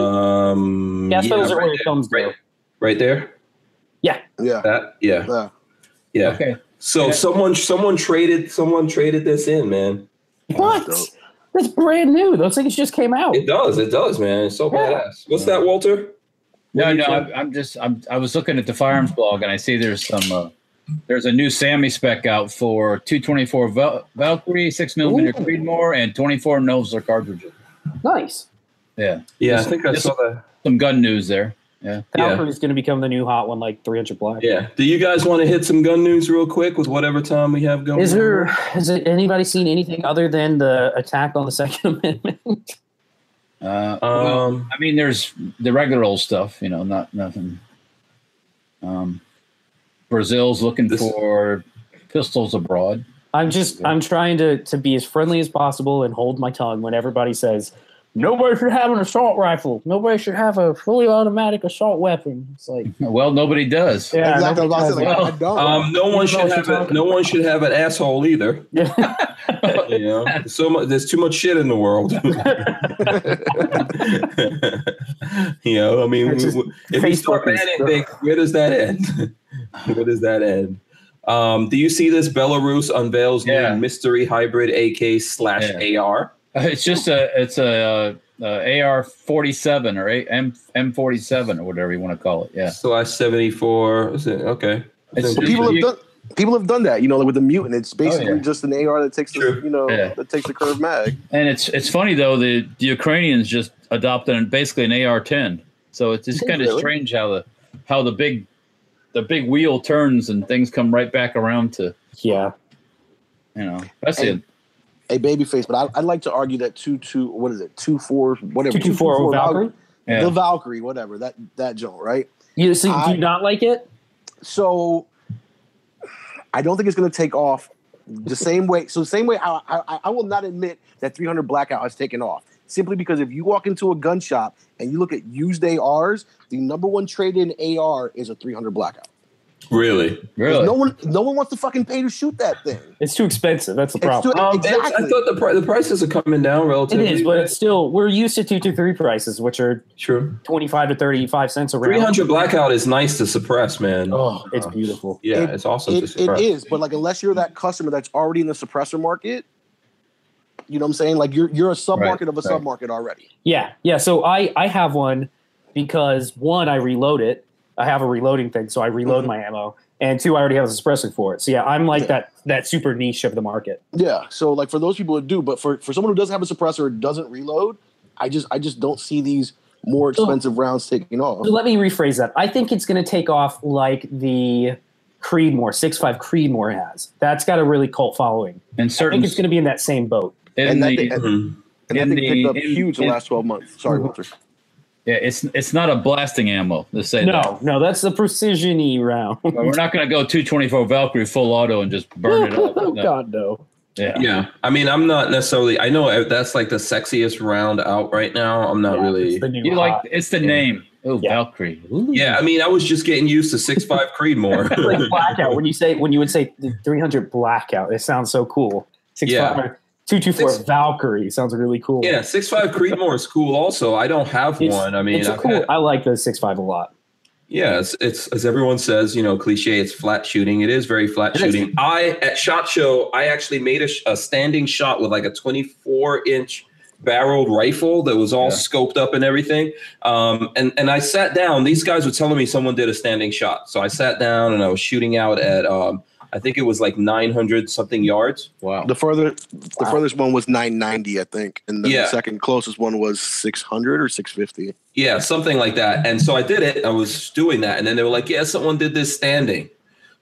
Um, Gas yeah, pedals are right where it there, comes right, right there. Yeah. That yeah, Yeah. yeah. Okay. So Yeah. someone someone traded someone traded this in, man. What? dope. That's brand new. Those things just came out. It does, it does, man. It's so Yeah. badass. What's that, Walter? No, What do no, you I'm. I'm just I'm I was looking at the firearms blog and I see there's some uh, there's a new SAAMI spec out for 224 Val- Valkyrie, six millimeter Ooh. Creedmoor, and 24 Nosler cartridges. Nice. Yeah, Yeah, I think I saw that. some gun news there. Yeah, Yeah. Valkyrie's going to become the new hot one, like 300 black. Yeah. Do you guys want to hit some gun news real quick with whatever time we have going? Is on? there has it, anybody seen anything other than the attack on the Second Amendment? uh, well, Um, I mean, there's the regular old stuff, you know, not nothing. Um, Brazil's looking This- for pistols abroad. I'm just I'm trying to to be as friendly as possible and hold my tongue when everybody says nobody should have an assault rifle. Nobody should have a fully automatic assault weapon. It's like Well, nobody does. yeah, exactly. I was about to say, nobody like, I don't. um, no one should have a, no one should have an asshole either. Yeah. You know, so much. There's too much shit in the world. you know, I mean, It's just if you start banning things, where does that end? where does that end? Um, do you see this? Belarus unveils Yeah. new mystery hybrid AK slash AR. Uh, It's just a it's a, uh uh AR forty seven or a M M forty seven or whatever you want to call it. Yeah, Slash seventy four. Okay. It's- But people have done people have done that, you know, like with the mutant. It's basically Oh, yeah. just an AR that takes the True. you know Yeah. that takes the curved mag. and it's it's funny though the, the Ukrainians just adopted an, basically an AR ten. So it's just kind of really? strange how the how the big the big wheel turns and things come right back around to yeah. you know that's And- it. A baby face, but I, I'd like to argue that two two what is it two four whatever Two two four Valkyrie. Yeah. the Valkyrie whatever that that joint right. You so do you not like it? So I don't think it's going to take off the same way. So the same way I, I, I will not admit that 300 blackout has taken off. Simply because if you walk into a gun shop and you look at used ARs, the number one trade in AR is a 300 blackout. Really? 'Cause Really? No one, no one wants to fucking pay to shoot that thing. It's too expensive. That's the problem. too- Um, Exactly. I thought the pri- the prices are coming down relatively. is, but it's still we're used to two two three prices, which are true. twenty five to thirty five cents around. Three hundred blackout is nice to suppress, man. Oh, it's beautiful. yeah, It- it's awesome to It, it suppress. is, but like unless you're that customer that's already in the suppressor market, you know what I'm saying? Like you're you're a sub market of a right. sub market already. Yeah, yeah. So I I have one because one I reload it. I have a reloading thing, so I reload Mhm. my ammo, and two I already have a suppressor for it. So yeah, I'm like Yeah. that that super niche of the market. Yeah. So like for those people that do, but for for someone who doesn't have a suppressor or doesn't reload, I just I just don't see these more So- expensive rounds taking off. So let me rephrase that. I think it's going to take off like the Creedmoor six five Creedmoor has. That's got a really cult following. And I think it's going to be in that same boat. in And that the, thing-. And that in thing the- picked up in- huge in in- the last 12 months. Sorry, Walter. Yeah, it's it's not a blasting ammo. Let's say that. No, no, that's the precision y round. But we're not going to go 224 Valkyrie full auto and just burn it up. oh No. God, no. Yeah. Yeah, I mean, I'm not necessarily. I know that's like the sexiest round out right now. I'm not Yeah, really. it's the new You like it's the name. Oh, Yeah. Valkyrie. Ooh. Yeah, I mean, I was just getting used to six five Creedmoor. like blackout. When you say when you would say 300 blackout, it sounds so cool. Six Yeah. five, two two four Valkyrie sounds really cool. yeah, six five Creedmoor is cool. Also, I don't have It's- one. I mean, I've cool. had- I like the six five a lot. Yeah, it's, it's as everyone says, you know, cliche. It's flat shooting. It is very flat It is. shooting. I at shot show, I actually made a, a standing shot with like a 24 inch barreled rifle that was all Yeah. scoped up and everything. Um, and and I sat down. These guys were telling me someone did a standing shot, so I sat down and I was shooting out at um, I think it was like 900 something yards. Wow. The further, the Wow. furthest one was 990, I think, and the Yeah. second closest one was 600 or 650. Yeah, something like that. And so I did it. I was doing that, and then they were like, "Yeah, someone did this standing."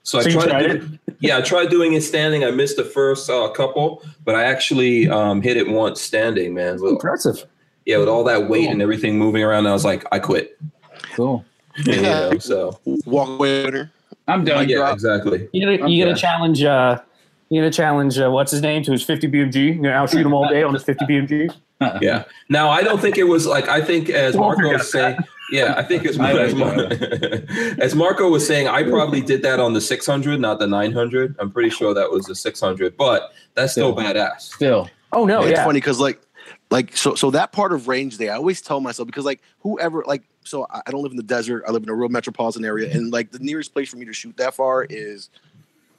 So, I So you tried, tried to do, Yeah, I tried doing it standing. I missed the first uh, couple, but I actually um, hit it once standing. Man, with, Impressive. yeah, with all that weight and everything moving around, I was like, I quit. Cool. You know, so Walk away winner. I'm done. yeah, exactly. You gonna you gonna challenge uh you gonna challenge uh, what's his name to his 50 BMG? You gonna outshoot him all day on his 50 BMG? Yeah. Now I don't think it was like I think as Marco forget was saying. Yeah, I think as, I as, know. as Marco was saying, I probably did that on the 600, not the 900. I'm pretty sure that was the 600, but that's still Yeah. badass. Still. Oh no, it's yeah. funny because like like so so that part of range day i always tell myself because like whoever like so I, don't live in the desert i live in a real metropolitan area and like the nearest place for me to shoot that far is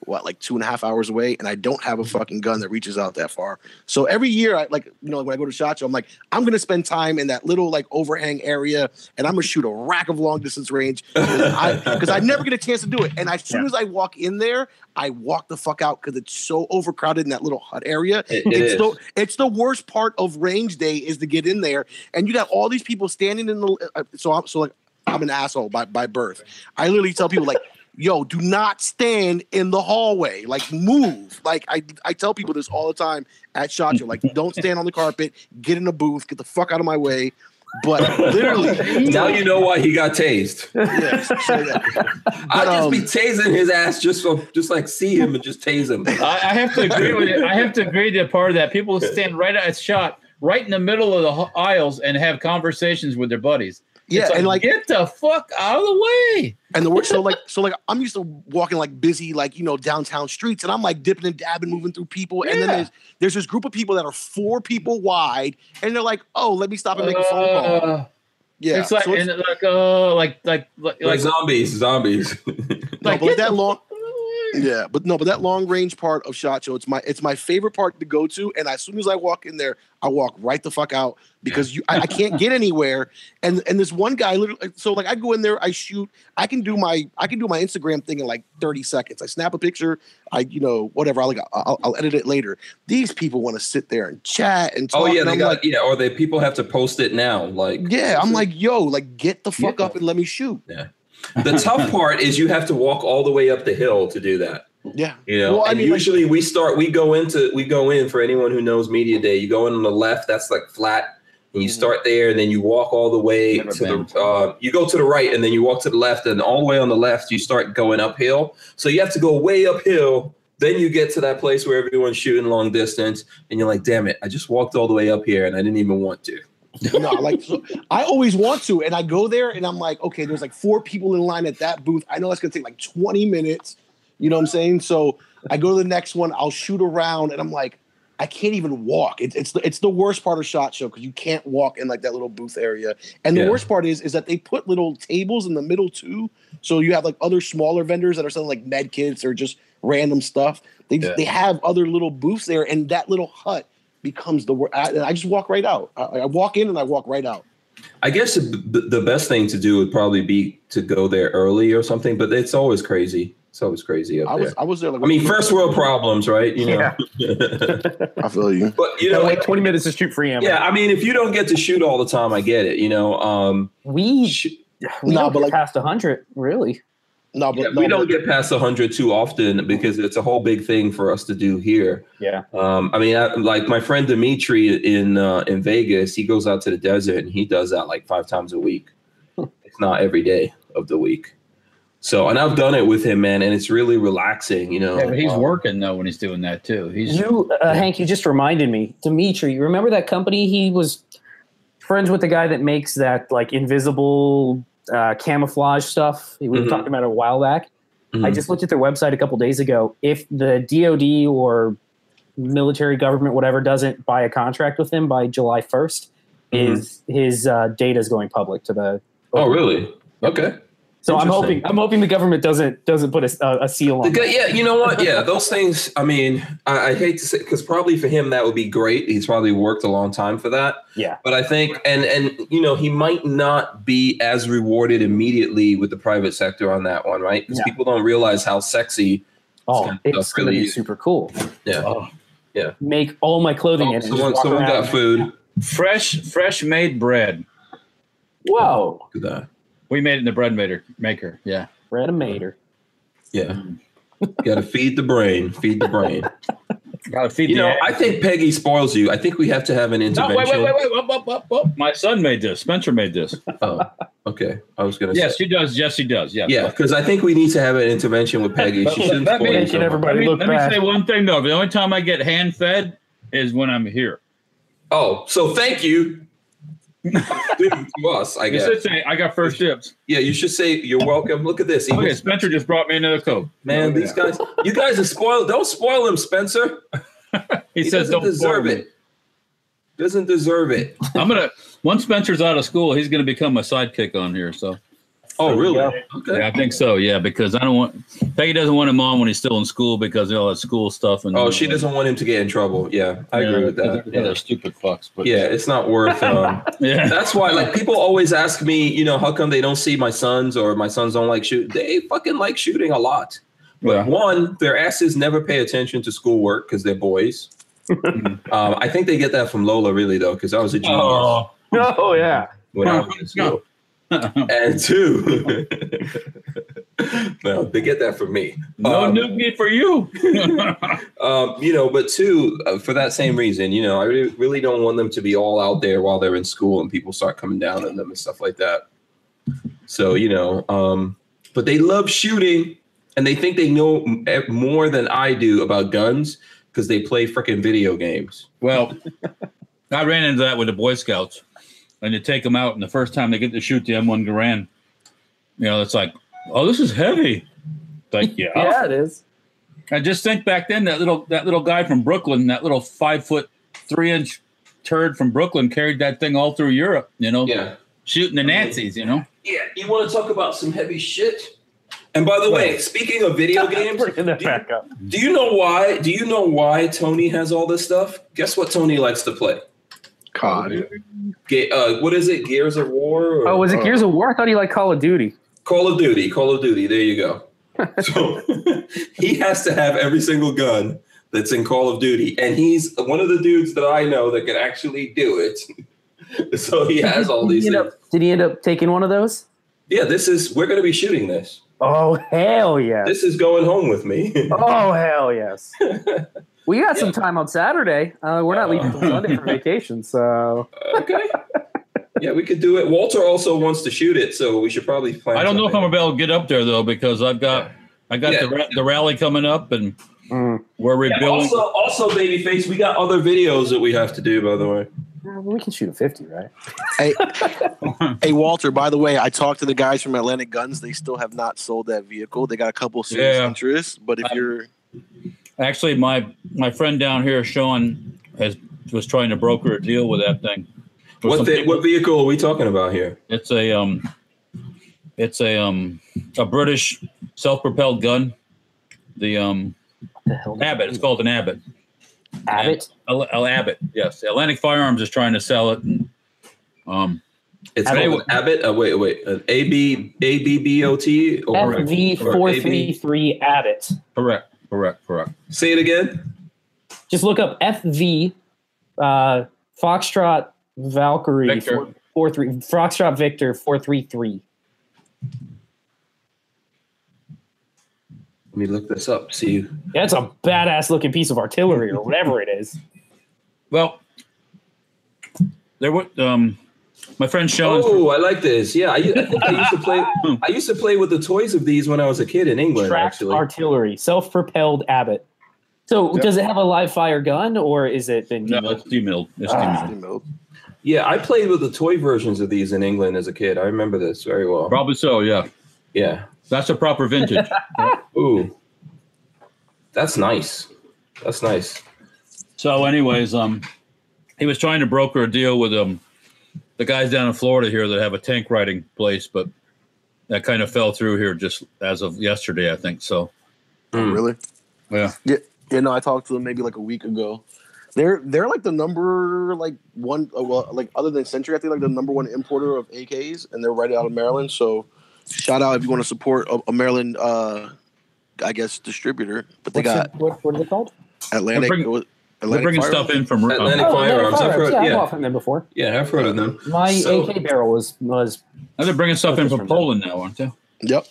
what like two and a half hours away and i don't have a fucking gun that reaches out that far so every year i like you know when i go to shot show i'm like i'm gonna spend time in that little like overhang area and i'm gonna shoot a rack of long distance range because I, never get a chance to do it and as soon Yeah. as i walk in there i walk the fuck out because it's so overcrowded in that little hut area It, it it's is. the it's the worst part of range day is to get in there and you got all these people standing in the uh, so I'm so like I'm an asshole by by birth. I literally tell people like yo do not stand in the hallway like move like I I tell people this all the time at shot show like don't stand on the carpet get in a booth get the fuck out of my way but literally now you know why he got tased. yes, so that- I'd just um, be tasing his ass just so just like see him and just tase him. I, I have to agree with you. I have to agree to part of that. People stand right at shot, right in the middle of the aisles, and have conversations with their buddies. Yeah It's and like get the fuck out of the way. And the work, so like, so like, I'm used to walking like busy, like you know, downtown streets, and I'm like dipping and dabbing, moving through people, and then there's there's this group of people that are four people wide, and they're like, oh, let me stop and make a phone call. Uh, Yeah, it's like so it's, and like uh like like like, Like like zombies, zombies. no, like, but get that long, fuck- yeah, but no, but that long range part of shot show, it's my it's my favorite part to go to, and as soon as I walk in there, I walk right the fuck out because you I, I can't get anywhere, and and this one guy literally, so like I go in there, I shoot, I can do my I can do my Instagram thing in like 30 seconds. I snap a picture, I you know whatever, I like I'll, I'll edit it later. These people want to sit there and chat and oh, talk. oh yeah, they I'm got like, yeah, or they people have to post it now. Like yeah, I'm like, yo, like get the fuck Yeah. up and let me shoot. The tough part is you have to walk all the way up the hill to do that. Yeah, You know, Well, I and mean, like- usually we start, we go into, we go in for anyone who knows media day. You go in on the left, that's like flat, and you Mhm. start there, and then you walk all the way Never to been. the, uh, you go to the right, and then you walk to the left, and all the way on the left, you start going uphill. So you have to go way uphill. Then you get to that place where everyone's shooting long distance, and you're like, damn it, I just walked all the way up here, and I didn't even want to. No, like so I always want to, and I go there and I'm like, okay, there's like four people in line at that booth. I know that's gonna take like 20 minutes. You know what I'm saying? So I go to the next one, I'll shoot around, and I'm like, I can't even walk. It's it's the it's the worst part of shot show because you can't walk in like that little booth area. And the Yeah. worst part is is that they put little tables in the middle too. So you have like other smaller vendors that are selling like med kits or just random stuff. They Yeah. they have other little booths there, and that little hut becomes the worst. I, I just walk right out. I, I walk in and I walk right out. I guess the, the best thing to do would probably be to go there early or something, but it's always crazy. It's always crazy up I there. was I was there like I mean, first world problems, right? You know. I feel you. but you You know, wait 20 minutes to shoot free ammo. yeah. I mean, if you don't get to shoot all the time, I get it. You know, um, We sh- we No, don't but get like- past 100, really. No, but yeah, no, we don't but- get past 100 too often because it's a whole big thing for us to do here. Yeah. Um, I mean, I, like my friend Dimitri in uh, in Vegas, he goes out to the desert and he does that like five times a week. it's not every day of the week. So, and I've done it with him, man, and it's really relaxing. You know, Yeah, but he's Um, working though when he's doing that too. He's You, uh, Hank, you just reminded me. Dimitri, you remember that company? He was friends with the guy that makes that like invisible uh, camouflage stuff. We were Mhm. talking about a while back. I Mhm. just looked at their website a couple days ago. If the DoD or military government, whatever, doesn't buy a contract with him by July 1st, Mhm. his his uh, data is going public to the. Oh, really? Okay. So I'm hoping I'm hoping the government doesn't doesn't put a, a, seal on. it. yeah, you know what? Yeah, those things. I mean, I, I hate to say because probably for him that would be great. He's probably worked a long time for that. Yeah. But I think, and and you know, he might not be as rewarded immediately with the private sector on that one, right? Because Yeah. people don't realize how sexy. Oh, kind of it's going to really be super cool. Yeah. Oh, Make all my clothing Oh, in and someone someone got food. fresh, fresh made bread. Whoa, Look at that. We made it in the bread maker. Maker, yeah. Bread a mater. Yeah. Mm. Got to feed the brain. Feed the brain. Got to feed You the. know, I think Peggy spoils you. I think we have to have an no, intervention. wait, wait, wait, wait, whoop. My son made this. Spencer made this. Oh, okay. I was gonna Yes, say. he does. Yes, she does. Yeah. Yeah, because I think we need to have an intervention with Peggy. She shouldn't That spoil means- you everybody Let me, look let me say one thing though. The only time I get hand fed is when I'm here. Oh, so thank you to us, I guess. You should say I got first dibs. Yeah, you should say you're welcome. Look at this. Even- Okay, oh, Spencer just brought me another coke. man, oh, these guys, you guys are spoiled. Don't spoil him, Spencer. He, He, says doesn't don't deserve spoil me." it. Doesn't deserve it. I'm gonna once Spencer's out of school, he's gonna become my sidekick on here. So Oh, really? go. Okay. yeah, I think so. Yeah, because I don't want Peggy doesn't want him on when he's still in school because of all that school stuff. And Oh, she doesn't want him to get in trouble. Yeah, I agree with that. Yeah, Yeah, they're stupid fucks. But yeah it's not worth. Um, yeah. That's why, like, people always ask me, you know, how come they don't see my sons or my sons don't like shoot? They fucking like shooting a lot. But Yeah. one, their asses never pay attention to schoolwork because they're boys. um, I think they get that from Lola, really, though, because I was a genius Oh. Oh yeah. when I was in school. And two, no, they get that from me. no Um, noogie for you. um, you know, but two, uh, for that same reason, you know, I really, really don't want them to be all out there while they're in school and people start coming down on them and stuff like that. So, you know, um, but they love shooting and they think they know m- more than I do about guns because they play freaking video games. well, I ran into that with the Boy Scouts, and you take them out, and the first time they get to shoot the M1 Garand, you know, it's like, oh, this is heavy. It's like, yeah. Yeah, it is. I just think back then that little that little guy from Brooklyn, that little five foot three inch turd from Brooklyn carried that thing all through Europe, you know, Yeah. shooting the Nazis, you know. Yeah. You want to talk about some heavy shit? And by the way, speaking of video games, do you- back up. Do you know why? Do you know why Tony has all this stuff? Guess what Tony likes to play? COD. Ge- uh, what is it? Gears of War? Or Oh, was it Gears of War? I thought he liked Call of Duty. Call of Duty. Call of Duty. There you go. So he has to have every single gun that's in Call of Duty, and he's one of the dudes that I know that can actually do it. so he has all Did these. he up, did he end up taking one of those? Yeah, this is. We're going to be shooting this. Oh hell yes! This is going home with me. Oh hell yes! We got some time on Saturday. Uh, we're not leaving till Sunday for vacation, so okay. Yeah, we could do it. Walter also wants to shoot it, so we should probably plan. I don't know if I'm something. gonna able to get up there though because I've got I got Yeah. the ra- the rally coming up and mm. we're Yeah, rebuilding. also, also, babyface, we got other videos that we have to do. By the way, Uh, we can shoot a fifty, right? Hey, hey, Walter. By the way, I talked to the guys from Atlantic Guns. They still have not sold that vehicle. They got a couple serious Yeah. interests. But if I- you're Actually, my my friend down here, Sean, has was trying to broker a deal with that thing. With what the, what vehicle are we talking about here? It's a um, it's a um, a British self-propelled gun. The um, the? Abbot. It's called an Abbot. Abbot. Al- Al- Abbot. Yes, Atlantic Firearms is trying to sell it. And, um, It's Abbot. called Abbot. Uh, wait, wait, an A B A B B O T or FV or four AB? three three Abbot. correct, correct, correct. Say it again. Just look up FV uh, Foxtrot Valkyrie Victor. four, four three Foxtrot Victor four three three. Let me look this up. See, That's a badass looking piece of artillery or whatever it is. Well, there was um, my friend Sean. oh, I like this. Yeah, I, I think I used to play. I used to play with the toys of these when I was a kid in England. Tracked Actually, artillery, self propelled Abbot. So Yeah. does it have a live fire gun or is it been No, it's demilled. It's Ah. demilled. Yeah, I played with the toy versions of these in England as a kid. I remember this very well. Probably so. Yeah, Yeah. That's a proper vintage. Ooh. That's nice. That's nice. So, anyways, um, he was trying to broker a deal with um the guys down in Florida here that have a tank riding place, but that kind of fell through here just as of yesterday, I think. So, Mm. Really? yeah, Yeah, yeah. No, I talked to them maybe like a week ago. They're they're like the number like one uh, well like other than Century, I think like the number one importer of AKs, and they're right out of Maryland. So shout out if you want to support a, a Maryland, uh, I guess distributor. But they What's got it, what, what are they called? Atlantic. They're bring- what- they're bringing Fire? stuff in from. um, Atlantic Oh, Firearms. Atlantic I've heard- Yeah, I've yeah. bought from them before. Yeah, I've heard of them. My So- AK barrel was was and they're bringing stuff in from from. Poland now, aren't they? Yep.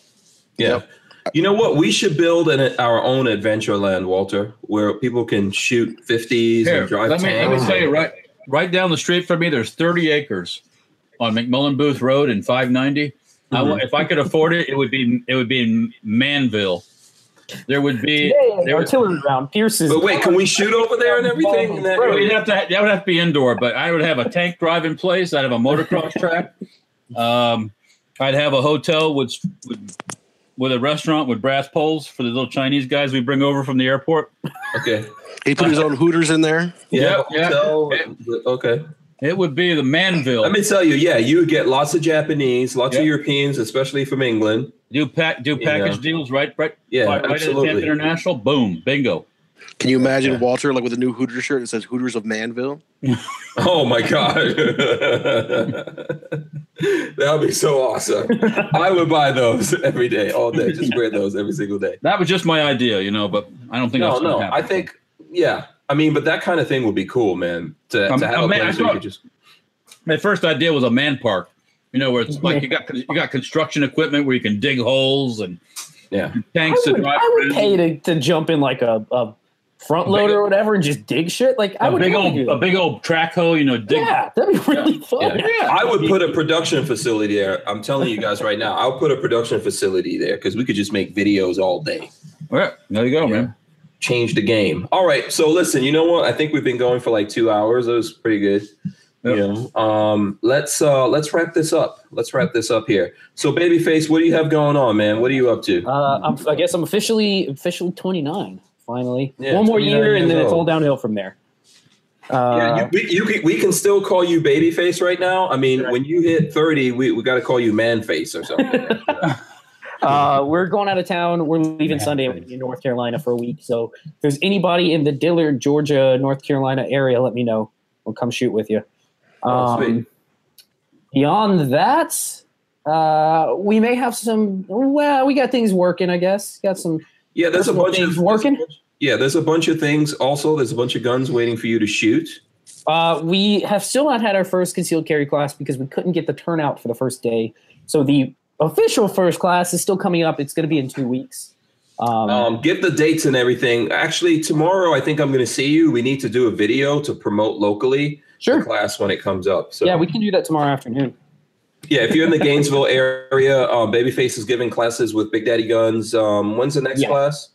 Yeah. Yep. You know what? We should build an, our own adventure land, Walter, where people can shoot 50s Here, and drive let me, let me tanks. tell you right right down the street from me. There's 30 acres on McMullen Booth Road in 590. I Mm-hmm. wa- if I could afford it, it would be it would be in Manville. There would be. yeah, there would- artillery round. Pierce's. But wait, can we shoot over there and everything? in that Well. We'd have to that would have to be indoor, but I would have a tank driving place. I'd have a motocross track. Um, I'd have a hotel with, with with a restaurant with brass poles for the little Chinese guys we bring over from the airport. Okay. He put his own Hooters in there. Yeah. Yeah, hotel. yeah. Okay. It would be the Manville. Let me tell you, yeah, you would get lots of Japanese, lots Yeah. of Europeans, especially from England. do pack do You package know. deals right right Yeah, right, right at absolutely. Tampa International. Boom, bingo. Can you imagine Yeah. Walter like with a new Hooters shirt that says Hooters of Manville? Oh my god, that would be so awesome. I would buy those every day, all day. Just wear those every single day. That was just my idea, you know, but I don't think No, that's no, happen. I think, yeah. I mean, but that kind of thing would be cool, man. To, Um, to have a man, I place where you thought- could just my first idea was a man park. You know, where it's like you got you got construction equipment where you can dig holes and yeah. tanks I to would, drive. I would pay to, to jump in like a, a front A loader or whatever and just dig shit. Like I a would big old a big old track hoe, you know, dig. Yeah, that'd be really fun. Yeah. Yeah. I would put a production facility there. I'm telling you guys right now, I'll put a production facility there because we could just make videos all day. Yeah, there you go, man. Change the game. All right. So listen, you know what? I think we've been going for like two hours. That was pretty good. Yep. You know, um, let's uh let's wrap this up. Let's wrap this up here. So babyface, what do you have going on, man? What are you up to? Uh, I'm, I guess I'm officially officially 29. Finally, Yeah, one more year, and then years it's all downhill from there. yeah, Uh, you, we, you can, we can still call you babyface right now. I mean, when you hit 30, we, we got to call you man face or something. uh, we're going out of town. We're leaving. Sunday in North Carolina for a week. So if there's anybody in the Dillard, Georgia, North Carolina area, let me know. We'll come shoot with you. Oh. Um, beyond that, uh, we may have some. Well, we got things working. I guess got some. Yeah, there's a bunch things of working? Yeah, there's a bunch of things. Also, there's a bunch of guns waiting for you to shoot. Uh, we have still not had our first concealed carry class because we couldn't get the turnout for the first day. So the official first class is still coming up. It's going to be in two weeks. Um, Um, give the dates and everything. Actually, tomorrow I think I'm going to see you. We need to do a video to promote locally the sure. class when it comes up. So Yeah, we can do that tomorrow afternoon. yeah, if you're in the Gainesville area, um, Babyface is giving classes with Big Daddy Guns. Um, when's the next Yeah. class?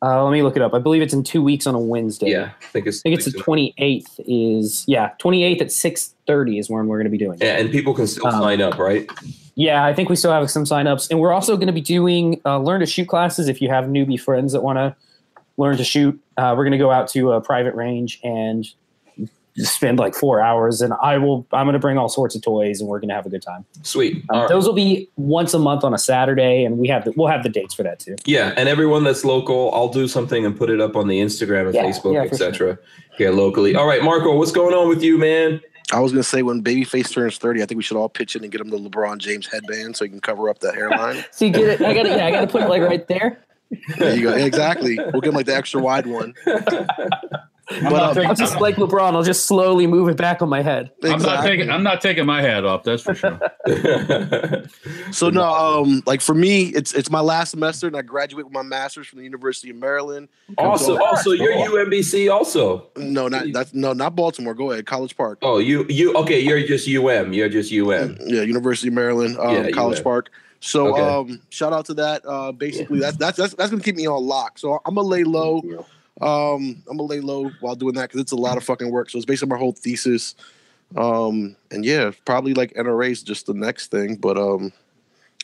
Uh, let me look it up. I believe it's in two weeks on a Wednesday. Yeah, I think it's. I think it's the 28th is yeah, 28th at 6:30 is when we're going to be doing. it. Yeah, and people can still Um, sign up, right? Yeah, I think we still have some signups, and we're also going to be doing uh, learn to shoot classes. If you have newbie friends that want to learn to shoot, uh, we're going to go out to a private range and spend like four hours. And I will. I'm going to bring all sorts of toys, and we're going to have a good time. Sweet. Um, All right. Those will be once a month on a Saturday, and we have the, we'll have the dates for that too. Yeah, and everyone that's local, I'll do something and put it up on the Instagram and Yeah, Facebook, yeah, etc. Here locally. All right, Marco, what's going on with you, man? I was gonna say when Babyface turns thirty, I think we should all pitch in and get him the LeBron James headband so he can cover up that hairline. So you get it. I got to. Yeah, I got to put it like right there. there you go. Exactly. We'll get him like the extra wide one. I'm But, not um, taking- I'll just like LeBron. I'll just slowly move it back on my head. I'm not taking. I'm not taking my hat off. That's for sure. So no, um, like for me, it's it's my last semester, and I graduate with my master's from the University of Maryland. also, also, you're UMBC also. No, not that's no, not Baltimore. Go ahead, College Park. Oh, you you okay? You're just UM. You're just UM. Yeah, University of Maryland, um, Yeah, College UM. Park. So Okay. um, shout out to that. Uh, basically, that's that's that's that's gonna keep me on lock. So I'm gonna lay low. Um, I'm gonna lay low while doing that because it's a lot of fucking work. So it's based on my whole thesis. Um, and yeah, probably like NRA is just the next thing, but um,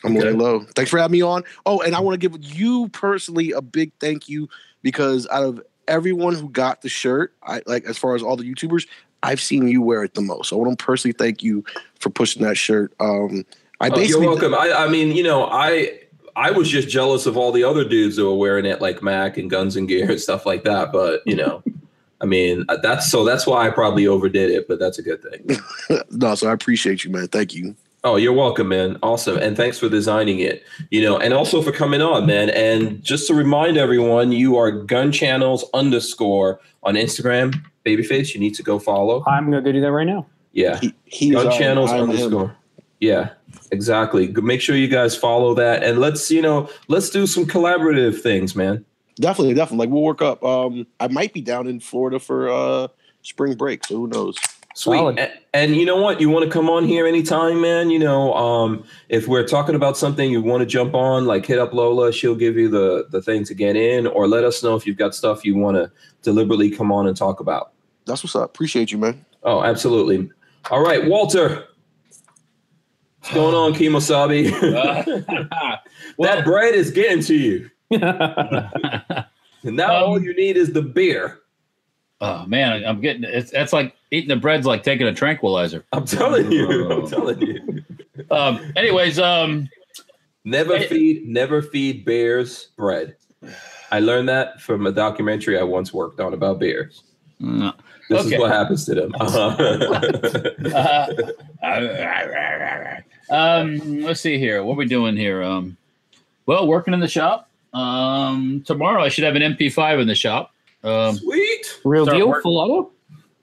I'm Okay. laying low. Thanks for having me on. Oh, and I want to give you personally a big thank you because out of everyone who got the shirt, I like as far as all the YouTubers, I've seen you wear it the most. So I want to personally thank you for pushing that shirt. Um, I Oh, you're welcome. I, I mean, you know, I I was just jealous of all the other dudes that were wearing it, like Mac and Guns and Gear and stuff like that. But you know, I mean, uh, that's so that's why I probably overdid it. But that's a good thing. no, so I appreciate you, man. Thank you. Oh, you're welcome, man. Awesome. And thanks for designing it. You know, and also for coming on, man. And just to remind everyone, you are gun channels underscore on Instagram. Babyface, you need to go follow. I'm gonna go do that right now. Yeah. He, he's Gun channels I'm him. underscore. Yeah, exactly. Make sure you guys follow that and let's, you know, let's do some collaborative things, man. Definitely, definitely. Like we'll work up. Um, I might be down in Florida for uh spring break, so who knows? Sweet. Solid. And, and you know what? You want to come on here anytime, man. You know, um, if we're talking about something you want to jump on, like hit up Lola. She'll give you the the thing to get in, or let us know if you've got stuff you want to deliberately come on and talk about. That's what's up. Appreciate you, man. Oh, absolutely. All right, Walter. What's going on, Kimosabi? that bread is getting to you. And now Um, all you need is the beer. oh man, I'm getting it's that's like eating the bread's like taking a tranquilizer. I'm telling you. I'm telling you. Um, anyways, um, Never Hey. feed, never feed bears bread. I learned that from a documentary I once worked on about bears. mm, This Okay. is what happens to them. Uh-huh. uh, um, let's see here. What are we doing here? Um, well, working in the shop. Um, tomorrow I should have an MP5 in the shop. Um, Sweet. Real deal, work- full auto.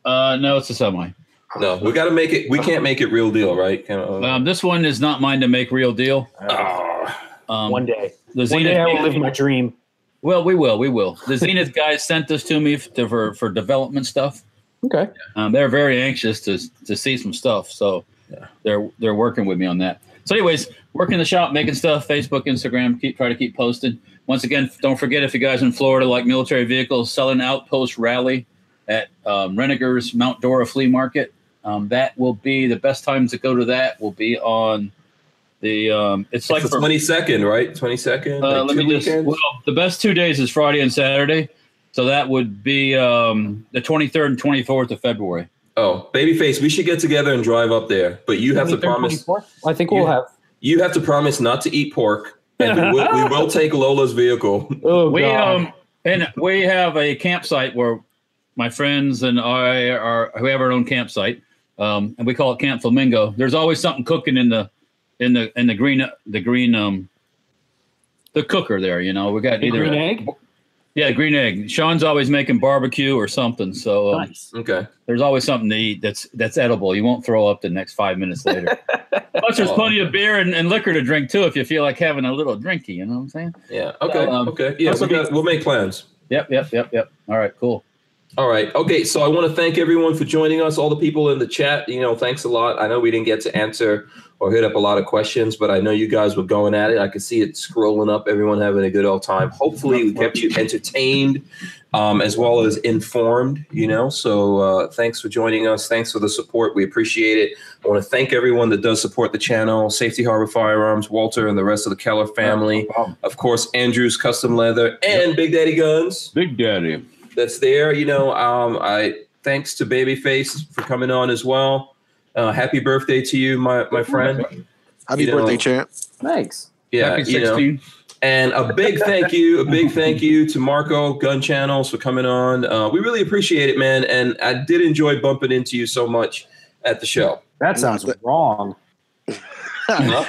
uh, no, it's a semi. No, we got to make it. We can't make it real deal, right? Can- uh, Um, this one is not mine to make real deal. oh, Um, One day, the one day I will live my dream. well, we will, we will. The Zenith guys sent this to me to, for for development stuff. Okay. Um, they're very anxious to to see some stuff, so Yeah. they're they're working with me on that. So, anyways, working the shop, making stuff, Facebook, Instagram, keep try to keep posting. Once again, don't forget if you guys in Florida like military vehicles, selling outpost rally at um, Renninger's Mount Dora Flea Market. Um, that will be the best time to go to. That will be on the. Um, it's like the twenty second, right? Twenty second. uh, let me just. Well, the best two days is Friday and Saturday, so that would be um, the 23rd and 24th of February. Oh, babyface, we should get together and drive up there. But you have to promise. 24th? I think we'll You- have. You have to promise not to eat pork, and we will, we will take Lola's vehicle. Oh we God. um and we have a campsite where my friends and I are we have our own campsite um and we call it Camp Flamingo. There's always something cooking in the in the in the green the green um the cooker there. You know we got The either green egg. Yeah green egg. Sean's always making barbecue or something. So um, Nice. Okay. there's always something to eat that's that's edible. You won't throw up the next five minutes later. Plus, there's plenty of beer and, and liquor to drink too if you feel like having a little drinky. You know what I'm saying? Yeah. Okay. Um, okay. Yeah. also We got, we'll make plans. Yep, yep, yep, yep. All right, cool. All right. Okay. So I want to thank everyone for joining us. All the people in the chat, you know, thanks a lot. I know we didn't get to answer or hit up a lot of questions, but I know you guys were going at it. I could see it scrolling up, everyone having a good old time. Hopefully, we kept you entertained um, as well as informed, you know. So uh, thanks for joining us. Thanks for the support. We appreciate it. I want to thank everyone that does support the channel Safety Harbor Firearms, Walter, and the rest of the Keller family. Of course, Andrew's Custom Leather and Big Daddy Guns Big Daddy. That's there. You know, um, I thanks to Babyface for coming on as well. Uh, happy birthday to you, my my friend. Happy You know- birthday, champ. Thanks. Yeah, Happy you know, and a big thank you, a big thank you to Marco Gun Channels for coming on. Uh, we really appreciate it, man. And I did enjoy bumping into you so much at the show. That sounds wrong.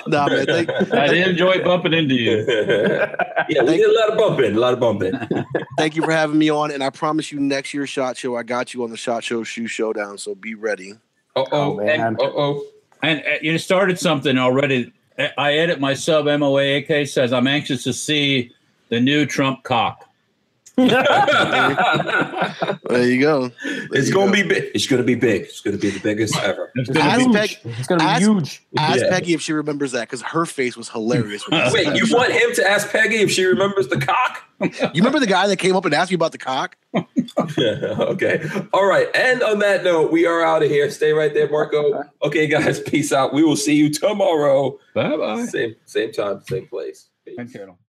nah, man. Thank, I did enjoy bumping into you. yeah, we did a lot of bumping, a lot of bumping. thank you for having me on, and I promise you, next year's shot show, I got you on the shot show shoe showdown. So be ready. Uh Oh, oh, man. uh oh. And uh, you started something already. I edit my sub MOAAK says I'm anxious to see the new Trump cock. There you go. There It's you gonna go. be big. It's gonna be big. It's gonna be the biggest ever. It's gonna Ask be- Peg- It's gonna be Ask- huge. Ask Yeah. Peggy if she remembers that because her face was hilarious. Wait, you want him to ask Peggy if she remembers the cock? You remember the guy that came up and asked me about the cock? yeah, okay. All right. And on that note, we are out of here. Stay right there, Marco. Okay, guys. Peace out. We will see you tomorrow. Bye bye. Same same time, same place. Peace. Thanks, Carol.